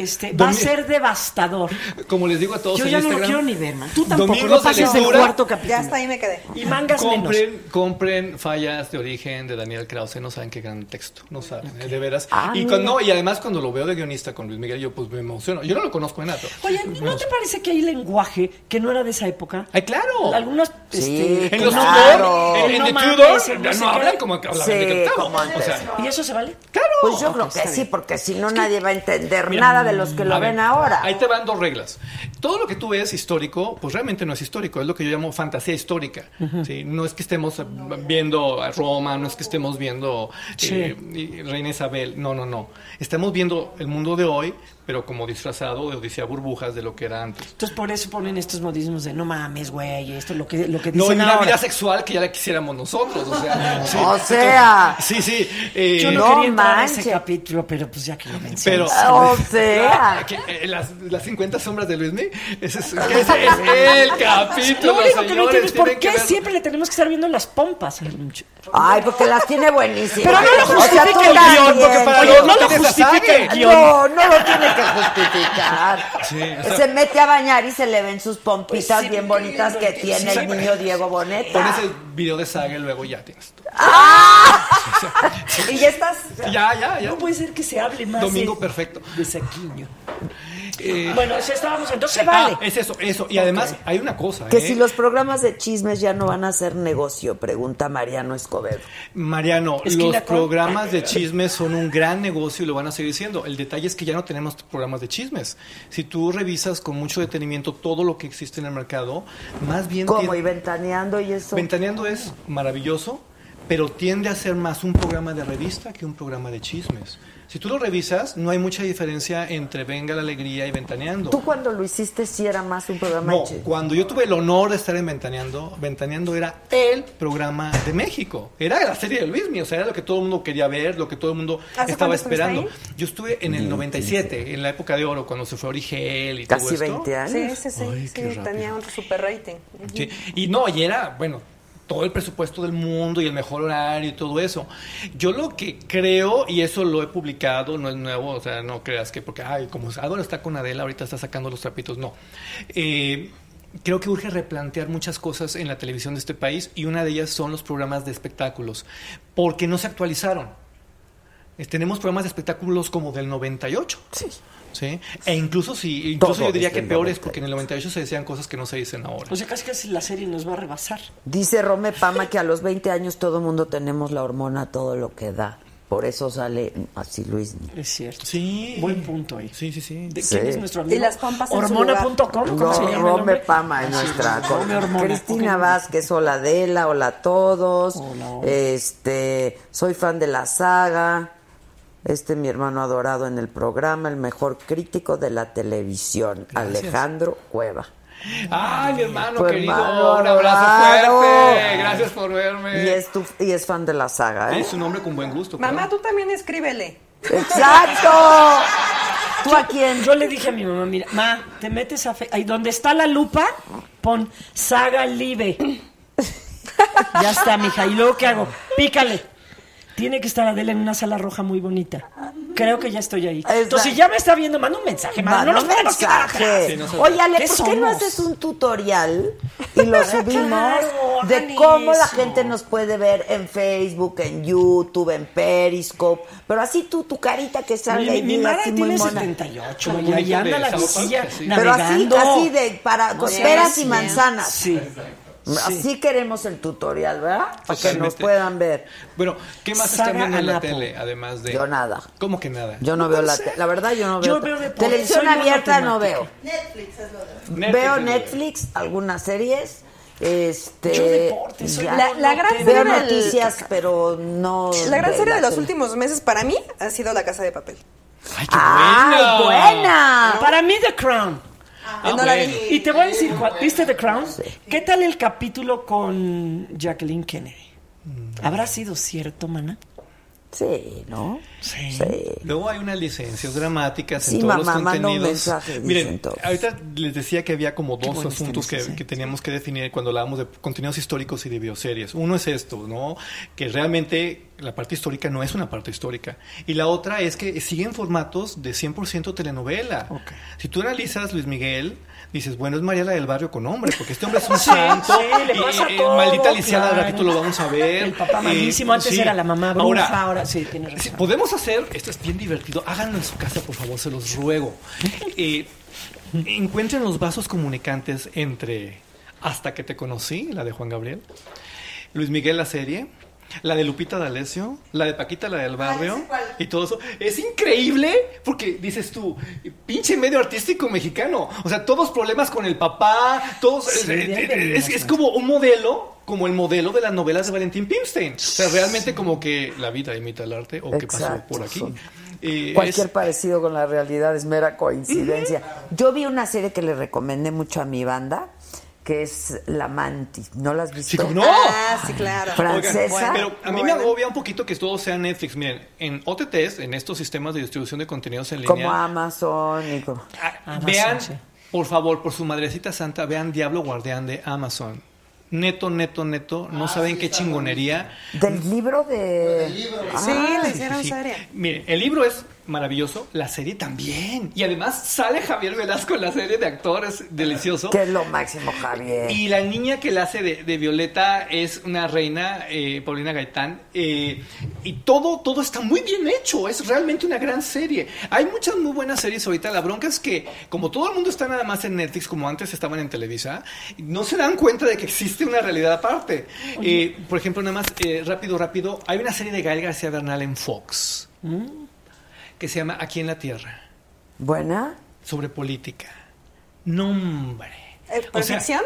este, va a ser devastador. Como les digo a todos Yo en ya no lo quiero ni ver, man. Tú tampoco, domingos no pases del cuarto capítulo. Ya hasta ahí me quedé. Y mangas menos. Compren, compren fallas de origen de Daniel Krause, no saben qué gran texto, no saben, eh, de veras. Ah, y, mira. cuando, y además cuando lo veo de guionista con Luis Miguel, yo pues me emociono. Yo no lo conozco en nada. Oye, me ¿no te parece que hay lenguaje que no era de esa época? ¡Ay, claro! Algunos... Sí, este, En los Claro. Tudor, en, en No mames, Tudor, no no hablan como que hablaban Sí, de Cartago. como antes. O sea, ¿Y eso se vale? claro. Pues yo creo que sí, porque si no nadie va a entender nada de los que lo ver, ven ahora. Ahí te van dos reglas. Todo lo que tú ves histórico, pues realmente no es histórico, es lo que yo llamo fantasía histórica. ¿sí? No es que estemos eh, viendo a Roma, no es que estemos viendo eh, y Reina Isabel, no, no, no. Estamos viendo el mundo de hoy, pero como disfrazado de Odisea Burbujas de lo que era antes. Entonces por eso ponen estos modismos de no mames, güey, esto es lo que, lo que No, y una ahora. vida sexual que ya la quisiéramos nosotros, o sea. sí. O sea. Sí, sí. eh, Yo no, No quería entrar ese manches. capítulo, pero pues ya que lo Pero, mencionas. O sea. que, eh, las, las 50 sombras de Luis ese es, ese es el capítulo. Lo único que no entiendo es por qué ver- siempre le tenemos que estar viendo las pompas al. Ay, porque las tiene buenísimas. Pero no lo O sea, justifica el guion, también, porque para Oye, los no lo justifica el guion. No, no lo tiene que justificar. Sí, o sea- se mete a bañar y se le ven sus pompitas Pues sí, bien bonitas que tiene sí, el niño Diego Boneta. Pones el video de Saga y luego ya tienes. Y ya estás. Ya, ya, ya. No puede ser que se hable más Domingo perfecto. de saquiño. Eh, Bueno, si estábamos, entonces ah, vale. es eso, eso. Y además hay una cosa, Que ¿eh? si los programas de chismes ya no van a ser negocio, pregunta Mariano Escobedo. Mariano, los programas de chismes son un gran negocio y lo van a seguir siendo. El detalle es que ya no tenemos programas de chismes. Si tú revisas con mucho detenimiento todo lo que existe en el mercado, más bien... ¿Cómo? tiene- Y ventaneando y eso. Ventaneando es maravilloso, pero tiende a ser más un programa de revista que un programa de chismes. Si tú lo revisas, no hay mucha diferencia entre Venga la Alegría y Ventaneando. Tú cuando lo hiciste sí era más un programa No, de cuando yo tuve el honor de estar en Ventaneando, Ventaneando era el programa de México. Era la serie de Luismi, o sea, era lo que todo el mundo quería ver, lo que todo el mundo ¿Hace estaba esperando. Yo estuve en el 97, en la época de oro, cuando se fue Origel y Casi todo esto. 20 años. Sí, sí, sí. Ay, sí, tenía un super rating. Sí, Y no, y era, bueno, todo el presupuesto del mundo y el mejor horario y todo eso. Yo lo que creo, y eso lo he publicado, no es nuevo, o sea, no creas que porque, ay, como Álvaro está con Adela, ahorita está sacando los trapitos, no. Eh, creo que urge replantear muchas cosas en la televisión de este país y una de ellas son los programas de espectáculos, porque no se actualizaron. Eh, Tenemos programas de espectáculos como del 98. Sí. ¿Sí? E incluso si, incluso Todo yo diría que peores 98. porque en el 98 se decían cosas que no se dicen ahora. O sea, casi casi la serie nos va a rebasar. Dice Rome Pama que a los 20 años todo el mundo tenemos la hormona todo lo que da. Por eso sale así Luis. Es cierto. Sí. Buen punto ahí. Sí, sí, sí. ¿De Sí. quién es nuestro amigo? Y las Hormona.com. ¿Cómo No, se llama el Rome? Pama es Ah, sí, nuestra. Cristina Ok. Vázquez, hola Adela, hola a todos. Hola, hola. Este, soy fan de la saga. Este mi hermano adorado en el programa, el mejor crítico de la televisión, Alejandro Cueva. Ay, mi hermano Tu querido, hermano un abrazo fuerte. Gracias por verme. Y es, tu- y es fan de la saga, ¿eh? Es un hombre con buen gusto. Mamá, claro. tú también escríbele. ¡Exacto! ¿Tú a quién? Yo le dije a mi mamá, mira, ma, te metes a... fe- Ahí donde está la lupa, pon Saga Live. ya está, mija. ¿Y luego qué hago? Pícale. Tiene que estar Adela en una sala roja muy bonita. Creo que ya estoy ahí. Entonces, si ya me está viendo, manda un mensaje, manda, no un mensaje. Sí, no Oye, Ale, ¿Qué ¿por qué no haces un tutorial y lo subimos Claro, de cómo la gente nos puede ver en Facebook, en YouTube, en Periscope? Pero así tú, tu carita que salga Mi, y mi Mara así muy tiene mona. 78 Como y ahí anda la visilla sí. Pero así, así de, para, con Sí, peras y sí. manzanas. Sí. Así queremos el tutorial, ¿verdad? Para que nos puedan ver. Bueno, ¿qué más Saga están viendo en la tele? Además de. Yo nada. ¿Cómo que nada? Yo no veo la te- la verdad yo no veo. Yo veo deporte, televisión abierta no veo. Netflix es lo de. Netflix veo de- Netflix, algunas series. Este, Yo deporte, soy ya- La- la gran veo serie noticias, pero no. La gran de serie de la los tele. últimos meses para mí ha sido La Casa de Papel. ¡Ay, buena! Para mí, The Crown. Ah, no. Y te voy a decir, ¿cuál- ¿viste The Crown? ¿Qué tal el capítulo con Jacqueline Kennedy? ¿Habrá sido cierto, mana? Sí, ¿no? Sí. Luego hay unas licencias dramáticas Sí, en todos mamá, los contenidos. mensaje, Miren, todos. ahorita les decía que había como dos asuntos que, ¿eh? que teníamos que definir cuando hablábamos de contenidos históricos y de bioseries. Uno es esto, ¿no? Que realmente la parte histórica no es una parte histórica. Y la otra es que siguen formatos de 100% telenovela. Si tú analizas Luis Miguel, dices, bueno, es Mariela del Barrio con hombre, porque este hombre es un santo. sí, le pasa eh, todo, maldita Lisiada, al claro. ratito lo vamos a ver. El papá Eh, malísimo, antes sí. era la mamá bruja, ahora, sí, tienes razón. podemos hacer, esto es bien divertido, háganlo en su casa, por favor, se los ruego. Eh, encuentren los vasos comunicantes entre Hasta que te conocí, la de Juan Gabriel, Luis Miguel la serie, la de Lupita D'Alessio, la de Paquita la del barrio y todo eso. Es increíble porque dices tú, pinche medio artístico mexicano, o sea, todos problemas con el papá, todos Sí, eh, eh, es, como un modelo como el modelo de las novelas de Valentín Pimstein. O sea, realmente como que la vida imita el arte o qué pasó por aquí. Eh, Cualquier es- parecido con la realidad es mera coincidencia. Yo vi una serie que le recomendé mucho a mi banda, que es La Manti. ¿No la has visto? Sí, ¿cómo no? Ah, sí, claro. Francesa. Oigan, pero a mí Bueno. me agobia un poquito que todo sea Netflix. Miren, en OTTs, en estos sistemas de distribución de contenidos en como línea, Amazon y como... Amazon, vean, sí. por favor, por su madrecita santa, vean Diablo Guardián de Amazon. Neto, neto, neto, no saben qué chingonería. Del libro de... Sí, Ah, le hicieron Sí, sí. serie. Miren, el libro es maravilloso, la serie también. Y además sale Javier Velasco en la serie de actores, delicioso. Que es lo máximo, Javier. Y la niña que la hace de, de Violeta es una reina, eh, Paulina Gaitán. eh, y todo, todo está muy bien hecho. Es realmente una gran serie. Hay muchas muy buenas series ahorita. La bronca es que, como todo el mundo está nada más en Netflix, como antes estaban en Televisa, no se dan cuenta de que existe una realidad aparte. Eh, por ejemplo, nada más, eh, rápido, rápido. Hay una serie de Gael García Bernal en Fox que se llama Aquí en la Tierra, ¿Buena? sobre política. Nombre. Eh, ¿pero ficción?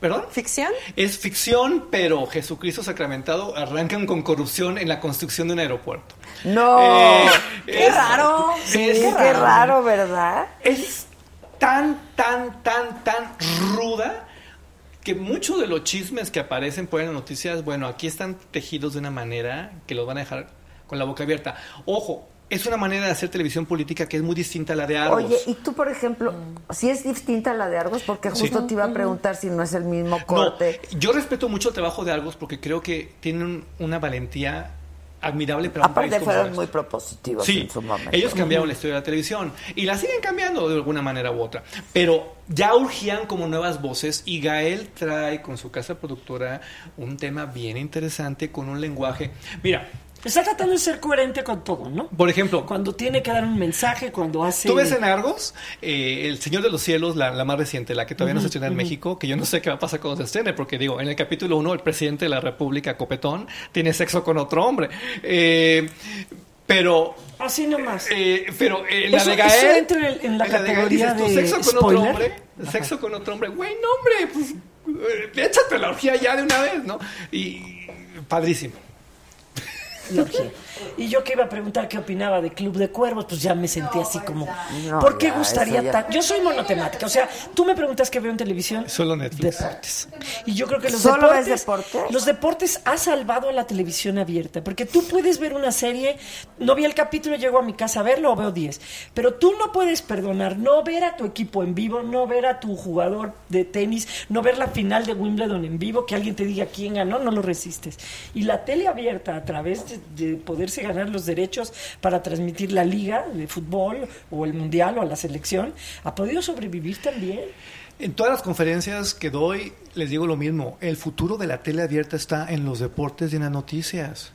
¿Perdón? ¿Ficción? Es ficción, pero Jesucristo sacramentado arrancan con corrupción en la construcción de un aeropuerto. No. Eh, ¡Qué es- raro! Sí, es- qué raro, ¿verdad? Es tan, tan, tan, tan ruda que muchos de los chismes que aparecen por ahí en las noticias, bueno, aquí están tejidos de una manera que los van a dejar con la boca abierta. Ojo, es una manera de hacer televisión política que es muy distinta a la de Argos. Oye, y tú, por ejemplo, si es distinta a la de Argos, porque Sí. justo te iba a preguntar si no es el mismo corte. No, yo respeto mucho el trabajo de Argos porque creo que tienen una valentía admirable para un Aparte país como fueron nuestro. muy propositivos Sí, en su momento. ellos cambiaron la historia de la televisión y la siguen cambiando de alguna manera u otra. Pero ya urgían como nuevas voces y Gael trae con su casa productora un tema bien interesante con un lenguaje. Mira, Está tratando de ser coherente con todo, ¿no? por ejemplo, Cuando tiene que dar un mensaje, cuando hace... Tú ves en Argos, eh, El Señor de los Cielos, la, la más reciente, la que todavía no se estrena en México, que yo no sé qué va a pasar cuando se estrene, porque digo, en el capítulo 1 el presidente de la República, Copetón, tiene sexo con otro hombre. Eh, pero... Así nomás. eh, pero en la Eso- de eso Gael... entra en- en la de Gael categoría dices tú, de sexo con otro hombre, sexo con otro hombre, güey, no hombre, pues eh, échate la orgía ya de una vez, ¿no? Y padrísimo. La orgía. Y yo que iba a preguntar qué opinaba de Club de Cuervos, pues ya me sentí así como, No, ¿por qué ya, gustaría eso ya. tan? Yo soy monotemática, o sea, tú me preguntas qué veo en televisión. Solo Netflix. Deportes. Y yo creo que los ¿Solo deportes, deportes? los deportes ha salvado a la televisión abierta, porque tú puedes ver una serie, no vi el capítulo, llego a mi casa a verlo o veo 10, pero tú no puedes perdonar no ver a tu equipo en vivo, no ver a tu jugador de tenis, no ver la final de Wimbledon en vivo, que alguien te diga quién ganó, no lo resistes. Y la tele abierta a través de de, de poderse ganar los derechos para transmitir la liga de fútbol o el mundial o la selección, ha podido sobrevivir también. En todas las conferencias que doy, les digo lo mismo. El futuro de la tele abierta está en los deportes y en las noticias.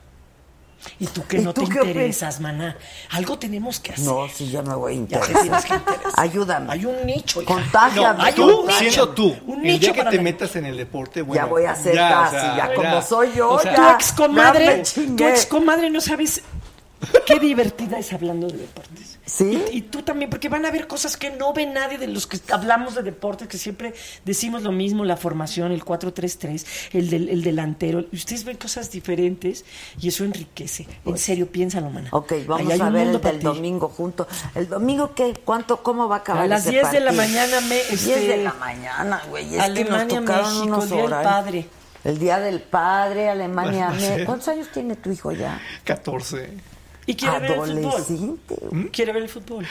Y tú que ¿Y no tú te qué interesas, maná. Algo tenemos que hacer. No, sí, ya me voy a Ya interesar. te tienes que interesar. Ayúdame. Hay un nicho. Contágiame. No, hay Tú, un nicho. siendo tú, Un el nicho día que para te la- metas en el deporte, bueno, ya voy a hacer ya, o casi, sea, ya como ya. soy yo, O sea, Tu ya. ex comadre, Ya tu ex comadre no sabes qué divertida es hablando de deportes. ¿Sí? Y, y tú también, porque van a ver cosas que no ve nadie de los que hablamos de deportes, que siempre decimos lo mismo, la formación, el 4-3-3, el, del, el delantero. Y ustedes ven cosas diferentes y eso enriquece. En serio, piénsalo, mana. Ok, vamos a ver el del domingo junto. ¿El domingo qué? ¿Cuánto? ¿Cómo va a acabar A las ese 10 de la mañana, me, 10 este, de la mañana, güey. Es Alemania, que nos tocaron México, unos el Día del. Padre. El Día del Padre, Alemania. Me- ¿Cuántos años tiene tu hijo ya? 14. Y quiere ver el fútbol. Quiere ver el fútbol.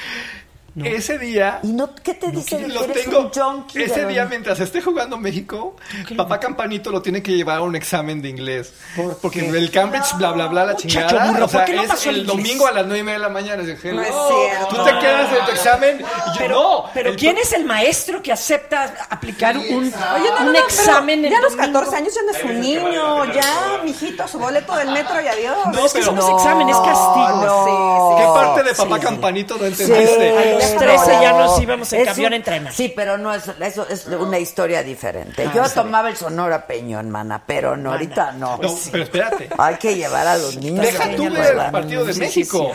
No. Ese día ¿Y no qué te dice de que lo eres tengo. un junkie? Ese día, mientras esté jugando México, papá Campanito lo tiene que llevar a un examen de inglés. Porque el Cambridge, bla, bla, bla, la Muchacho chingada. burro, o sea, ¿por qué no es pasó el el domingo a las nueve y media de la mañana. Dije, No es "No, cierto. Tú te quedas en tu examen. Y yo, Pero, no. pero el- ¿quién es el maestro que acepta aplicar un, Oye, no, no, un no, examen ya a los domingo? 14 años ya no es un niño, ya, mijito, su boleto del metro y adiós. No, es que pero- eso no es examen, es castigo. no. ¿Qué parte de papá. Campanito no entendiste? A los 13 ya nos íbamos en camión un- a entrenar. Sí, pero no es, eso es una historia diferente. Yo tomaba el Sonora Peñón, mana, pero no, ahorita no. No, pero espérate. Hay que llevar a los niños. Deja tú ver el partido de sí, México.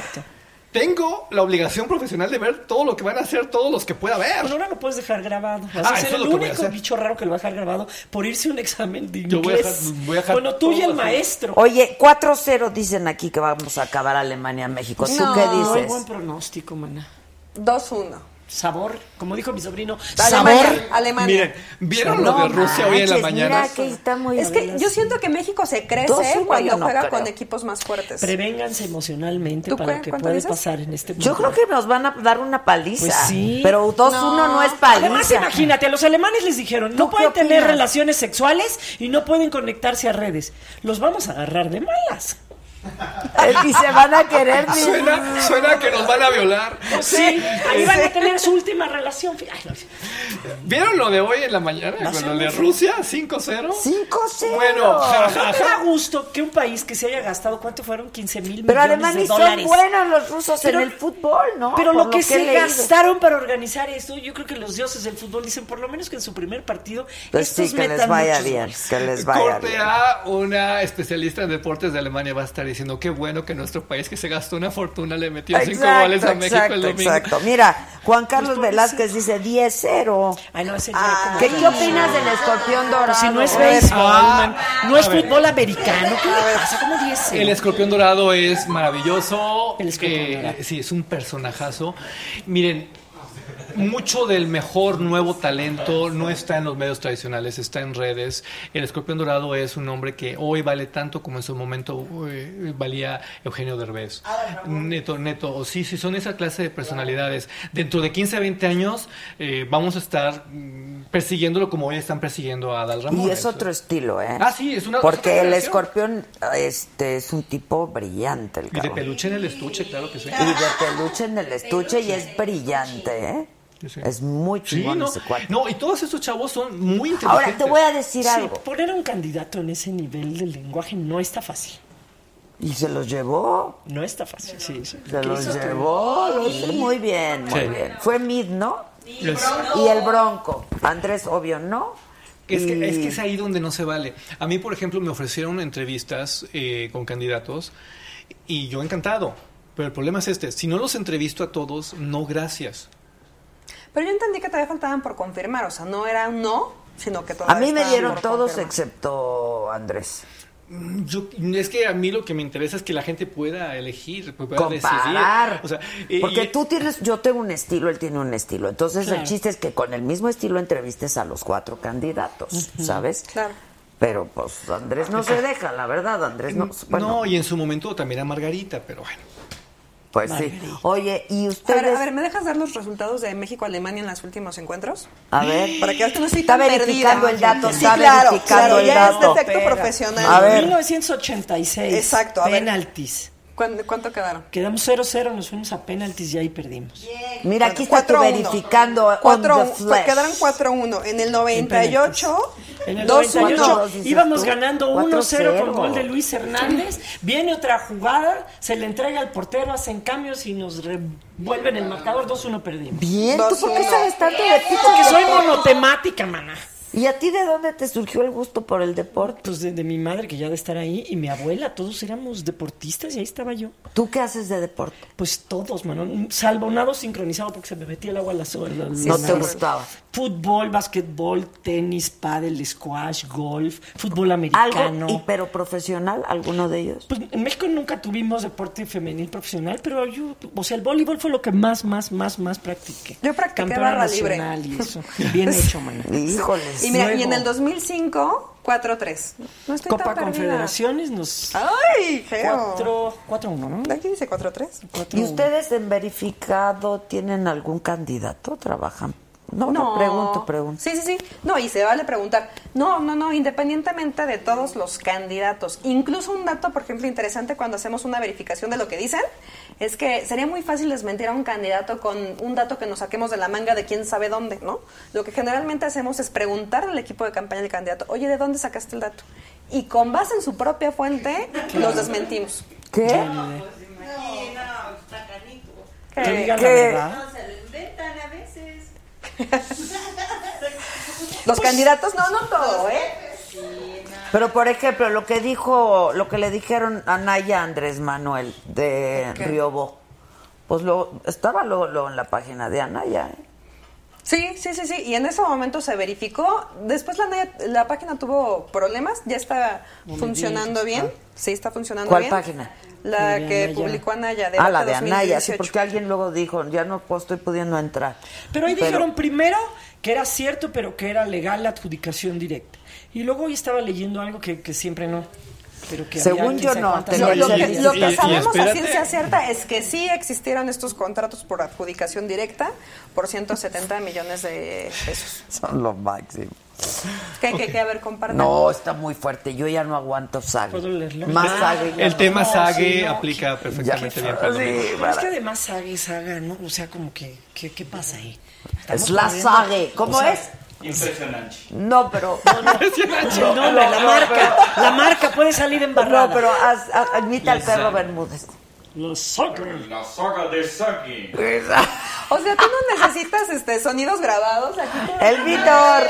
Tengo la obligación profesional de ver todo lo que van a hacer todos los que pueda ver. Bueno, ahora lo puedes dejar grabado. Vas Ah, a eso ser es el único bicho raro que lo va a dejar grabado por irse a un examen de Yo voy a dejar- voy a dejar bueno, tú y el así. maestro. Oye, 4-0 dicen aquí que vamos a acabar Alemania-México. ¿Tú No, qué Muy dices? buen pronóstico, mana. 2-1. Sabor, como dijo mi sobrino, Alemania, sabor. Alemania. Miren, ¿vieron lo de Rusia hoy en la mañana? Mira que está muy Es que yo siento que México se crece 2-1 cuando no juega creo. con equipos más fuertes. Prevénganse emocionalmente ¿Tú para lo que ¿Cuánto puede dices? pasar en este mundo. Yo creo que nos van a dar una paliza. Pues sí. Pero 2-1 no. es paliza. Además, imagínate, a los alemanes les dijeron, no ¿Tú qué pueden tener relaciones sexuales y no pueden conectarse a redes. Los vamos a agarrar de malas. y se van a querer. Suena, suena que nos van a violar. Sí, ahí van a tener su última relación. Ay, no. ¿Vieron lo de hoy en la mañana? Ser lo de Rusia, 5-0. 5-0. Bueno, ja, ja, ¿No ja. da gusto que un país que se haya gastado, ¿cuánto fueron? 15 mil Pero millones además de ni son dólares. buenos los rusos Pero- en el fútbol, ¿no? Pero Por lo que, he se leído. gastaron para organizar esto, yo creo que los dioses del fútbol dicen, por lo menos que en su primer partido, Pues estos sí, que les metan vaya muchos bien. Que les vaya Corte bien. A, una especialista en deportes de Alemania va a estar diciendo qué bueno que nuestro país que se gastó una fortuna le metió cinco Exacto, goles a México exacto, el domingo. exacto. Mira, Juan Carlos Velázquez dice 10-0. Ay, no, ya Ah, ¿Qué, ¿Qué opinas del escorpión dorado? Si no es béisbol, Ah, no es a ver. fútbol americano, ¿qué le pasa? ¿Cómo 10 El escorpión dorado es maravilloso. El escorpión Eh, dorado. sí, es un personajazo. Miren, mucho del mejor nuevo talento no está en los medios tradicionales, está en redes. El escorpión dorado es un hombre que hoy vale tanto como en su momento eh, valía Eugenio Derbez. Neto, neto. O sí, sí, son esa clase de personalidades. Dentro de 15 a 20 años eh, vamos a estar mm, persiguiéndolo como hoy están persiguiendo a Adal Ramón. Y es otro estilo, ¿eh? Ah, sí, es una- Porque el escorpión este, es un tipo brillante, el Y de peluche en el estuche, claro que sí. Y de peluche en el estuche y es brillante, ¿eh? Sí. Es muy Sí, chingón no, ese cuate. no, y todos estos chavos son muy inteligentes. Ahora te voy a decir Sí, algo. poner a un candidato en ese nivel del lenguaje no está fácil. Y se los llevó. No está fácil, sí. sí. Se los llevó. lo hizo muy bien, muy Sí. bien. Fue Mid, ¿no? Y el Bronco. Andrés, obvio, ¿no? Es que, es que es ahí donde no se vale. A mí, por ejemplo, me ofrecieron entrevistas eh, con candidatos y yo encantado. Pero el problema es este, si no los entrevisto a todos, no gracias. Pero yo entendí que todavía faltaban por confirmar, o sea, no era un no, sino que A todavía mí me dieron todos confirmar. excepto Andrés. Mm, Yo, es que a mí lo que me interesa es que la gente pueda elegir, pueda Comparar. decidir. O sea, eh, Porque y- tú tienes, yo tengo un estilo, él tiene un estilo. Entonces Claro. el chiste es que con el mismo estilo entrevistes a los cuatro candidatos, ¿sabes? Claro. Pero pues Andrés no se deja, la verdad, Andrés no. Bueno, No, y en su momento también a Margarita, pero bueno. Pues sí. Margarita. Oye, ¿y A ustedes? ver, a ver, ¿me dejas dar los resultados de México-Alemania en los últimos encuentros? A ver. Para que no Está verificando perdida. el dato, Sí, está claro, verificando claro, el ya dato. es Espera. profesional. A ver. 1986. Exacto, a ver. Penaltis. ¿Cuán- ¿Cuánto quedaron? Quedamos 0-0, nos fuimos a penaltis y ahí perdimos. Mira, aquí está tú 4-1. verificando on Cuatro- the flesh. quedaron 4-1. En el 98, En el 2-1. 98 dices íbamos tú. ganando 4-0. 1-0 con gol de Luis Hernández. Viene otra jugada, se le entrega al portero, hacen cambios y nos revuelven el marcador. 2-1 perdimos. Bien, ¿tú por qué 2-1. sabes tanto de ti? Porque soy monotemática, mana. ¿Y a ti de dónde te surgió el gusto por el deporte? Pues de, de mi madre, que ya de estar ahí, y mi abuela, todos éramos deportistas y ahí estaba yo. ¿Tú qué haces de deporte? Pues todos, mano. Salvo nado sincronizado porque se me metía el agua a las olas. No te gustaba. Fútbol, basquetbol, tenis, pádel, squash, golf, fútbol ¿Algo, americano. y, pero profesional, alguno de ellos? Pues en México nunca tuvimos deporte femenil profesional, pero yo, o sea, el voleibol fue lo que más, más, más, más practiqué. Yo practiqué barra libre. y eso. Bien hecho, man. Híjoles. Y mira, y en el 2005, 4-3. No estoy Copa tan. Confederaciones nos... ¡Ay, feo! 4 4-1, ¿no? Aquí dice 4-3. ¿Y ustedes en verificado tienen algún candidato? ¿Trabajan? No, no, pregunto, pregunto. Sí, sí, sí. No, y se vale preguntar. No, no, no, independientemente de todos los candidatos. Incluso un dato, por ejemplo, interesante cuando hacemos una verificación de lo que dicen, es que sería muy fácil desmentir a un candidato con un dato que nos saquemos de la manga de quién sabe dónde, ¿no? Lo que generalmente hacemos es preguntar al equipo de campaña del candidato, oye, ¿de dónde sacaste el dato? Y con base en su propia fuente, los desmentimos. ¿Qué? No, está canijo. Que digan la ¿Qué? verdad. No, se lo inventan a veces. Los candidatos, no, no todo, ¿eh? Pero por ejemplo, lo que dijo, lo que le dijeron a Naya Andrés Manuel de ¿Qué? Riobó, pues lo estaba luego, luego en la página de Anaya. ¿eh? Sí, sí, sí, sí. Y en ese momento se verificó. Después la, net- la página tuvo problemas. Ya está No funcionando bien. Sí, está funcionando ¿Cuál bien. página? La La de que Anaya. publicó Anaya. Ah, la de Anaya, sí, 2018. porque alguien luego dijo, ya no pues, estoy pudiendo entrar. Pero ahí dijeron primero que era cierto, pero que era legal la adjudicación directa. Y luego hoy estaba leyendo algo que, que siempre no. Pero que Según yo no, Lo, lo que, lo que sabemos a ciencia cierta es que sí existieron estos contratos por adjudicación directa por 170 millones de pesos. Son lo máximo. ¿Qué, qué, qué? A ver. No, está muy fuerte. Yo ya no aguanto Sague. ¿Puedo leerlo? Más Ah, Sague. El no. tema sí, no. aplica perfectamente Ya. bien Sí, es que además Saga y Saga, ¿no? O sea, como que, ¿qué, qué pasa ahí? Estamos Es la Sague. ¿Cómo o sea, es? Impresionante. No, pero... Sí, no, hombre, la marca, la marca puede salir embarrada. No, pero haz- haz- admite al perro Bermúdez. Los Saga. La saga de Saki. O sea, tú no necesitas este sonidos grabados aquí. El Víctor,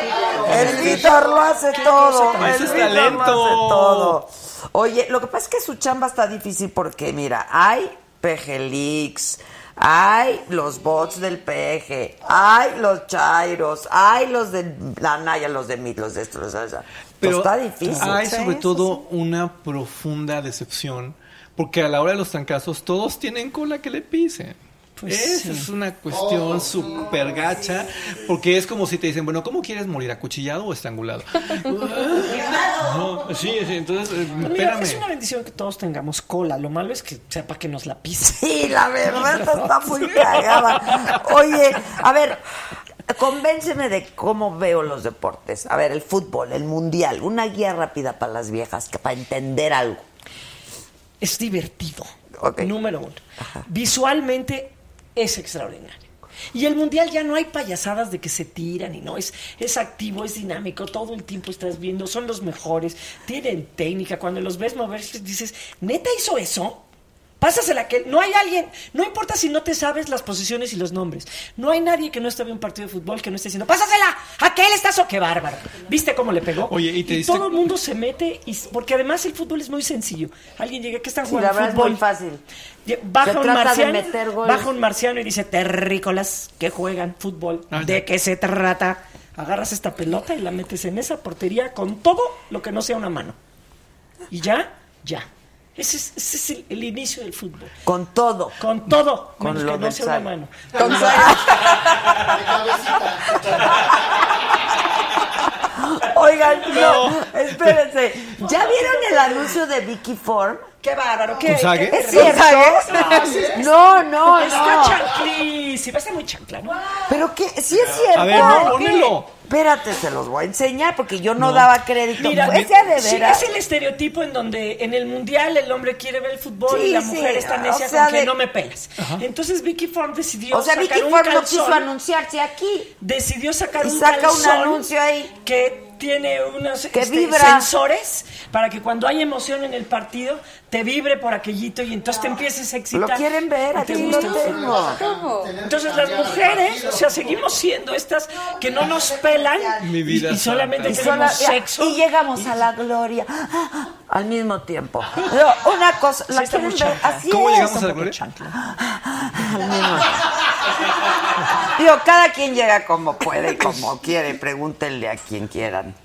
el Víctor lo hace todo. Ese El es Víctor lo talento. hace todo. Oye, lo que pasa es que su chamba está difícil porque, mira, hay PGLeaks, hay los bots del PG, hay los Chairos, hay los de la Naya, los de Mit, los de estos, o sea, Pero está difícil. hay Sí, sobre todo una profunda decepción, porque a la hora de los trancazos todos tienen cola que le pisen. Pues Esa sí. es una cuestión Oh, súper gacha, porque es como si te dicen, bueno, ¿cómo quieres morir? ¿Acuchillado o estrangulado? No, sí, sí, entonces, eh, mira, es una bendición que todos tengamos cola. Lo malo es que sepa que nos la pise. Sí, la verdad está muy cagada. Oye, a ver, convénceme de cómo veo los deportes. A ver, el fútbol, el mundial, una guía rápida para las viejas, que para entender algo. Es divertido. Número uno. Visualmente es extraordinario. Y el mundial ya no hay payasadas de que se tiran y no, es, es activo, es dinámico, todo el tiempo estás viendo, son los mejores, tienen técnica, cuando los ves moverse dices, ¿neta hizo eso? Pásasela a aquel. No hay alguien, no importa si no te sabes las posiciones y los nombres. No hay nadie que no esté viendo un partido de fútbol que no esté diciendo, pásasela, aquel está so, qué bárbaro. ¿Viste cómo le pegó? Oye, y te diste- todo el mundo se mete, y, porque además el fútbol es muy sencillo. Alguien llega, ¿qué están Sí, jugando? la verdad es fútbol. muy fácil. Baja un marciano, baja un marciano y dice, terrícolas que juegan fútbol. Ah. ¿De qué se trata? Agarras esta pelota y la metes en esa portería con todo lo que no sea una mano. Y ya, ya. Ese es, ese es el, el inicio del fútbol. Con todo. Con todo, Con menos lo que no sea una sal. mano. Oigan, no, espérense. ¿Ya vieron el anuncio de Vicky Form? Qué bárbaro, qué, qué- ¿Es cierto? No, sí, No, no, Está no. chanclísima, está muy chancla, ¿no? Pero que sí es cierto. A ver, no, ¿Qué? Espérate, se los voy a enseñar porque yo no, No. daba crédito. Mira, Pues sea de sí, es el estereotipo en donde en el mundial el hombre quiere ver el fútbol Sí, y la sí, mujer está o necia sea, con que no me pelas. Entonces Vicky Ford decidió O sea, sacar Vicky un Ford no quiso anunciarse aquí. decidió sacar Y un saca un anuncio ahí. que tiene unos Que este, vibra. sensores para que cuando hay emoción en el partido te vibre por aquellito y entonces te empieces a excitar. ¿Lo quieren ver? Aquí lo tengo. Entonces las mujeres, o sea, seguimos siendo estas que no nos pelan Mi vida y, y solamente Y, tenemos sola- sexo. y llegamos a la gloria al mismo tiempo. No, una cosa, ¿la Sí, quieren ver? Así ¿Cómo es. llegamos a la gloria? Al mismo tiempo. Digo, cada quien llega como puede y como quiere. Pregúntenle a quien quieran.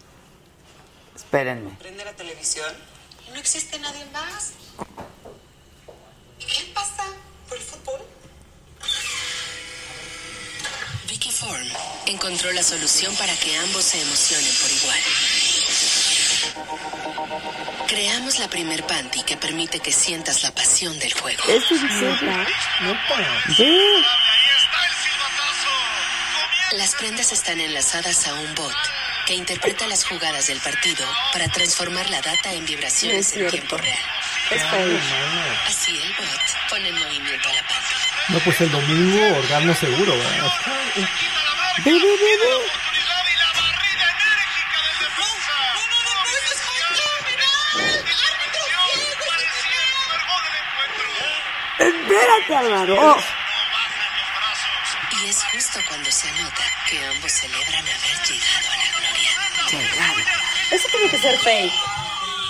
Espérenme. Prende la televisión no existe nadie más. ¿Qué pasa por el fútbol? Vicky Form encontró la solución para que ambos se emocionen por igual. Creamos la primer panty que permite que sientas la pasión del juego. ¿Es serio? Sí. Las prendas están enlazadas a un bot que interpreta las jugadas del partido para transformar la data en vibraciones Es en tiempo real. Es. Así el bot pone en movimiento a la panty. No, pues el domingo orgasmo seguro, ¿verdad? Ve, ve, ve, ve. Espérate, Álvaro. Y es justo cuando se nota que ambos celebran haber llegado a la gloria. Eso tiene que ser fake.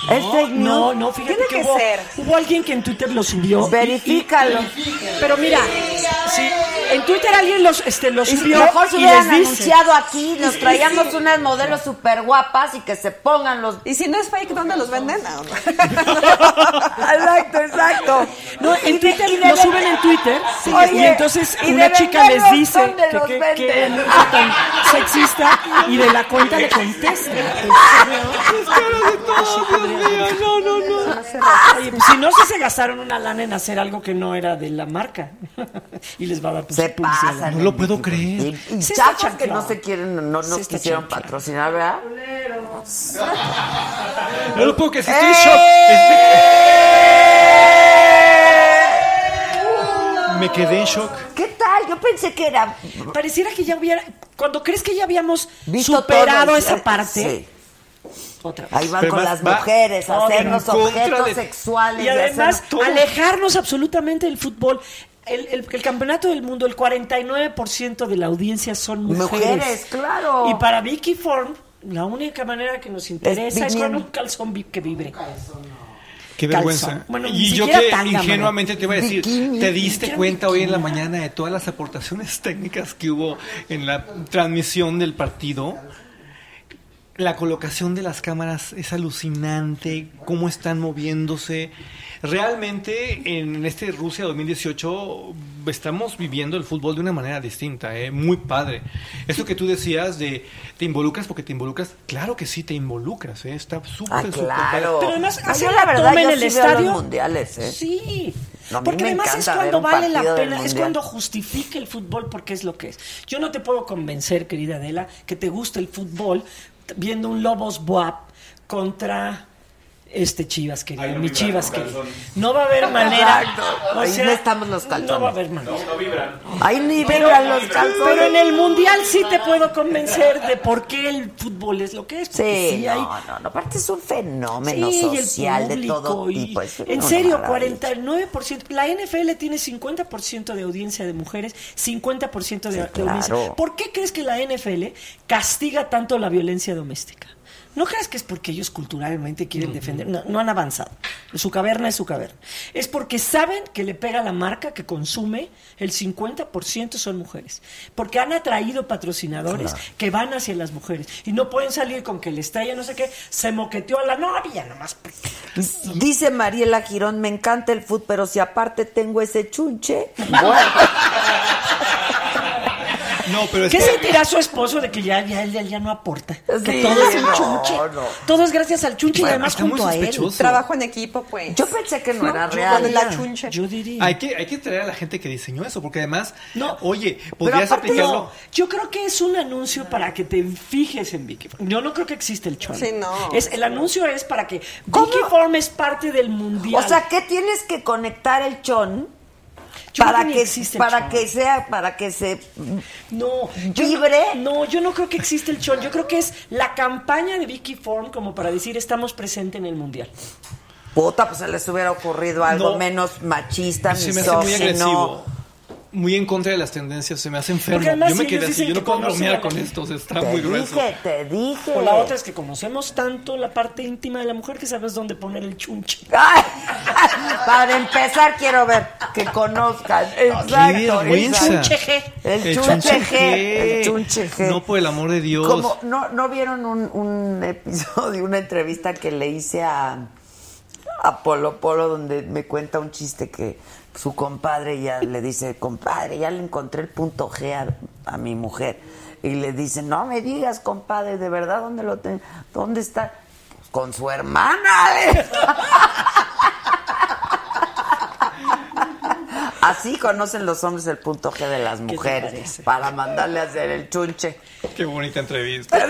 ¿Es fake news? No, no, fíjate Tiene que, que hubo, ser. hubo alguien que en Twitter lo subió. Verifícalo. Pero mira, sí, en Twitter alguien los, este, lo Y si subió mejor se y hubieran les dice. anunciado aquí, nos traíamos unas modelos súper guapas y que se pongan los... Y si no es fake, ¿dónde los venden? Exacto, exacto. No, en Y de- Twitter y de lo suben en Twitter Oye, y entonces y una chica les dice ¿dónde que los venden? qué anuncio tan sexista y de la cuenta le contesta. No, no, no. Oye, pues, si no, si se gastaron una lana en hacer algo que no era de la marca y les va a dar pues, Se publicidad. pasan. No lo puedo creer. Y, y que no se quieren, no nos Sí quisieron chancla. patrocinar, ¿verdad? No lo puedo creer. si ¡Eh! Estoy en shock. Me quedé en shock. ¿Qué tal? Yo pensé que era... Pareciera que ya hubiera, cuando crees que ya habíamos Visto superado todo, esa sí. Otra vez. Ahí van Pero con las va mujeres a Obvio, hacernos objetos de- sexuales. Y además, alejarnos absolutamente del fútbol. El, el- el campeonato del mundo, el 49% de la audiencia son mujeres. Mujeres, claro. Y para Vicky Form, la única manera que nos interesa es, con un calzón que vibre. Qué Calzón. vergüenza. Bueno, y yo que tanga, ingenuamente te iba a decir, Bikini. ¿te diste cuenta hoy en la mañana de todas las aportaciones técnicas que hubo en la transmisión del partido? La colocación de las cámaras es alucinante, cómo están moviéndose. Realmente en este Rusia 2018 estamos viviendo el fútbol de una manera distinta, ¿eh? muy padre. Eso que tú decías de te involucras porque te involucras, claro que sí te involucras, ¿eh? está súper, Ah, súper claro. padre. Pero además, hacer la la verdad, toma en el sí los estadio. mundiales, ¿eh? Sí. No, porque además es cuando vale la pena, es cuando justifica el fútbol porque es lo que es. Yo no te puedo convencer, querida Adela, que te gusta el fútbol viendo un Lobos Buap contra este Chivas querido, no mi Chivas querido. No va a haber manera. Exacto. O Ahí no estamos los calzones. No va a haber manera. No, no vibran. Ahí ni vibran los calzones. pero en el mundial sí te puedo convencer de por qué el fútbol es lo que es. Sí, sí no, hay- no, no, aparte es un fenómeno Sí, y el social de público, todo y- tipo. es en serio, maravilla. 49%. La NFL tiene 50% de audiencia de mujeres, 50% de, de audiencia. ¿Por qué crees que la NFL castiga tanto la violencia doméstica? No creas que es porque ellos culturalmente quieren defender, no, no han avanzado. Su caverna es su caverna. Es porque saben que le pega la marca que consume, el 50% son mujeres. Porque han atraído patrocinadores Claro. que van hacia las mujeres. Y no pueden salir con que le estalla no sé qué, se moqueteó a la novia nomás. Dice Mariela Girón, me encanta el fútbol, pero si aparte tengo ese chunche, bueno. No, pero es ¿Qué que- sentirá su esposo de que ya, ya, él ya, ya no aporta? que Sí, todo es un no, chunche. no. Todo es gracias al chunche y además junto a él. Trabajo en equipo, pues. Yo pensé que no, era real. con la chunche. Yo diría. Hay que, hay que traer a la gente que diseñó eso, porque además, No. oye, Pero podrías aparte aplicarlo. no, yo creo que es un anuncio para que te fijes en Vicky Form. Yo no creo que existe el chon. Sí, no. Es, el anuncio es para que Vicky Form es parte del mundial. O sea, ¿qué tienes que conectar el chon Yo para que que, para chon. que sea para que se no, yo vibre? No, no, yo no creo que existe el chon. Yo creo que es la campaña de Vicky Form como para decir estamos presentes en el mundial. puta pues se les hubiera ocurrido algo No. menos machista, misógino. Muy en contra de las tendencias, se me hace enfermo. Yo me si quedé así, yo no puedo bromear con esto, o sea, está Te muy grueso. dije, te dije. O la otra es que conocemos tanto la parte íntima de la mujer que sabes dónde poner el chunche. Para empezar quiero ver que conozcan. Exacto. vergüenza. exacto. Chunche G. El, El chunche chunche G. El chunche G. No, por el amor de Dios. Como, ¿no, ¿No vieron un, un episodio, una entrevista que le hice a, a Polo Polo donde me cuenta un chiste que su compadre ya le dice, compadre, ya le encontré el punto G a, a mi mujer. Y le dice, no me digas, compadre, de verdad, ¿dónde lo ten- ¿Dónde está? "Pues con su hermana. le- Así conocen los hombres el punto G de las mujeres para mandarle a hacer el chunche. Qué bonita entrevista.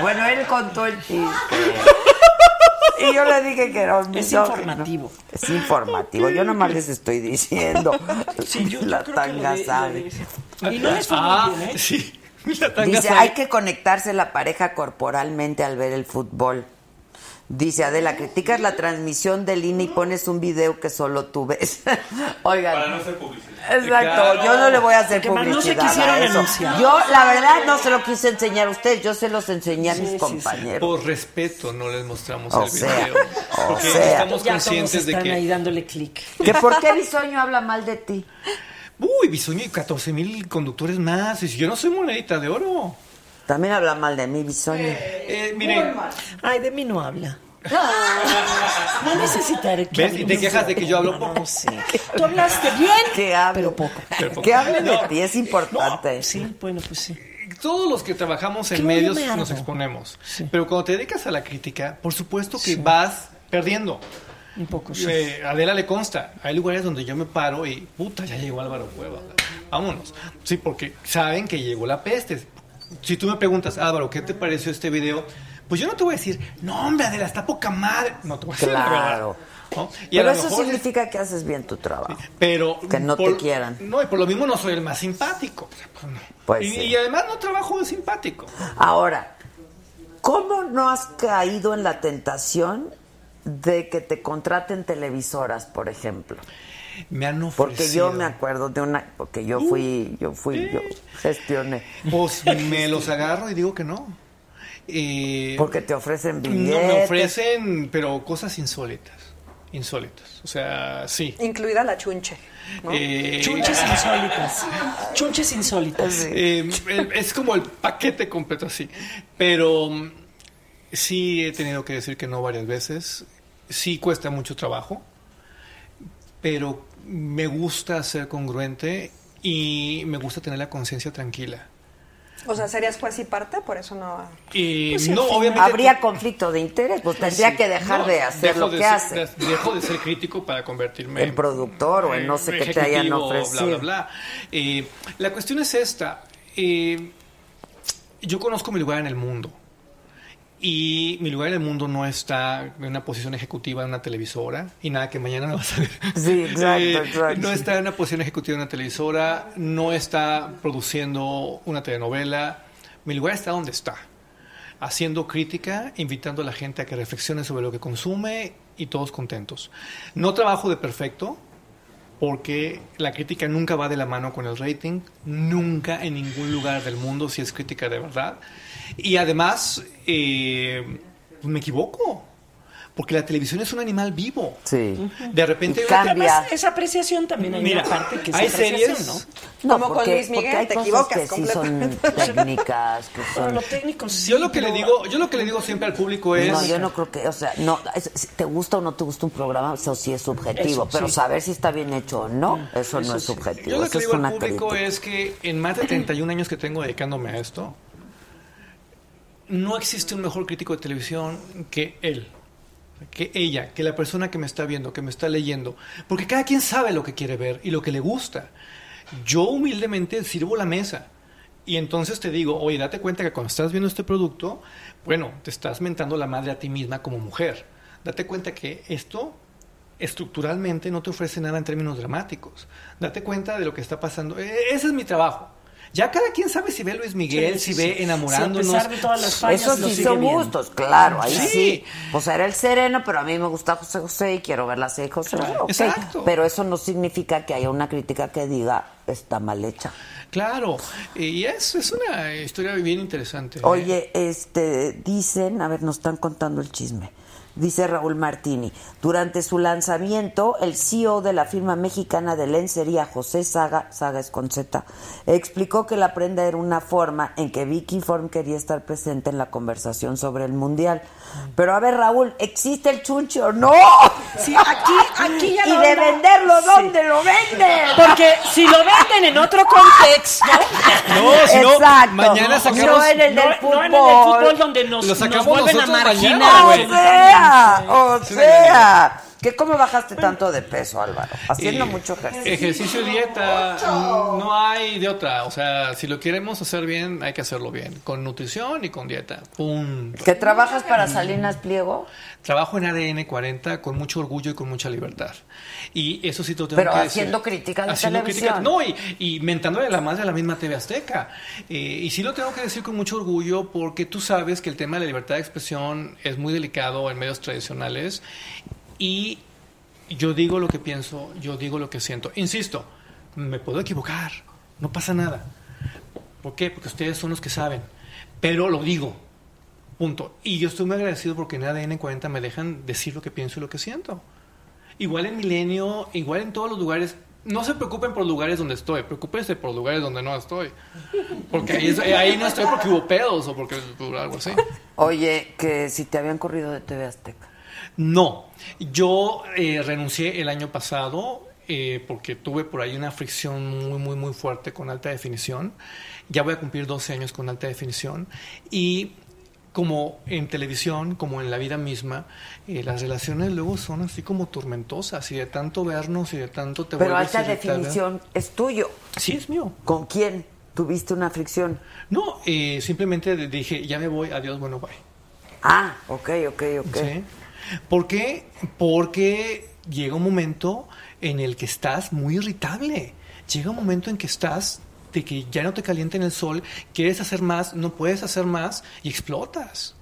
Bueno, él contó el chiste. Y yo le dije que era un Es informativo. Es informativo. Yo nomás les estoy diciendo. Sí, yo, yo la que tanga lo sabe. lo Y no les fue Ah, bien, ¿eh? sí. La tanga Dice, sabe. hay que conectarse la pareja corporalmente al ver el fútbol. Dice Adela, criticas la transmisión del INE y pones un video que solo tú ves. Oigan. Para no hacer publicidad. Exacto, Claro. yo no le voy a hacer Porque más no se publicidad. a quisieron eso. anunciar. Yo, la verdad, no se lo quise enseñar a ustedes, yo se los enseñé a Sí, mis sí, sí. compañeros. Por respeto no les mostramos O el sea, video. o porque sea. estamos Ya todos conscientes de están que. ahí dándole clic. ¿Que ¿Por qué Bisoño habla mal de ti? Uy, Bisoño y 14 mil conductores más. Y si yo no soy monedita de oro. También habla mal de mí, Bisoño. Eh, miren, Ay, de mí no habla. No necesitaré que ¿ves? Y te quejas de que yo hablo No, poco. sí. Tú hablaste bien, Que hable. pero poco. Pero poco. Que hable de ti, es importante. Sí, bueno, pues sí. todos los que trabajamos en medios me nos exponemos. Sí. Pero cuando te dedicas a la crítica, por supuesto que Sí. vas perdiendo. Un poco, sí. Eh, Adela le consta. Hay lugares donde yo me paro y, puta, ya llegó Álvaro Cueva. Vámonos. Sí, porque saben que llegó la peste. Si tú me preguntas, Álvaro, ¿qué te pareció este video? Pues yo no te voy a decir, no, hombre, Adela, está poca madre. No te voy a decir la Claro. ¿no? Y a Pero lo eso mejor- significa que haces bien tu trabajo. pero que no te quieran. No, y por lo mismo no soy el más simpático. Pues no. Pues y, sí. y además no trabajo de simpático. Ahora, ¿cómo no has caído en la tentación de que te contraten televisoras, por ejemplo? Me han ofrecido. Porque yo me acuerdo de una, porque yo fui, yo fui, yo gestioné. Pues me los agarro y digo que no. Eh, Porque te ofrecen no, billetes. me ofrecen, pero cosas insólitas. Insólitas. O sea, sí. Incluida la chunche. ¿no? Eh, Chunches insólitas. Chunches insólitas. eh, es como el paquete completo así. Pero mm, sí he tenido que decir que no varias veces. Sí cuesta mucho trabajo. Pero me gusta ser congruente y me gusta tener la conciencia tranquila. O sea, serías juez y parte, por eso no. Y Pues, no, obviamente. Habría conflicto de interés, pues tendría Sí. que dejar No, de hacer lo de que ser- hace. de- Dejo de ser crítico para convertirme En productor o en no sé qué te hayan ofrecido. Bla, bla, bla. Eh, la cuestión es esta. Eh, yo conozco mi lugar en el mundo. Y mi lugar en el mundo no está en una posición ejecutiva en una televisora. Y nada, que mañana no vas a ver. Sí, exacto, Eh, exacto. No está en una posición ejecutiva en una televisora. No está produciendo una telenovela. Mi lugar está donde está haciendo crítica, invitando a la gente a que reflexione sobre lo que consume y todos contentos. No trabajo de perfecto porque la crítica nunca va de la mano con el rating, nunca en ningún lugar del mundo si es crítica de verdad. Y además, eh, pues me equivoco. Porque la televisión es un animal vivo. Sí. De repente... Cambia. Además, es apreciación también. Hay Mira, una parte que es hay series- ¿no? No, Como con Luis Miguel, hay te cosas equivocas que sí son técnicas, que son... lo técnico sí, Yo lo que le digo, yo lo que le digo siempre al público es... No, yo no creo que, o sea, no, es- si te gusta o no te gusta un programa, eso sí es subjetivo, Eso, pero sí. saber si está bien hecho o no, eso, no es sí. subjetivo, Yo lo que es digo al público crítica. es que en más de 31 años que tengo dedicándome a esto, no existe un mejor crítico de televisión que él, que ella, que la persona que me está viendo, que me está leyendo, porque cada quien sabe lo que quiere ver y lo que le gusta. Yo humildemente sirvo la mesa. Y entonces te digo, oye, date cuenta que cuando estás viendo este producto, bueno, te estás mentando la madre a ti misma como mujer. Date cuenta que esto estructuralmente no te ofrece nada en términos dramáticos. Date cuenta de lo que está pasando. Eh, ese es mi trabajo. Ya cada quien sabe si ve Luis Miguel, Sí, sí, si ve enamorándonos. Sí, a pesar de todas las fallas, Eso sí son viendo. gustos, claro, ahí Sí. sí. Pues era el sereno, pero a mí me gusta José José y quiero ver la serie de José José. Pero eso no significa que haya una crítica que diga está mal hecha. Claro, y es, es una historia bien interesante. ¿eh? Oye, este, dicen, a ver, nos están contando el chisme. Dice Raúl Martini, durante su lanzamiento, el CEO de la firma mexicana de lencería, José Saga, Saga es con Z, explicó que la prenda era una forma en que Vicky Form quería estar presente en la conversación sobre el mundial. Pero a ver, Raúl, ¿existe el chunche o no? Sí, aquí, aquí ya Y de onda- venderlo, Sí. ¿dónde lo venden? Porque si lo venden en otro contexto. No, si no, mañana sacamos- No en el del No- fútbol. no en el del fútbol donde nos, Lo nos sacamos vuelven a nosotros marginar. mañana, O güey. Sea, o sea. ¿Que ¿Cómo bajaste tanto de peso, Álvaro? Haciendo Eh, mucho ejercicio. Ejercicio, dieta, no hay de otra. O sea, si lo queremos hacer bien, hay que hacerlo bien. Con nutrición y con dieta. Punto. ¿Que trabajas para Salinas Pliego? Trabajo en ADN 40 con mucho orgullo y con mucha libertad. Y eso sí te lo tengo Pero que haciendo decir. crítica de Haciendo televisión. crítica- no, y, y mentándole la madre a la misma TV Azteca. Eh, y sí lo tengo que decir con mucho orgullo porque tú sabes que el tema de la libertad de expresión es muy delicado en medios tradicionales. Y yo digo lo que pienso, yo digo lo que siento. Insisto, me puedo equivocar, no pasa nada. ¿Por qué? Porque ustedes son los que saben. Pero lo digo. Punto. Y yo estoy muy agradecido porque en ADN 40 me dejan decir lo que pienso y lo que siento. Igual en Milenio, igual en todos los lugares. No se preocupen por lugares donde estoy, preocúpense por lugares donde no estoy. Porque ahí, no estoy porque hubo pedos o porque por algo así. Oye, que si te habían corrido de TV Azteca. No, yo eh, renuncié el año pasado eh, porque tuve por ahí una fricción muy, muy, muy fuerte con alta definición. Ya voy a cumplir 12 años con alta definición y como en televisión, como en la vida misma, eh, las relaciones luego son así como tormentosas y de tanto vernos y de tanto te Pero alta definición es tuyo. Sí, es mío. ¿Con quién tuviste una fricción? No, eh, simplemente dije, ya me voy, adiós, bueno, bye. Ah, ok, ok, ok. ¿Sí? ¿Por qué? Porque llega un momento en el que estás muy irritable. Llega un momento en que estás de que ya no te calienta en el sol, quieres hacer más, no puedes hacer más y explotas.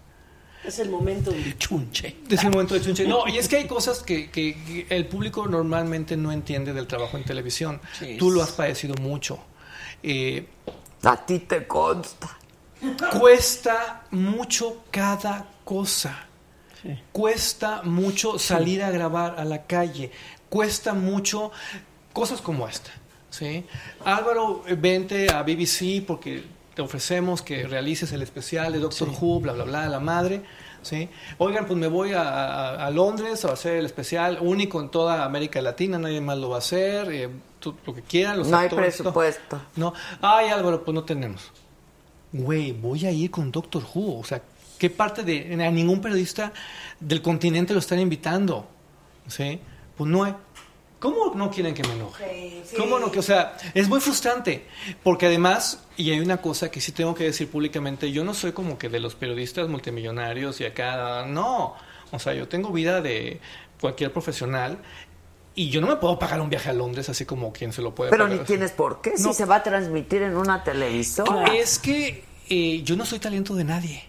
Es el momento de chunche. Es el momento de chunche. No, y es que hay cosas que, que- que el público normalmente no entiende del trabajo en televisión. Tú lo has padecido mucho. Eh, A ti te consta. cuesta mucho cada cosa. Cuesta mucho salir a grabar a la calle. Cuesta mucho cosas como esta. ¿sí? Álvaro, eh, vente a BBC porque te ofrecemos que realices el especial de Doctor Who, bla, bla, bla, la madre. ¿sí? Oigan, pues me voy a, a- a Londres a hacer el especial único en toda América Latina, nadie más lo va a hacer. eh, tú- lo que quieran, los No hay actores, presupuesto. No, ay Álvaro, pues no tenemos. Güey, voy a ir con Doctor Who. O sea, ¿qué parte de. A ningún periodista del continente lo están invitando? ¿Sí? Pues no hay. ¿Cómo no quieren que me enoje? ¿Cómo no? Que, o sea, es muy frustrante. Porque además, y hay una cosa que sí tengo que decir públicamente: yo no soy como que de los periodistas multimillonarios y acá. No. O sea, yo tengo vida de cualquier profesional. Y yo no me puedo pagar un viaje a Londres así como quien se lo puede Pero pagar. ni tienes por qué, No. si se va a transmitir en una televisora. Es que eh, yo no soy talento de nadie.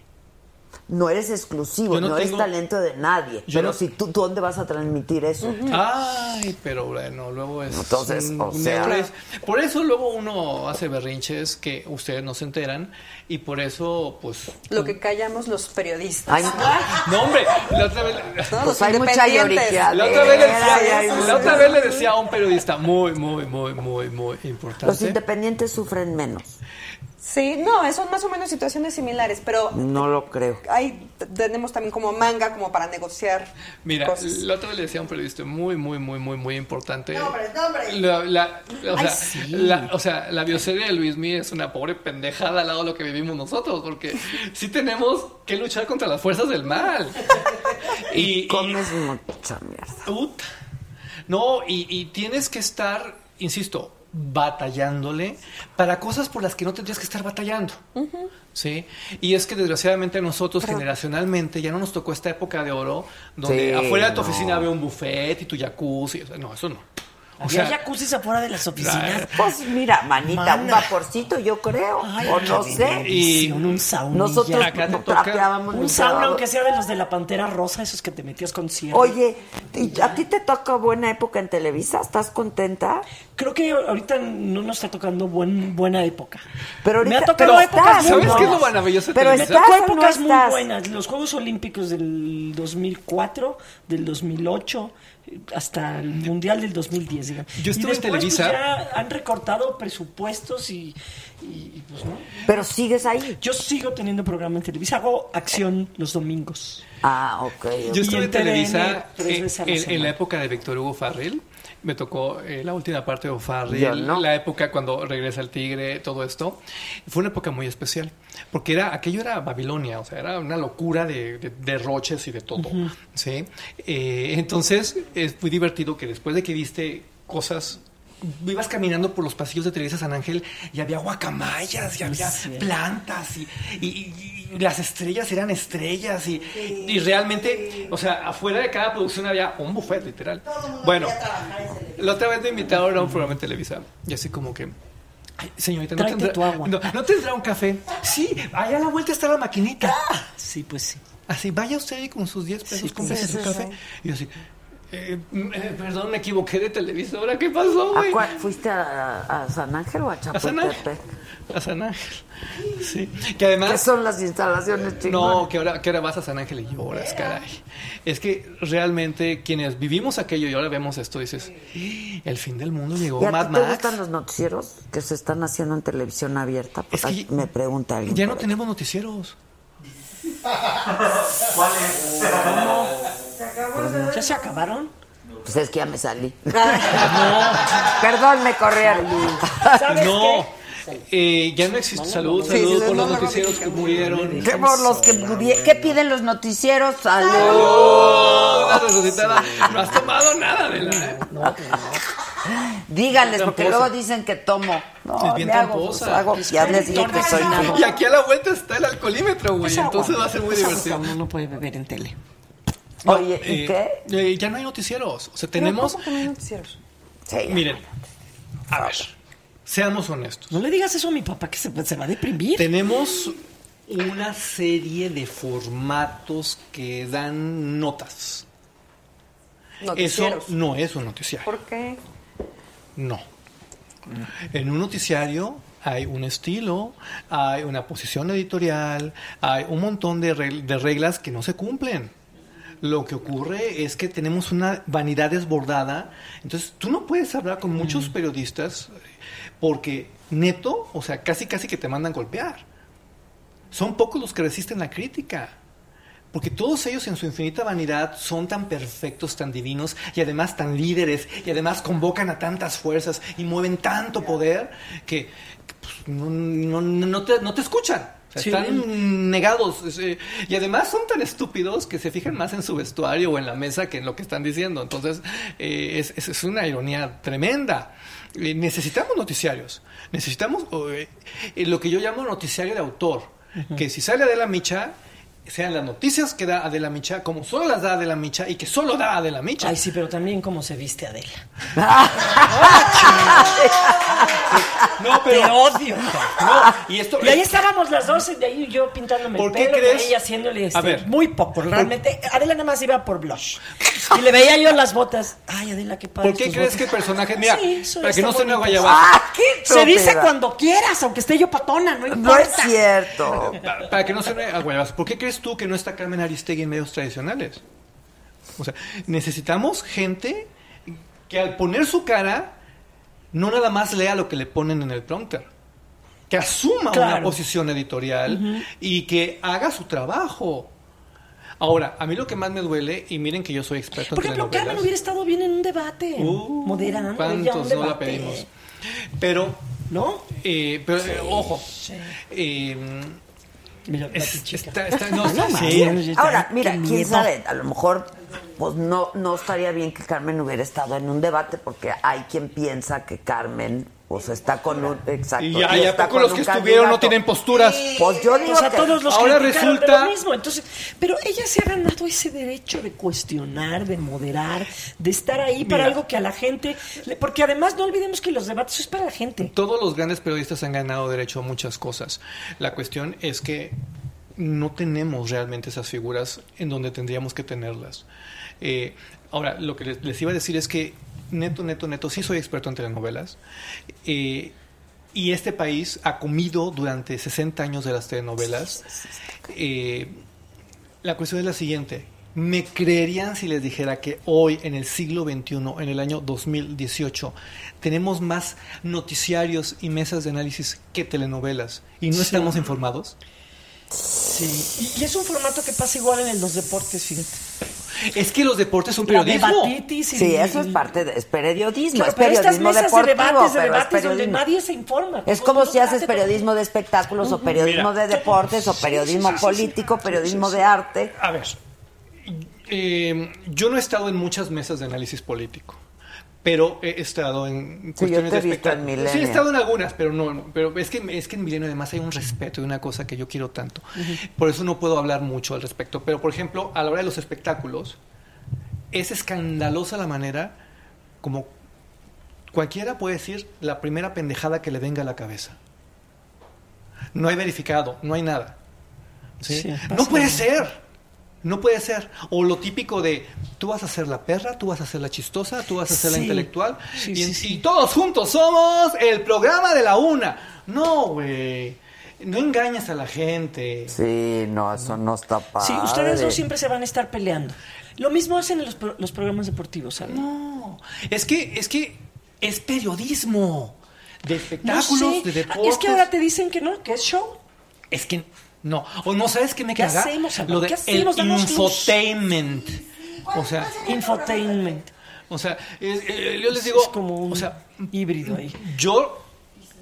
No eres exclusivo, Yo no, no eres tengo- talento de nadie. Yo pero no- si tú, ¿tú dónde vas a transmitir eso? Ay, pero bueno, luego es. Entonces, un- o sea-. Por eso luego uno hace berrinches que ustedes no se enteran y por eso, pues. Lo que callamos los periodistas. Ay, No, hombre, la otra vez. No, Pues los hay mucha. La otra, vez le decía, Ay, ay, la otra vez le decía a un periodista muy, muy, muy, muy, muy Los importante. independientes sufren menos. Sí, no, son más o menos situaciones similares, pero No lo creo. hay, tenemos también como manga como para negociar Mira, cosas. la otra vez le decía a un periodista muy, muy, muy, muy, muy importante. Nombres, nombres. La, la- o, Ay, sea, sí. la, o sea, la bioserie de Luis Mí es una pobre pendejada al lado de lo que vivimos nosotros, porque sí tenemos que luchar contra las fuerzas del mal. Y, y- Comes mucha mierda. Puta. No, y, y tienes que estar, insisto, batallándole para cosas por las que no tendrías que estar batallando. ¿Sí? Y es que desgraciadamente a nosotros generacionalmente ya no nos tocó esta época de oro donde Sí, afuera de tu no. oficina había un buffet y tu jacuzzi. o sea, no, eso no. O Había sea, jacuzzis afuera de las oficinas. Pues mira, manita, un vaporcito, yo creo. Ay, o no sé. bendición, un sauna. Nosotros acá te no trapeábamos Un sauna, aunque sea de los de la pantera rosa, esos que te metías con cierre. Oye, ¿y ¿a ti te toca buena época en Televisa? ¿Estás contenta? Creo que ahorita no nos está tocando buen, buena época. Pero ahorita Me ha tocado pero épocas estás, muy ¿Sabes ¿no? qué es lo maravilloso de Pero estás Tocó o no épocas muy estás. buenas. Los Juegos Olímpicos del 2004, del 2008, eh, hasta el Mundial del 2010, digamos. Yo estuve Y en después, Televisa. pues, ya han recortado presupuestos y, y- y, pues no. Pero sigues ahí. Yo sigo teniendo programa en Televisa. Hago acción los domingos. Ah, ok. ok. Yo estuve en Televisa tres en, en- en la época de Víctor Hugo Farrell. Me tocó eh, la última parte de no. la época cuando regresa el tigre, todo esto. Fue una época muy especial, porque era aquello era Babilonia, o sea, era una locura de, de derroches y de todo. ¿sí? Eh, entonces, es muy divertido que después de que viste cosas ibas caminando por los pasillos de Televisa San Ángel y había guacamayas y había plantas y, y- y- y las estrellas eran estrellas y, y realmente, o sea, afuera de cada producción había un buffet literal. Bueno, la otra vez me invitaron a un programa en Televisa y así como que... "Ay, señorita, ¿no tendrá, tu agua. no- ¿no tendrá un café? Sí, allá a la vuelta está la maquinita. Sí, pues sí. Así, vaya usted ahí con sus 10 pesos, Sí, cómprese sí, su café. Y yo así, eh, eh, perdón, me equivoqué de televisora, ¿qué pasó, ¿A güey? cuál- ¿Fuiste a, a San Ángel o a A San Ángel. Chapultepec? A San Ángel. Sí. Que además. ¿Qué son las instalaciones chingonas? No, que ahora, que ahora vas a San Ángel y lloras, caray. Es que realmente quienes vivimos aquello y ahora vemos esto, dices, el fin del mundo llegó ¿Y a Mad ti te Max. gustan los noticieros que se están haciendo en televisión abierta? Pues Es que ahí me pregunta alguien. Ya no por ahí. tenemos ¿Ya se acabaron? Pues es que ya me salí. Perdón, me corrieron. ¿Sabes No. Eh, ya no existe. Salud, Sí, salud sí, por no, los no, noticieros que murieron. ¿Qué por los que murieron? ¿Qué piden los noticieros? Salud. ¡Oh! La resucitada. No has tomado nada de la. ¿eh? Díganles, porque Tramposa. luego dicen que tomo. No, Es bien me hago, tramposa. pues, hago, y al día siguiente soy Y aquí a la vuelta está el alcoholímetro, güey. Entonces va a ser muy divertido. Uno no puede beber en tele. Oye, ¿y Eh, qué? eh, ya no hay noticieros. O sea, tenemos. ¿Cómo que no hay noticieros? Sí. Miren, a ver, seamos honestos. No le digas eso a mi papá que se, se va a deprimir. Tenemos una serie de formatos que dan notas. Eso Noticieros. no es un noticiario. ¿Por qué? No. En un noticiario hay un estilo, hay una posición editorial, hay un montón de reglas que no se cumplen. Lo que ocurre es que tenemos una vanidad desbordada. Entonces, tú no puedes hablar con muchos periodistas porque neto, o sea, casi casi que te mandan golpear. Son pocos los que resisten la crítica. Porque todos ellos en su infinita vanidad son tan perfectos, tan divinos y además tan líderes y además convocan a tantas fuerzas y mueven tanto poder que, pues, no, no- no te, no te escuchan. O sea, Sí. están negados y además son tan estúpidos que se fijan más en su vestuario o en la mesa que en lo que están diciendo. Entonces eh, es, es- una ironía tremenda. Eh, necesitamos noticiarios. Necesitamos eh, eh, lo que yo llamo noticiario de autor. Que si sale de la micha sean las noticias que da Adela Micha, como solo las da Adela Micha y que solo da Adela Micha. Ay, sí, pero también cómo se viste Adela. No, pero Te odio. No, y esto Y ahí estábamos las dos, de ahí yo pintándome ¿Por el qué pelo, crees? y ella haciéndole este, A ver. muy poco. Realmente, Adela nada más iba por blush. Y le veía yo las botas. Ay, Adela, qué padre. ¿Por qué crees botas. que el personaje, mira, Sí, para que no se me vaya abajo, Se dice cuando quieras, aunque esté yo patona, no importa. No es cierto. para, para que no se me aguayabas, ¿por qué crees tú que no está Carmen Aristegui en medios tradicionales? O sea, necesitamos gente que al poner su cara no nada más lea lo que le ponen en el prompter, que asuma una posición editorial y que haga su trabajo. Ahora, a mí lo que más me duele, y miren que yo soy experto Por en ejemplo. Carmen hubiera estado bien en un debate. Uh, moderando. ¿Cuántos no la pedimos? Pero, ¿no? Eh, pero, eh, ojo. eh, Mira, es- está, está- no, No sí. manches. Ahora, mira, quién miedo. sabe, a lo mejor pues no, no estaría bien que Carmen hubiera estado en un debate porque hay quien piensa que Carmen pues está con un exacto Y ya- y a está con los que estuvieron no tienen posturas. Pues yo digo O sea, que todos los Ahora resulta- lo mismo. Entonces, pero ella se ha ganado ese derecho de cuestionar, de moderar, de estar ahí para algo que a la gente, porque además no olvidemos que los debates es para la gente. Todos los grandes periodistas han ganado derecho a muchas cosas. La cuestión es que no tenemos realmente esas figuras en donde tendríamos que tenerlas. Eh, ahora, lo que les, les iba a decir es que neto, neto, neto, sí soy experto en telenovelas. eh, y este país ha comido durante 60 años de las telenovelas. Eh, la cuestión es la siguiente. ¿Me creerían si les dijera que hoy, en el siglo XXI, en el año 2018, tenemos más noticiarios y mesas de análisis que telenovelas y no Sí. estamos informados? Sí. Y, y es un formato que pasa igual en los deportes, fíjate. Es que los deportes son periodismo. debatitis y- Sí, eso es parte de es periodismo, Claro, es pero estas periodismo mesas deportivo, de debates, de debates donde nadie se informa. Es como si haces periodismo de espectáculos o periodismo Mira. de deportes o periodismo sí, sí, sí. político, periodismo Sí, sí, de arte. A ver, eh, yo no he estado en muchas mesas de análisis político, pero he estado en Sí, yo cuestiones te de espectáculo. Sí, he estado en algunas, pero no, no, pero es que es que en Milenio además hay un respeto y una cosa que yo quiero tanto. Por eso no puedo hablar mucho al respecto, pero por ejemplo, a la hora de los espectáculos es escandalosa la manera como cualquiera puede decir la primera pendejada que le venga a la cabeza. No hay verificado, no hay nada. ¿sí? Sí, no puede ser. No puede ser. O lo típico de tú vas a ser la perra, tú vas a ser la chistosa, tú vas a ser la intelectual. Sí, y, sí, sí. y todos juntos somos el programa de la una. No, güey. No engañes a la gente. Sí, no, eso no está padre. Sí, ustedes dos siempre se van a estar peleando. Lo mismo hacen en los, pro- los programas deportivos, ¿sabes? No. Es que, es que es periodismo. De No espectáculos, sé. de deportes. Es que ahora te dicen que no, que es show. Es que no. O no sabes qué me ¿Qué caga. hacemos, Álvaro? Lo de ¿Qué hacemos? el infotainment. O sea, Infotainment. o sea, eh, yo les digo, o sea, híbrido ahí. Yo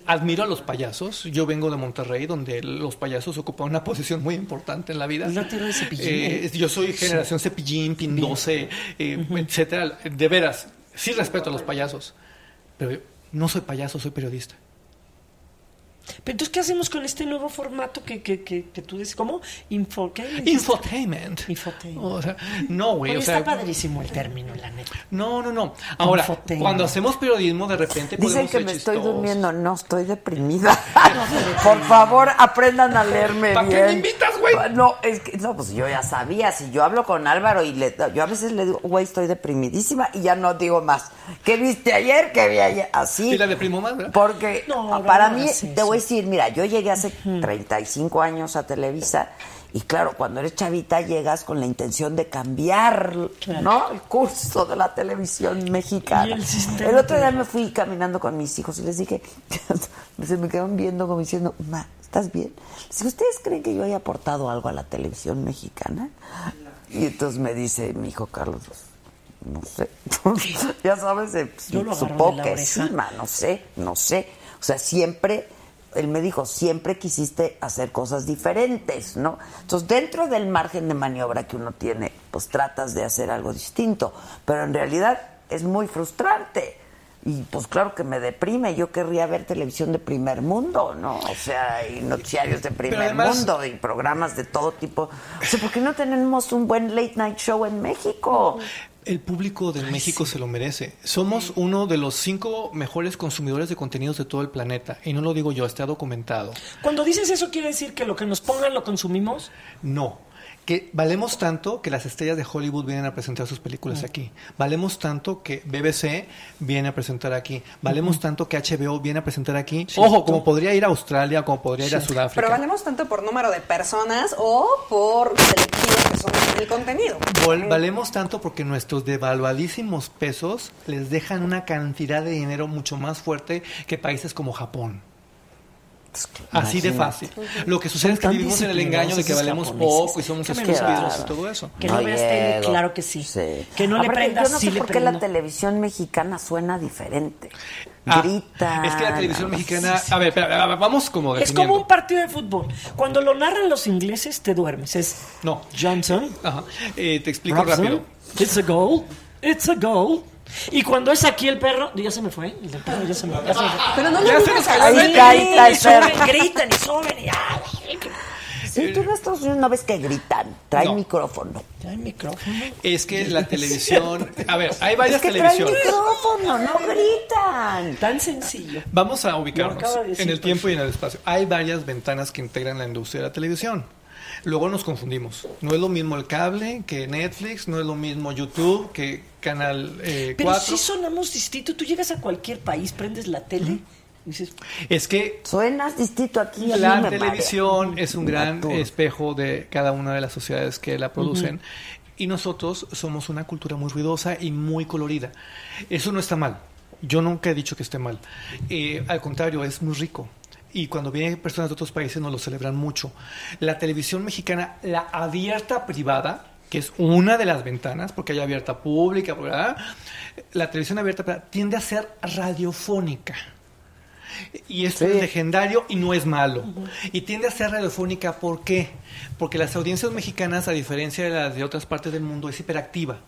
admiro a los payasos. Yo vengo de Monterrey, donde los payasos ocupan una posición muy importante en la vida. Es la tierra de Cepillín, Eh, ¿eh? yo soy generación Cepillín, Pindose, eh, etcétera. De veras, sí respeto a los payasos, pero yo no soy payaso, soy periodista. Pero entonces, ¿qué hacemos con este nuevo formato que, que, que, que tú dices? ¿Cómo? Info, ¿qué? Infotainment. Infotainment. O sea, no, güey. O sea, está padrísimo el término, la neta. no, no, no. Ahora, cuando hacemos periodismo, de repente Dicen podemos que ser me estoy durmiendo, no, estoy deprimida. Por favor, aprendan a leerme ¿Para qué bien. me invitas, güey? No, es que, no, pues yo ya sabía, si yo hablo con Álvaro y le, yo a veces le digo, güey, estoy deprimidísima y ya no digo más. ¿Qué viste ayer? ¿Qué vi ayer? Así. Y la deprimo más, ¿verdad? Porque No, para no mí, te voy decir, mira, yo llegué hace 35 años a Televisa y claro, cuando eres chavita llegas con la intención de cambiar, ¿no? El curso de la televisión mexicana. El otro día me fui caminando con mis hijos y les dije, se me quedaron viendo como diciendo, ma, ¿estás bien? Les dije, ¿ustedes creen que yo haya aportado algo a la televisión mexicana? Y entonces me dice mi hijo Carlos, no sé. ya sabes, eh, Yo lo agarro supongo que sí, ma, no sé, no sé. O sea, siempre, él me dijo, siempre quisiste hacer cosas diferentes, ¿no? Entonces, dentro del margen de maniobra que uno tiene, pues tratas de hacer algo distinto. Pero en realidad es muy frustrante. Y pues claro que me deprime. Yo querría ver televisión de primer mundo, ¿no? O sea, y noticiarios de primer además- mundo y programas de todo tipo. O sea, ¿por qué no tenemos un buen late night show en México? El público de México se lo merece. Somos uno de los cinco mejores consumidores de contenidos de todo el planeta. Y no lo digo yo, está documentado. Cuando dices eso, ¿quiere decir que lo que nos pongan lo consumimos? No. Que valemos tanto que las estrellas de Hollywood vienen a presentar sus películas aquí. Valemos tanto que BBC viene a presentar aquí. Valemos tanto que HBO viene a presentar aquí. Ojo, como podría ir a Australia, como podría ir a Sudáfrica. Pero valemos tanto por número de personas o por selectivos que son el contenido. Vol- valemos tanto porque nuestros devaluadísimos pesos les dejan una cantidad de dinero mucho más fuerte que países como Japón. Así de fácil. Lo que sucede es que vivimos en el engaño de que valemos poco y somos estúpidos y todo eso. Que no veas tele, claro que sí. Que no le prendas, Yo no sí sé le por qué prendo. la televisión mexicana suena diferente. Ah, Grita. Es que la televisión mexicana. A ver, vamos como Es como un partido de fútbol. Cuando lo narran los ingleses, te duermes. Es No. Johnson. Ajá. Eh, te explico Robson, rápido. It's a goal. It's a goal. Y cuando es aquí el perro, ya se me fue. El del perro ya se me, ya se me fue. Pero no se digas Ahí está, ahí está el y suben, perro. gritan y suben y ah, Sí, tú en Estados Unidos no ves que gritan. Trae No. micrófono. Trae micrófono. Es que la televisión. A ver, hay varias Es que trae televisiones. micrófono, no gritan. Tan sencillo. Vamos a ubicarnos de en el tiempo y en el espacio. Hay varias ventanas que integran la industria de la televisión. Luego nos confundimos. No es lo mismo el cable que Netflix, no es lo mismo YouTube que Canal eh, Pero 4. sí sonamos distinto. Tú llegas a cualquier país, prendes la tele y dices, Es que Suenas distinto aquí. la televisión es un gran espejo de cada una de las sociedades que la producen. Y nosotros somos una cultura muy ruidosa y muy colorida. Eso no está mal. Yo nunca he dicho que esté mal. Eh, al contrario, es muy rico. Y cuando vienen personas de otros países nos lo celebran mucho. La televisión mexicana, la abierta privada, que es una de las ventanas, porque hay abierta pública, ¿verdad? la televisión abierta privada, tiende a ser radiofónica. Y esto es legendario y no es malo. Y tiende a ser radiofónica, ¿por qué? Porque las audiencias mexicanas, a diferencia de las de otras partes del mundo, es hiperactiva.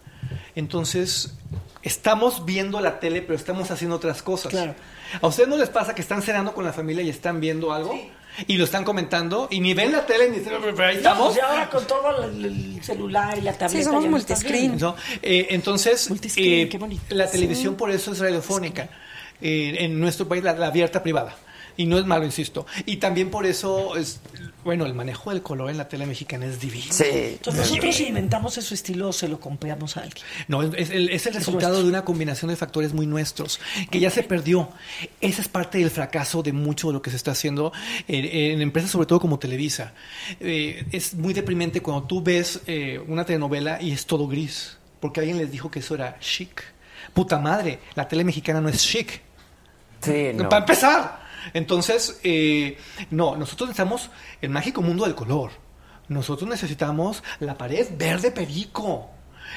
Entonces, estamos viendo la tele, pero estamos haciendo otras cosas. Claro. ¿A ustedes no les pasa que están cenando con la familia y están viendo algo? Y lo están comentando y ni ven la tele ni pero ahí estamos. y ahora con todo el, el celular y la tableta. somos ya no estás multiscreen. ¿no? Eh, entonces, Multiscreen, eh, qué bonito. la televisión por eso es radiofónica. Eh, en nuestro país, la, la abierta privada. Y no es malo, insisto. Y también por eso es, bueno, el manejo del color en la tele mexicana es divino. Sí. Entonces nosotros inventamos ese estilo se lo copiamos a alguien. No, es, es el, es el resultado nuestro. de una combinación de factores muy nuestros, que ya se perdió. Esa es parte del fracaso de mucho de lo que se está haciendo en, en empresas, sobre todo como Televisa. Eh, es muy deprimente cuando tú ves eh, una telenovela y es todo gris, porque alguien les dijo que eso era chic. Puta madre, la tele mexicana no es chic. Sí, no. Para empezar. Entonces, eh, no, nosotros necesitamos el mágico mundo del color. Nosotros necesitamos la pared verde perico.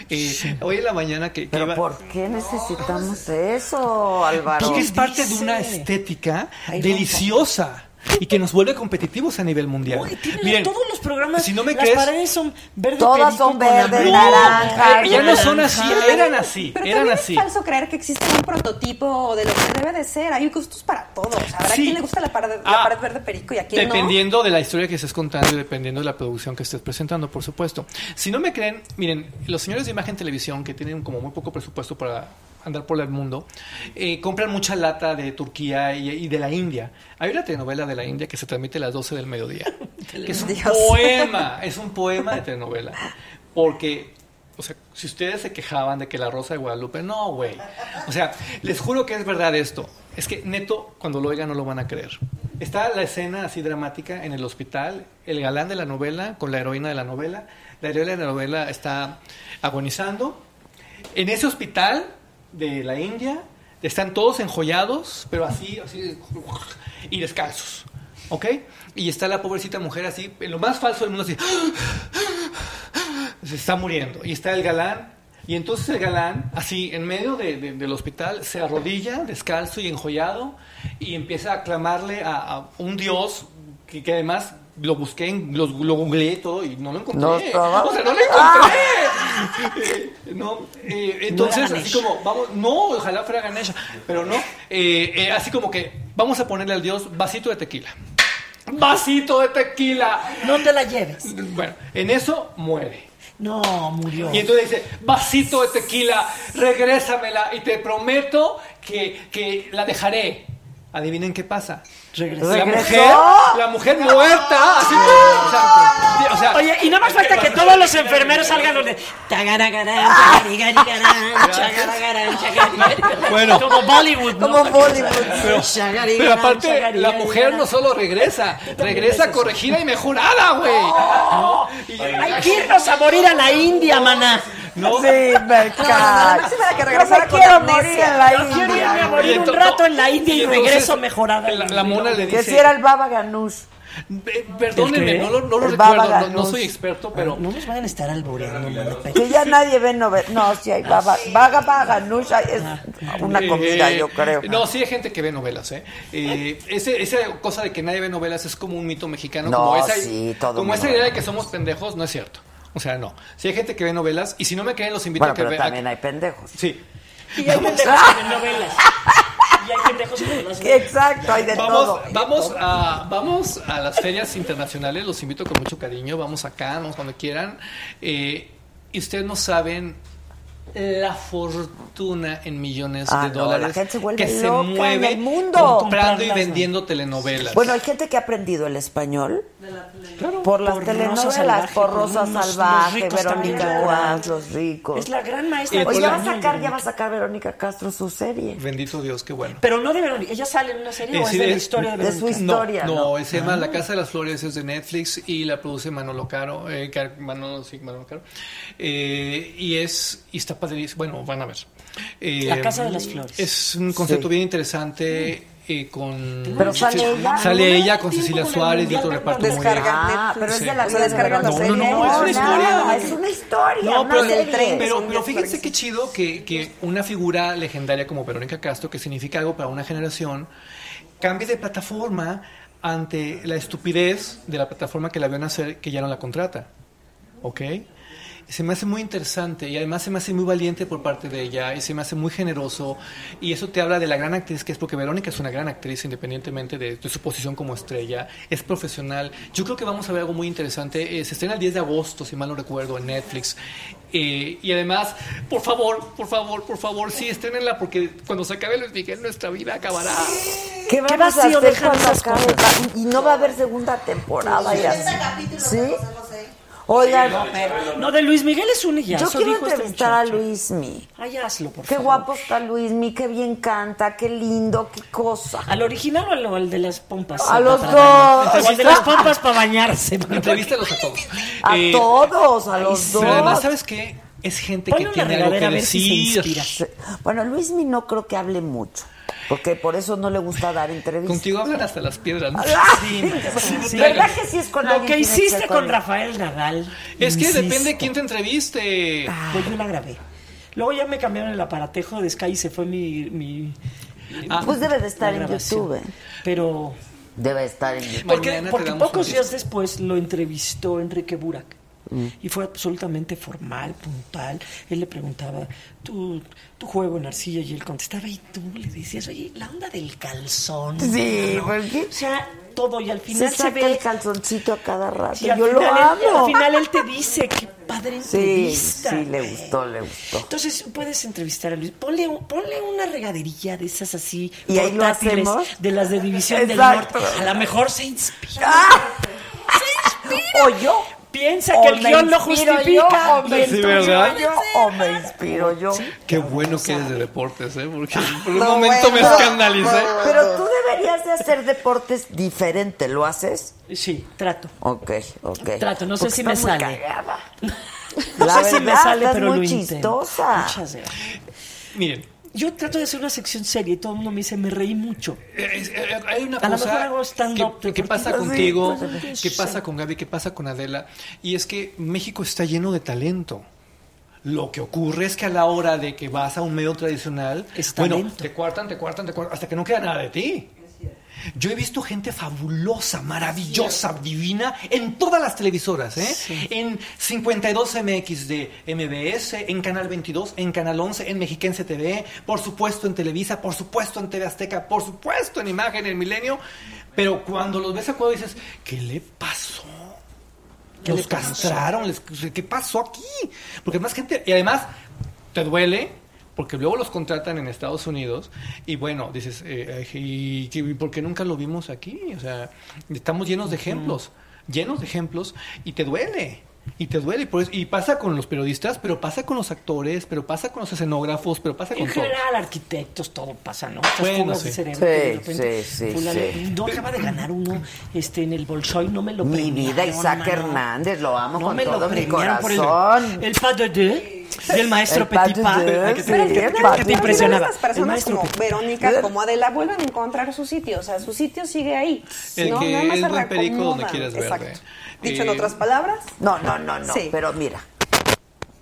Eh, Hoy en la mañana que, que Pero iba- ¿por qué necesitamos eso, Álvaro? porque es parte de una estética deliciosa y que nos vuelve competitivos a nivel mundial. Uy, tienen Miren, todos los programas. si no me las crees- paredes son verde Todas son con verde, azul. naranja, eh, ya no son así, eran así, Pero eran también así. es falso creer que existe un prototipo de lo que debe de ser. Hay gustos para todos. Habrá Sí. quien le gusta la pared, la Ah. pared verde perico y a quien no. Dependiendo de la historia que estés contando y dependiendo de la producción que estés presentando, por supuesto. Si no me creen, miren, los señores de Imagen Televisión, que tienen como muy poco presupuesto para andar por el mundo, eh, compran mucha lata de Turquía y, y de la India. Hay una telenovela de la India que se transmite a las 12 del mediodía, que es un Dios. poema, es un poema de telenovela. Porque, o sea, si ustedes se quejaban de que la Rosa de Guadalupe, no, güey. O sea, les juro que es verdad esto. Es que neto, cuando lo oigan, no lo van a creer. Está la escena así dramática en el hospital, el galán de la novela con la heroína de la novela. La heroína de la novela está agonizando. En ese hospital de la India están todos enjollados, pero así, así, y descalzos. ¿Ok? Y está la pobrecita mujer así, en lo más falso del mundo, así. Se está muriendo. Y está el galán. Y entonces el galán, así, en medio de- de- del hospital, se arrodilla, descalzo y enjollado, y empieza a clamarle a, a un dios que, que además lo busqué, en- lo, lo googleé todo, y no lo encontré. No estaba. O sea, no lo encontré. Eh, no, eh, entonces, No así como, vamos, no, ojalá fuera Ganesha, pero no, eh, eh, así como que, vamos a ponerle al dios vasito de tequila. Vasito de tequila. No te la lleves. Bueno, en eso muere. No, murió. Y entonces dice, vasito de tequila, regrésamela y te prometo que, que la dejaré. Adivinen qué pasa. Regresó. La mujer, la mujer muerta. Así, o sea, o sea, Oye, y nada más falta que todos los enfermeros salgan los de tagaragarán, tagarigarán, chagaragarán, chagarigarán. Bueno. como Bollywood, ¿no? Como Bollywood. Pero, aparte, la mujer no solo regresa, regresa corregida y mejorada, güey. Y- Hay que irnos a morir a la India, maná. ¿No? Sí, me No, no, no, cae. no, no, que Yo regresara me con quiero amnesia. morir en la Yo quiero irme a morir un rato en la India y regreso mejorada. La, Que si era el Baba. "Eh, perdónenme, no lo, no recuerdo, no, soy experto, pero... No nos vayan a estar alboreando. Que ya nadie ve novelas. No, sí hay Baba. Baba Ganoush ay, es una comida, Eh, yo creo. No, sí hay gente que ve novelas, ¿eh? Eh, ese, esa cosa de que nadie ve novelas es como un mito mexicano. No, como esa, sí, todo como esa idea de que somos pendejos, no es cierto. O sea, no. Sí hay gente que ve novelas y si no me creen los invito Bueno, a que pero vean. también hay pendejos. Sí. Y hay pendejos que ven novelas. Y hay pendejos que las ven. Exacto, hay de Vamos, todo. vamos, a, vamos a las ferias internacionales, los invito con mucho cariño, vamos acá, vamos cuando quieran. Eh, y ustedes no saben la fortuna en millones Ah, de no, dólares la gente se vuelve que se en mueve el mundo. comprando y vendiendo telenovelas. Bueno, hay gente que ha aprendido el español por las Por telenovelas, Salvaje, por Rosa los Salvaje, Verónica. Guas, los ricos. Es la gran maestra. Oye, ya va a sacar, ya Verónica. va a sacar Verónica Castro su serie. Bendito Dios, qué bueno. Pero no de Verónica. ¿Ella sale en una serie o es sí, de la es- historia de su historia, No, ¿no? no, se llama La Casa de las Flores, es de Netflix y la produce Manolo Caro, eh, Manolo, sí, Manolo Caro. Eh, y es, y está padrísimo, bueno, van a ver. Eh, La Casa de las Flores. Es un concepto Sí. bien interesante eh, con... Pero sale ella. Sale ella con Cecilia Suárez y otro reparto muy Ah, pero es de la de descargan No, no, no, es una historia. es una historia. No, pero, pero, pero fíjense qué chido que, que una figura legendaria como Verónica Castro, que significa algo para una generación, cambie de plataforma ante la estupidez de la plataforma que la vio nacer, que ya no la contrata. ¿Ok? Se me hace muy interesante y además se me hace muy valiente por parte de ella y se me hace muy generoso y eso te habla de la gran actriz que es porque Verónica es una gran actriz independientemente de, de su posición como estrella, es profesional. Yo creo que vamos a ver algo muy interesante. Eh, se estrena el 10 de agosto, si mal no recuerdo, en Netflix. Eh, y además, por favor, por favor, por favor, sí, estrénenla porque cuando se acabe Luis Miguel nuestra vida acabará. ¿Qué vamos a vacío hacer cuando acabe? Y no va a haber segunda temporada. y así. Este capítulo ¿Sí? Oigan, No, de Luis Miguel es un y ya. yo quiero dijo este entrevistar a muchacho. Luismi. Ay, hazlo, por Qué favor. guapo está Luismi, qué bien canta, qué lindo, qué cosa. ¿Al original o al, de las pompas? A los dos. bañar? O al de las pompas para bañarse. Entrevístalos a todos. A Eh, todos, a los Pero además, dos. ¿sabes qué? Es gente Ponle que tiene algo que si decir. inspira. Bueno, Luismi no creo que hable mucho, porque por eso no le gusta dar entrevistas. Contigo hablan hasta las piedras. ¿no? Sí, sí. ¿Verdad que sí es con Lo que hiciste con? Rafael Nadal. Es que insisto. depende de quién te entreviste. Pues yo la grabé. Luego ya me cambiaron el aparatejo de Sky y se fue mi... mi Ah, Pues debe de estar en. YouTube. ¿eh? Pero... Debe estar en YouTube. Porque, porque pocos días después lo entrevistó Enrique Burak. Mm. Y fue absolutamente formal, puntual. Él le preguntaba, tu, tu juego en arcilla, y él contestaba, y tú le decías, oye, la onda del calzón. Sí, ¿no? porque O sea, todo, y al se final se, saca ve... el calzoncito a cada rato. Yo lo final él- y amo. al final él te dice, qué padre Sí, entrevista. sí, le güey". gustó, le gustó. Entonces puedes entrevistar a Luis. Ponle, ponle una regaderilla de esas así. ¿Y ahí lo hacemos? De las de División Exacto. del Norte. A lo mejor se inspira. O yo. Piensa o que el guion lo justifica. yo, o me y Sí, ¿verdad? yo, o me inspiro yo. Qué bueno que eres de deportes, ¿eh? Porque por un No, momento me escandalicé. Pero tú deberías de hacer deportes diferente, ¿lo haces? Sí, trato. Ok, ok. Trato, no sé Porque si me sale. cagada. No La sé si me verdad, sale, estás pero muy lo intento. chistosa. Muchas gracias. Miren, Yo trato de hacer una sección seria y todo el mundo me dice, me reí mucho. eh, eh, hay una A lo mejor hago stand-up que, que pasa deportivo. contigo, que pasa con Gaby, que pasa con Adela, y es que México está lleno de talento. Lo que ocurre es que a la hora de que vas a un medio tradicional, Es bueno, te cuartan, te cuartan, te cuartan, hasta que no queda nada de ti. Yo he visto gente fabulosa, maravillosa, divina en todas las televisoras, ¿eh? En 52MX de MBS, en Canal 22, en Canal 11, en Mexiquense TV, por supuesto en Televisa, por supuesto en TV Azteca, por supuesto en Imagen, en Milenio. Pero cuando los ves a cuadro dices, ¿qué le pasó? ¿Qué los le pasó? castraron, les- ¿qué pasó aquí? Porque más gente, y además te duele, porque luego los contratan en Estados Unidos y bueno, dices, eh, ¿y, qué- y por qué nunca lo vimos aquí? O sea, estamos llenos de ejemplos, llenos de ejemplos y te duele. Y te duele, y por eso- y pasa con los periodistas, pero pasa con los actores, pero pasa con los escenógrafos, pero pasa con En todos. general, arquitectos, todo pasa, ¿no? Estas Bueno, fugas de sí. cerebro Sí, que de repente, sí, sí, fulano, sí. No acaba de ganar uno este, en el Bolshoi, no me lo Mi premiaron, vida, Isaac mano. Hernández, lo amo No con me lo todo mi premiaron por el- corazón. El pas de deux del maestro El pas Petit de Pas. deux, Ay, que- sí, espérate, el espérate, pas que de te deux. impresionaba. Estas El personas maestro como Petit- Verónica, como Adela, vuelven a encontrar su sitio. O sea, su sitio sigue ahí. El no, que nada más es se buen perico donde reacomodan. quieras verde. Exacto. Dicho en otras palabras. No, no, no, no. Sí. Pero mira,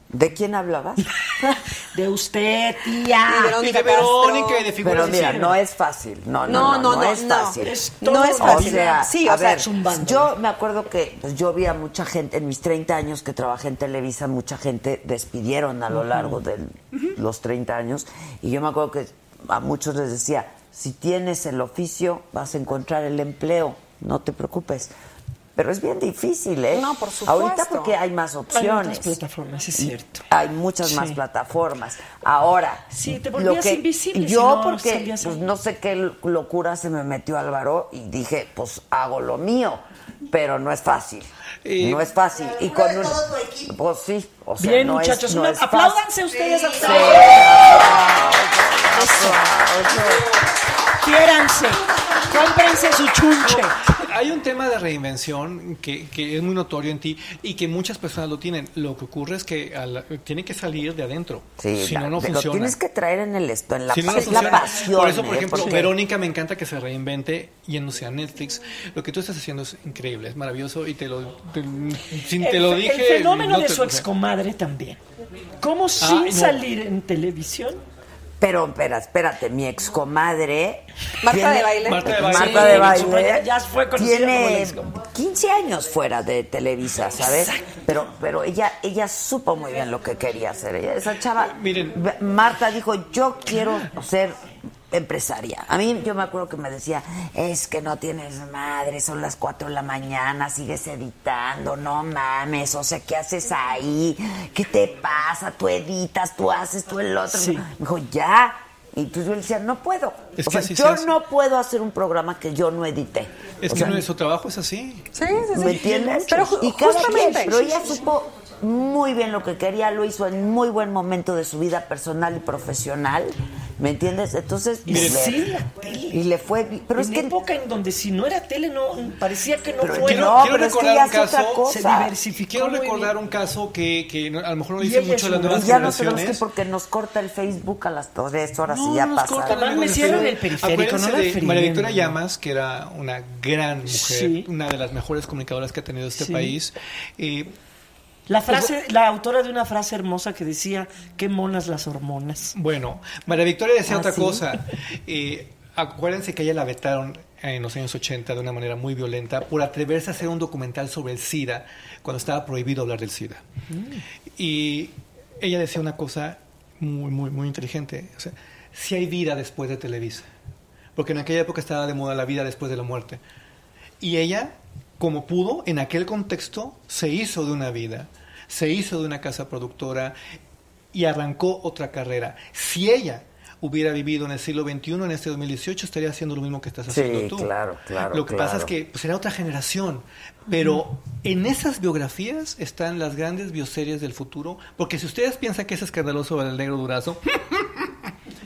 ¿de quién hablabas? De usted, tía. Y Verónica Y de Verónica Castro. y de figuras Pero mira, no es fácil. No, no, No, no, no, no, no, es no. fácil. Es No es un- O fácil. sea, Sí, a o sea, ver, yo me acuerdo que pues, yo vi a mucha gente, en mis 30 años que trabajé en Televisa, mucha gente despidieron a lo largo de los 30 años. Y yo me acuerdo que a muchos les decía, si tienes el oficio, vas a encontrar el empleo, no te preocupes. Pero es bien difícil, ¿eh? No, por supuesto. Ahorita porque hay más Hay opciones. otras plataformas, es cierto. Hay muchas más Sí. plataformas. Ahora, Sí, te lo volvías que invisible si yo no porque pues, no sé qué locura se me metió Álvaro y dije, pues hago lo mío, pero no es fácil. Eh, no es fácil y con un pues sí, o sea, Bien, no es- muchachos, no una- es fácil. apláudanse ustedes a Sí. Quiéranse. Cómprense su chunche. Hay un tema de reinvención que, que es muy notorio en ti y que muchas personas lo tienen. Lo que ocurre es que la- tiene que salir de adentro. Sí, si la- no, no lo funciona. tienes que traer en el esto, en la, Si no, no es la funciona. pasión. Por eso, por ¿eh? ejemplo, Porque- Verónica me encanta que se reinvente yéndose a Netflix. Lo que tú estás haciendo es increíble, es maravilloso y te lo, te, sin te El lo fe- dije. El fenómeno no de te- su excomadre también. ¿Cómo sin Ah, no. salir en televisión? Pero, espera, espérate, mi excomadre. Marta tiene- de baile. Marta de baile. Marta de Sí, baile. ya fue conocida como la Tiene excomadre. 15 años fuera de Televisa, ¿sabes? Pero, pero ella, ella supo muy bien lo que quería hacer. Ella, esa chava. Miren. Marta dijo: Yo quiero ser empresaria. A mí, yo me acuerdo que me decía: Es que no tienes madre, son las 4 de la mañana, sigues editando, no mames, o sea, ¿qué haces ahí? ¿Qué te pasa? Tú editas, tú haces, tú el otro. Sí. Me dijo, ya. Y pues yo le decía, no puedo. Es o que sea, así yo no puedo hacer un programa que yo no edité. Es O que sea, nuestro trabajo es así. Sí, sí, sí. ¿Me entiendes? Pero y cada justamente. quien, pero ella supo muy bien lo que quería, lo hizo en muy buen momento de su vida personal y profesional. ¿Me entiendes? Entonces, Y pues, sí, le, la tele. y le fue. Pero en es que. época en donde si no era tele, no parecía que no Pero fuera. quiero- No, quiero pero es que recordar ya un caso. cosa. Se diversificó Quiero recordar bien. un caso que, que no- a lo mejor no dice mucho las nuevas Y ya no tenemos que porque nos corta el Facebook a las tres horas No, y ya no nos pasa. Además, amigos, me cierran el periférico, no la de. María Victoria Llamas, que era una gran mujer, Sí. una de las mejores comunicadoras que ha tenido este Sí. país. Eh, La frase, la autora de una frase hermosa que decía, qué monas las hormonas. Bueno, María Victoria decía ¿Ah, otra sí? cosa. Eh, acuérdense que ella la vetaron en los años 80 de una manera muy violenta por atreverse a hacer un documental sobre el SIDA cuando estaba prohibido hablar del SIDA. Y ella decía una cosa muy, muy, muy inteligente. O sea, si hay vida después de Televisa. Porque en aquella época estaba de moda la vida después de la muerte. Y ella, como pudo, en aquel contexto, se hizo de una vida, se hizo de una casa productora y arrancó otra carrera. Si ella hubiera vivido en el siglo XXI, en este 2018, estaría haciendo lo mismo que estás Sí, haciendo tú. claro, claro, Lo que pasa es que pues, era otra generación. Pero en esas biografías están las grandes bioseries del futuro. Porque si ustedes piensan que es escandaloso el negro durazo,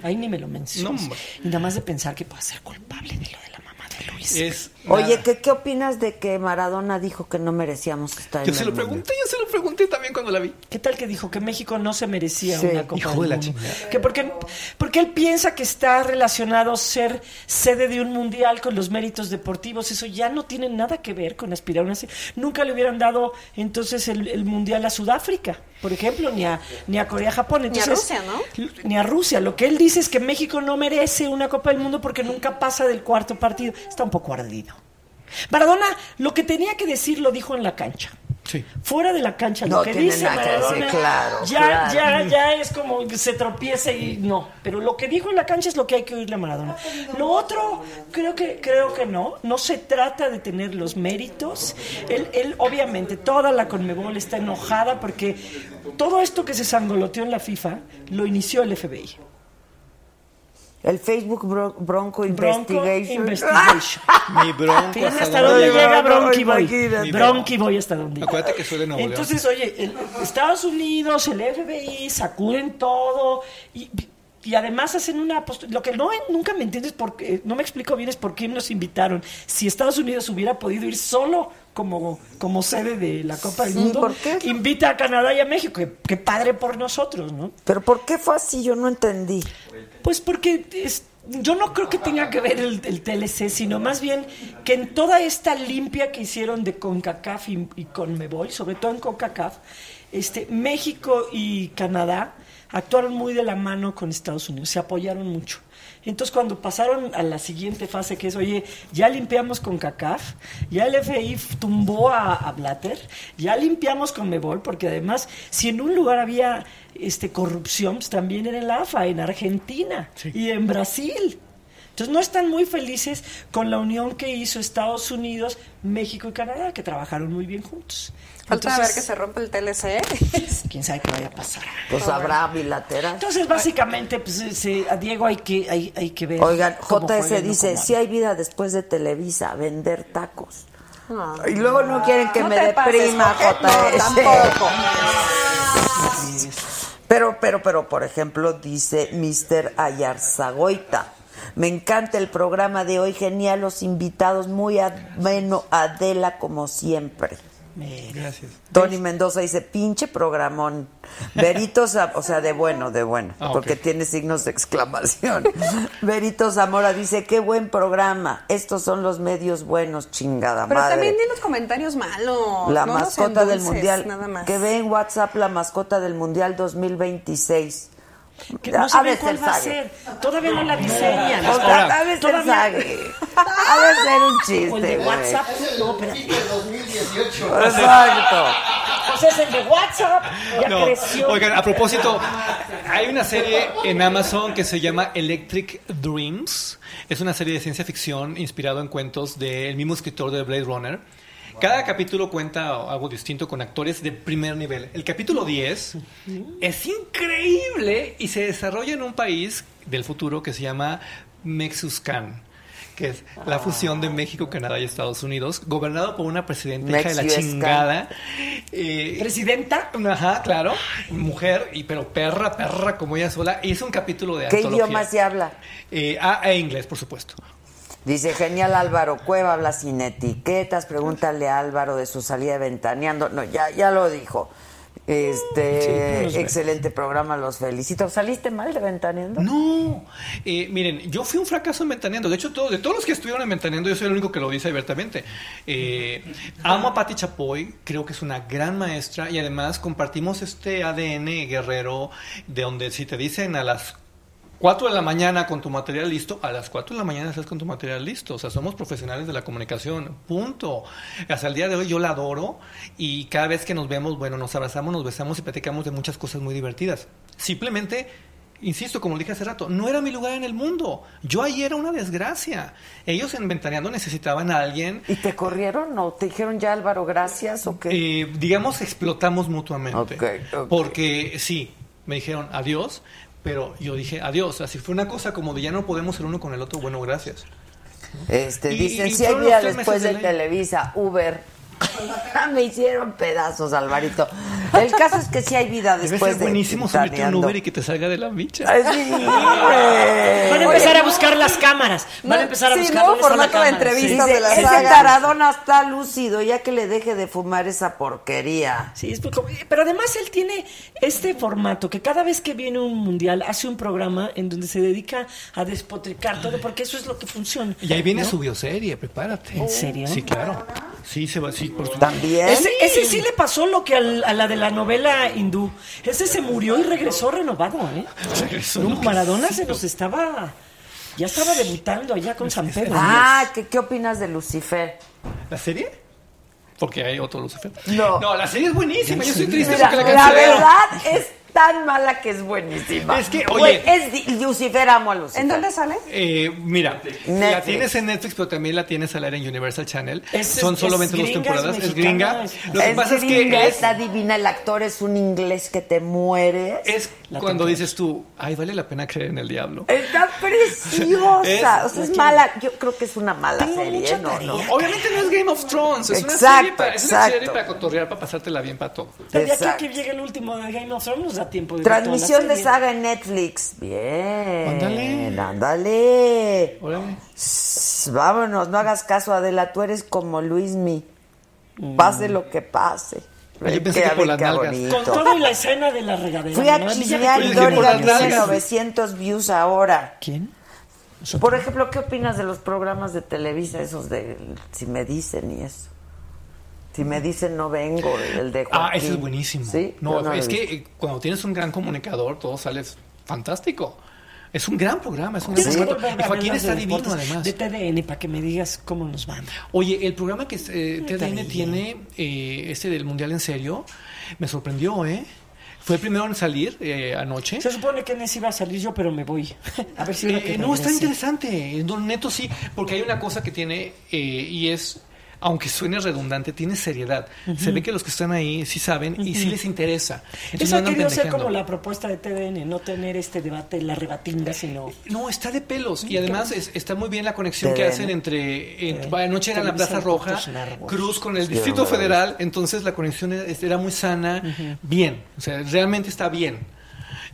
Ahí ni me lo mencionas. No, hombre. y nada más de pensar que puede ser culpable de lo de la mamá de Luis. Es Oye, ¿qué, ¿qué opinas de que Maradona dijo que no merecíamos estar Yo en se el lo pregunté, yo se lo pregunté también cuando la vi. ¿Qué tal que dijo que México no se merecía Sí. una Copa Hijo del de la Mundo? chingada. Que porque, porque él piensa que está relacionado ser sede de un mundial con los méritos deportivos. Eso ya no tiene nada que ver con aspirar a una... se- Nunca le hubieran dado entonces el, el mundial a Sudáfrica, por ejemplo, ni a, ni a Corea, Japón. Ni a Entonces, Rusia, ¿no? Ni a Rusia. Lo que él dice es que México no merece una Copa del Mundo porque nunca pasa del cuarto partido. Está un poco ardido. Maradona lo que tenía que decir lo dijo en la cancha. Sí. Fuera de la cancha, lo No que tiene dice nada que Maradona, decir, claro, ya, claro. ya, ya es como que se tropiece y no. Pero lo que dijo en la cancha es lo que hay que oírle a Maradona. Lo otro, creo que, creo que no. No se trata de tener los méritos. Él, él, obviamente, toda la Conmebol está enojada porque todo esto que se sangoloteó en la FIFA lo inició el FBI. El Facebook Bro- Bronco Investigation. Investigation. Mi bronco. Fíjate hasta hasta dónde llega. llega Bronky Boy. Bronky Boy hasta dónde llega. Acuérdate que soy de Nuevo León. Entonces, oye, el- Estados Unidos, el FBI, sacuden todo y, y además hacen una post- Lo que no nunca me entiendes, porque no me explico bien es por qué nos invitaron. Si Estados Unidos hubiera podido ir solo como, como sede de la Copa del Sí, Mundo, ¿por qué? invita a Canadá y a México. Qué, padre por nosotros, ¿no? Pero ¿por qué fue así? Yo no entendí. Pues porque es- yo no creo que tenga que ver el, el TLC, sino más bien que en toda esta limpia que hicieron de CONCACAF y, y CONMEBOL, sobre todo en CONCACAF, este, México y Canadá actuaron muy de la mano con Estados Unidos, se apoyaron mucho. Entonces cuando pasaron a la siguiente fase, que es, oye, ya limpiamos con CACAF, ya el FI tumbó a, a Blatter, ya limpiamos con Mebol, porque además, si en un lugar había este corrupción, pues también era en la AFA, en Argentina y en Brasil. Entonces no están muy felices con la unión que hizo Estados Unidos, México y Canadá, que trabajaron muy bien juntos. Falta Entonces, ver que se rompe el TLC. quién sabe qué vaya a pasar. Pues habrá bilateral. Entonces, básicamente, pues, se- a Diego hay que, hay, hay que ver. Oigan, JS dice, si hay vida después de Televisa, vender tacos. Y luego no quieren que No me deprima. JS. No, tampoco. Pero, pero, pero, por ejemplo, dice Mr. Ayarzagoita. Me encanta el programa de hoy, genial, los invitados, muy ameno, Adela como siempre. Gracias. Tony Mendoza dice, pinche programón. Berito, Za- o sea, de bueno, de bueno, Ah, porque tiene signos de exclamación. Berito Zamora dice, qué buen programa. Estos son los medios buenos, chingada Pero madre. también di los comentarios malos. La no los mascota del endulces, mundial. Nada más. Que ve en WhatsApp la mascota del mundial 2026. Que no saben cuál va a ser. Todavía no la diseñan. O sea, de ser todavía- Sague. Ha ser un O el chiste, de. WhatsApp. No. 2018. Exacto. O sea, es el de WhatsApp. Ya No, creció. Oigan, a propósito, hay una serie en Amazon que se llama Electric Dreams. Es una serie de ciencia ficción inspirado en cuentos del mismo escritor de Blade Runner. Cada capítulo cuenta algo distinto con actores de primer nivel. El capítulo 10 es increíble y se desarrolla en un país del futuro que se llama Mexuscan, que es la fusión de México, Canadá y Estados Unidos, gobernado por una presidenta hija de la chingada. Eh, ¿Presidenta? Ajá, claro. Mujer, y pero perra, perra como ella sola. Y es un capítulo de ¿Qué antología. idioma se habla? Eh, ah, e inglés, por supuesto. Dice, genial Álvaro Cueva, habla sin etiquetas, pregúntale a Álvaro de su salida de Ventaneando. No, ya, ya lo dijo. Este, Sí, excelente programa, los felicito. ¿Saliste mal de Ventaneando? No. Eh, miren, yo fui un fracaso en Ventaneando. De hecho, todo- de todos los que estuvieron en Ventaneando, yo soy el único que lo dice abiertamente. Eh, amo a Patti Chapoy, creo que es una gran maestra y además compartimos este ADN guerrero de donde si te dicen a las 4 de la mañana con tu material listo, a las 4 de la mañana estás con tu material listo. O sea, somos profesionales de la comunicación, punto. Hasta el día de hoy yo la adoro y cada vez que nos vemos, bueno, nos abrazamos, nos besamos y platicamos de muchas cosas muy divertidas. Simplemente, insisto, como dije hace rato, no era mi lugar en el mundo. Yo ahí era una desgracia. Ellos en Ventaneando necesitaban a alguien ¿Y te corrieron o te dijeron ya Álvaro, gracias o qué? eh, digamos, explotamos mutuamente. Porque sí, me dijeron adiós, pero yo dije adiós. Así fue una cosa como de ya no podemos ser uno con el otro. Bueno, gracias. Este, Y- dicen, tres después de. Televisa, Uber. Me hicieron pedazos, Alvarito. El caso es que sí hay vida Debe después ser de buenísimo subirte a un. Uber y que te salga de la micha. Sí, güey. Van a empezar a buscar las cámaras. Van a empezar a sí, buscar nuevo formato de entrevistas de la ese saga. taradona está lúcido, ya que le deje de fumar esa porquería. Sí, es poco- pero además él tiene este formato que cada vez que viene un mundial hace un programa en donde se dedica a despotricar todo porque eso es lo que funciona. Y ahí viene ¿no? su bioserie, prepárate. ¿En serio? Sí, claro. Sí, se va, sí, por supuesto. También. Ese, ese sí le pasó lo que al- a la de la novela hindú. Ese se murió y regresó renovado, ¿eh? Regresó No, Maradona se nos estaba... Ya estaba debutando allá con San Pedro. Ah, ¿qué, ¿qué opinas de Lucifer? ¿La serie? Porque hay otro Lucifer. No. No, la serie es buenísima. Yo estoy triste Mira, porque la la cancelaron. verdad es tan mala que es buenísima. Es que, oye. es Lucifer, amo a Lucifer. ¿En dónde sale? Eh, mira, la tienes en Netflix, pero también la tienes al aire en Universal Channel. Es- Son es- solamente es dos temporadas. es Es gringa. Lo que es pasa es gringa, que es, está divina, el actor es un inglés que te mueres. es cuando dices tú, ay, vale la pena creer en el diablo. Está preciosa. Es- o sea, es mala. Yo creo que es una mala Tengo serie, mucha ¿no? tarea. ¿no? Obviamente no es Game of Thrones, es una Exacto, serie para, es una serie para cotorrear, para pasártela bien para todo. Pero de aquí a Exacto. que llegue el último de Game of Thrones nos da tiempo de Transmisión de saga en Netflix. Bien. Ándale. Ándale. Vámonos, no hagas caso, Adela. Tú eres como Luismi. Pase lo que pase. Ah, yo pensé que por las nalgas. bonito. Con todo y la escena de la regadera. Fui a ¿no? chismear y Doriga tiene nalgas. 900 views ahora. ¿Quién? Por ejemplo, ¿qué opinas de los programas de Televisa, esos de Si me dicen y eso? Si me dicen no vengo, el de Ah, Joaquín. ese es buenísimo. Sí, No, he es que eh, cuando tienes un gran comunicador, todo sale fantástico. Es un gran programa, es un gran programa. Y Joaquín está divino, además. De TDN, para que me digas cómo nos van. Oye, el programa que eh, TDN también. tiene, eh, este del Mundial en serio, me sorprendió, ¿eh? Fue el primero en salir eh, anoche. Se supone que en ese iba a salir yo, pero me voy. A ver si Eh, que no, está interesante. No, neto sí, porque hay una cosa que tiene eh, y es, aunque suene redundante, tiene seriedad. Se ve que los que están ahí sí saben y sí les interesa. Entonces Eso no querido ser como la propuesta de TDN, no tener este debate, la rebatinga, sino... No, está de pelos. Y además es- está muy bien la conexión que hacen entre. en- Eh, anoche era en la Plaza Roja, Network. Cruz con el Sí, Distrito. Federal. Entonces la conexión era, era muy sana. Bien. O sea, realmente está bien.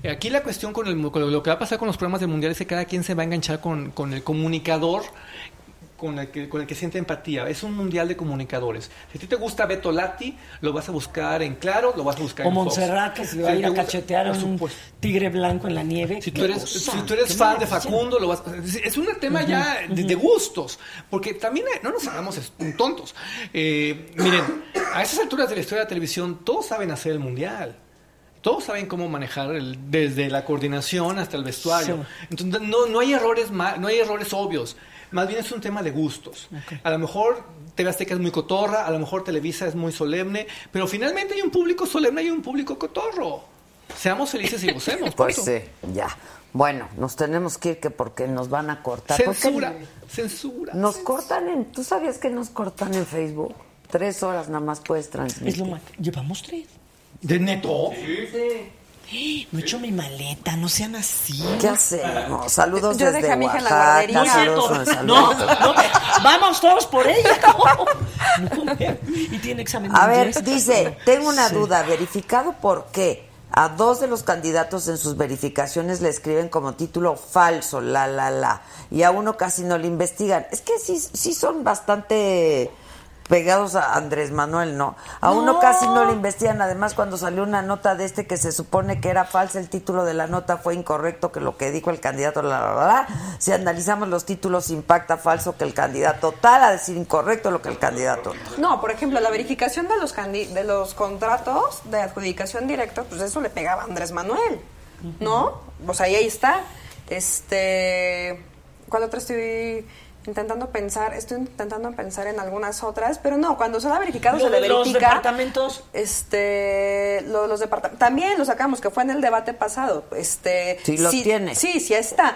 Aquí la cuestión con, el, con lo que va a pasar con los programas del mundial es que cada quien se va a enganchar con, con el comunicador con el, que, con el que siente empatía. Es un mundial de comunicadores. Si a ti te gusta Beto Lati, lo vas a buscar en Claro, lo vas a buscar O en Fox. Montserrat, que se Si va a ir a cachetear a un tigre blanco en la nieve. Si tú eres, cosa, si tú eres fan de. Facundo, lo vas es, es un tema ya de, de gustos, porque también hay- no nos hagamos tontos. Eh, miren, a esas alturas de la historia de la televisión, todos saben hacer el mundial. Todos saben cómo manejar el- desde la coordinación hasta el vestuario. Entonces no, no hay errores no hay errores obvios. Más bien es un tema de gustos. A lo mejor TV Azteca es muy cotorra, a lo mejor Televisa es muy solemne, pero finalmente hay un público solemne y un público cotorro. Seamos felices y gocemos. Pues sí, ya. Bueno, nos tenemos que ir que porque nos van a cortar. ¿Por qué Censura, censura. Nos cortan en... ¿Tú sabías que nos cortan en Facebook? Tres horas nada más puedes transmitir. Es lo más. Llevamos tres. ¿De neto? No he hecho mi maleta, no sean así. ¿Qué hacemos? Saludos Yo desde dejé a mi hija en la Oaxaca. guardería. No saludos No, no, vamos todos por ella. No. Y tiene examen de A ver, inglés. dice, tengo una Sí. duda, verificado por qué a dos de los candidatos en sus verificaciones le escriben como título falso, la, la, la, y a uno casi no le investigan. Es que sí, sí son bastante pegados a Andrés Manuel, ¿no? A uno No. casi no le investigan, además cuando salió una nota de este que se supone que era falsa, el título de la nota fue incorrecto, que lo que dijo el candidato, la, la, la, la. si analizamos los títulos impacta falso que el candidato tal, a decir incorrecto lo que el candidato No, por ejemplo, la verificación de los candi- de los contratos de adjudicación directa, pues eso le pegaba a Andrés Manuel, ¿no? Sea, y ahí está. Este, ¿cuál otra estoy intentando pensar? Estoy intentando pensar en algunas otras, pero no, cuando se da verificado Lo se le de los verifica. departamentos. Este, lo- los departamentos también lo sacamos que fue en el debate pasado. Este, Sí lo tiene. Sí, sí está.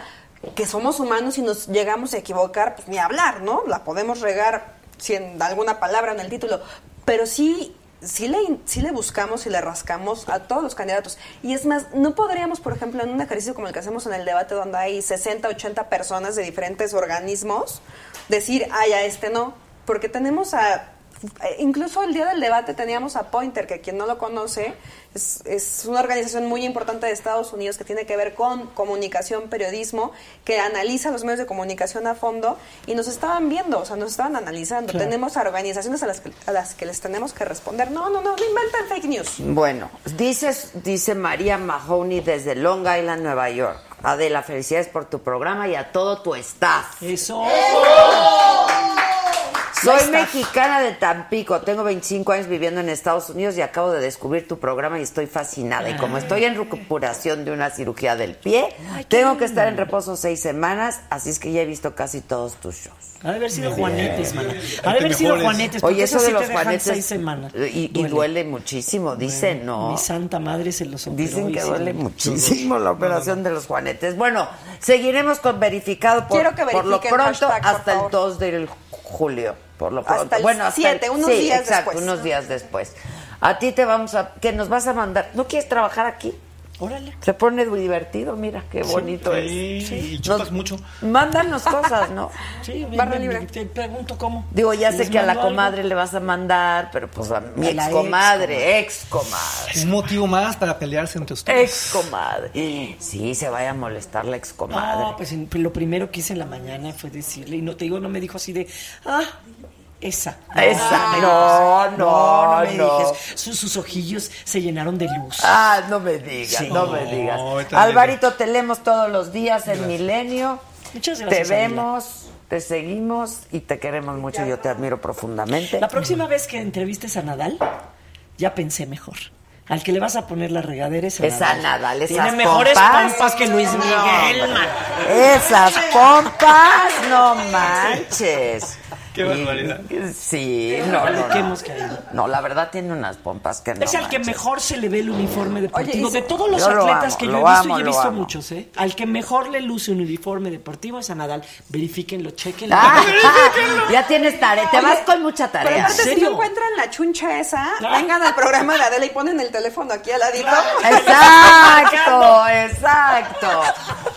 Que somos humanos y nos llegamos a equivocar, pues ni hablar, ¿no? La podemos regar si en alguna palabra en el título, pero sí sí le, sí le buscamos y le rascamos a todos los candidatos. Y es más, no podríamos, por ejemplo, en un ejercicio como el que hacemos en el debate donde hay 60, 80 personas de diferentes organismos, decir, ay, a este no, porque tenemos a incluso el día del debate teníamos a Pointer, que quien no lo conoce, es, es una organización muy importante de Estados Unidos que tiene que ver con comunicación, periodismo, que analiza los medios de comunicación a fondo y nos estaban viendo, o sea, nos estaban analizando. Claro. Tenemos a organizaciones a las, que, a las que les tenemos que responder. No, no, no, no inventen fake news. Bueno, dices, dice María Mahoney desde Long Island, Nueva York. Adela, felicidades por tu programa y a todo tu staff. Eso. Soy mexicana de Tampico, tengo 25 años viviendo en Estados Unidos y acabo de descubrir tu programa y estoy fascinada. Y como estoy en recuperación de una cirugía del pie, tengo que estar en reposo seis semanas, así es que ya he visto casi todos tus shows. Ha de haber sido Muy bien. Juanetes, mana. Que Ha de haber sido. Juanetes. Oye, eso de los juanetes. seis semanas. Y, y duele muchísimo, dicen, ¿no? Mi santa madre se los operó Dicen que duele muchísimo la operación de los juanetes. Bueno, seguiremos con verificado por, Quiero que por lo pronto hashtag, por hasta el favor. 2 de julio. Por lo Hasta pronto. el bueno, hasta 7, el- unos sí, días exacto, después. unos días después. A ti te vamos a que nos vas a mandar. ¿No quieres trabajar aquí? Órale. Se pone divertido, mira qué bonito sí, es. y chupas mucho. Mándanos cosas, ¿no? Sí, Barra me- libre. me- Te pregunto cómo. Digo, ya sé ¿Les que a la algo? comadre le vas a mandar, pero pues a mi ex comadre, ex comadre. Un motivo más para pelearse entre ustedes. Ex comadre. Sí, se vaya a molestar la ex comadre. No, pues en- lo primero que hice en la mañana fue decirle, y no te digo, no me dijo así de, ah, esa. Esa, me no, dijo, no, me no. dijes. Sus, sus ojillos se llenaron de luz. Ah, no me digas, Sí. no me digas. No. Alvarito, te leemos todos los días en Milenio. Muchas gracias, Te vemos, te seguimos y te queremos mucho. Yo te admiro profundamente. La próxima vez que entrevistes a Nadal, ya pensé mejor. Al que le vas a poner la regadera es a Es a Nadal, esas Tiene mejores pompas. pompas que Luis No, Miguel, man. Esas pompas, no manches. Qué barbaridad. Sí, no, no, que no. hemos caído. No, la verdad tiene unas pompas que no Es al que manches. mejor se le ve el uniforme deportivo. Oye, de todos los Yo lo atletas amo, que yo he visto, amo, y he visto amo. muchos, ¿eh? Al que mejor le luce un uniforme deportivo es a Nadal. Verifíquenlo, chequenlo. Ah, ya tienes tarea, te vas con mucha Pero tarea. aparte, si serio? no encuentran la chuncha esa, vengan al programa de Adela y ponen el teléfono aquí al ladito. Exacto, exacto.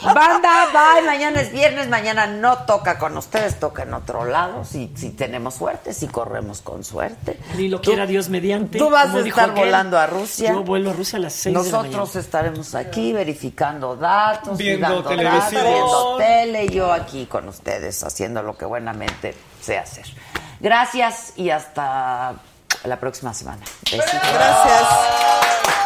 Banda, bye. Mañana es viernes, mañana no toca con ustedes, toca en otro lado. Si, si tenemos suerte, si corremos con suerte. Ni lo Tú- quiera Dios mediante. Tú vas a estar aquel. volando a Rusia. Yo vuelo a Rusia a las 6 de la mañana. Nosotros estaremos aquí verificando datos, Viendo televisión. viendo tele, yo aquí con ustedes haciendo lo que buenamente sé hacer. Gracias y hasta la próxima semana. Besitos. Gracias.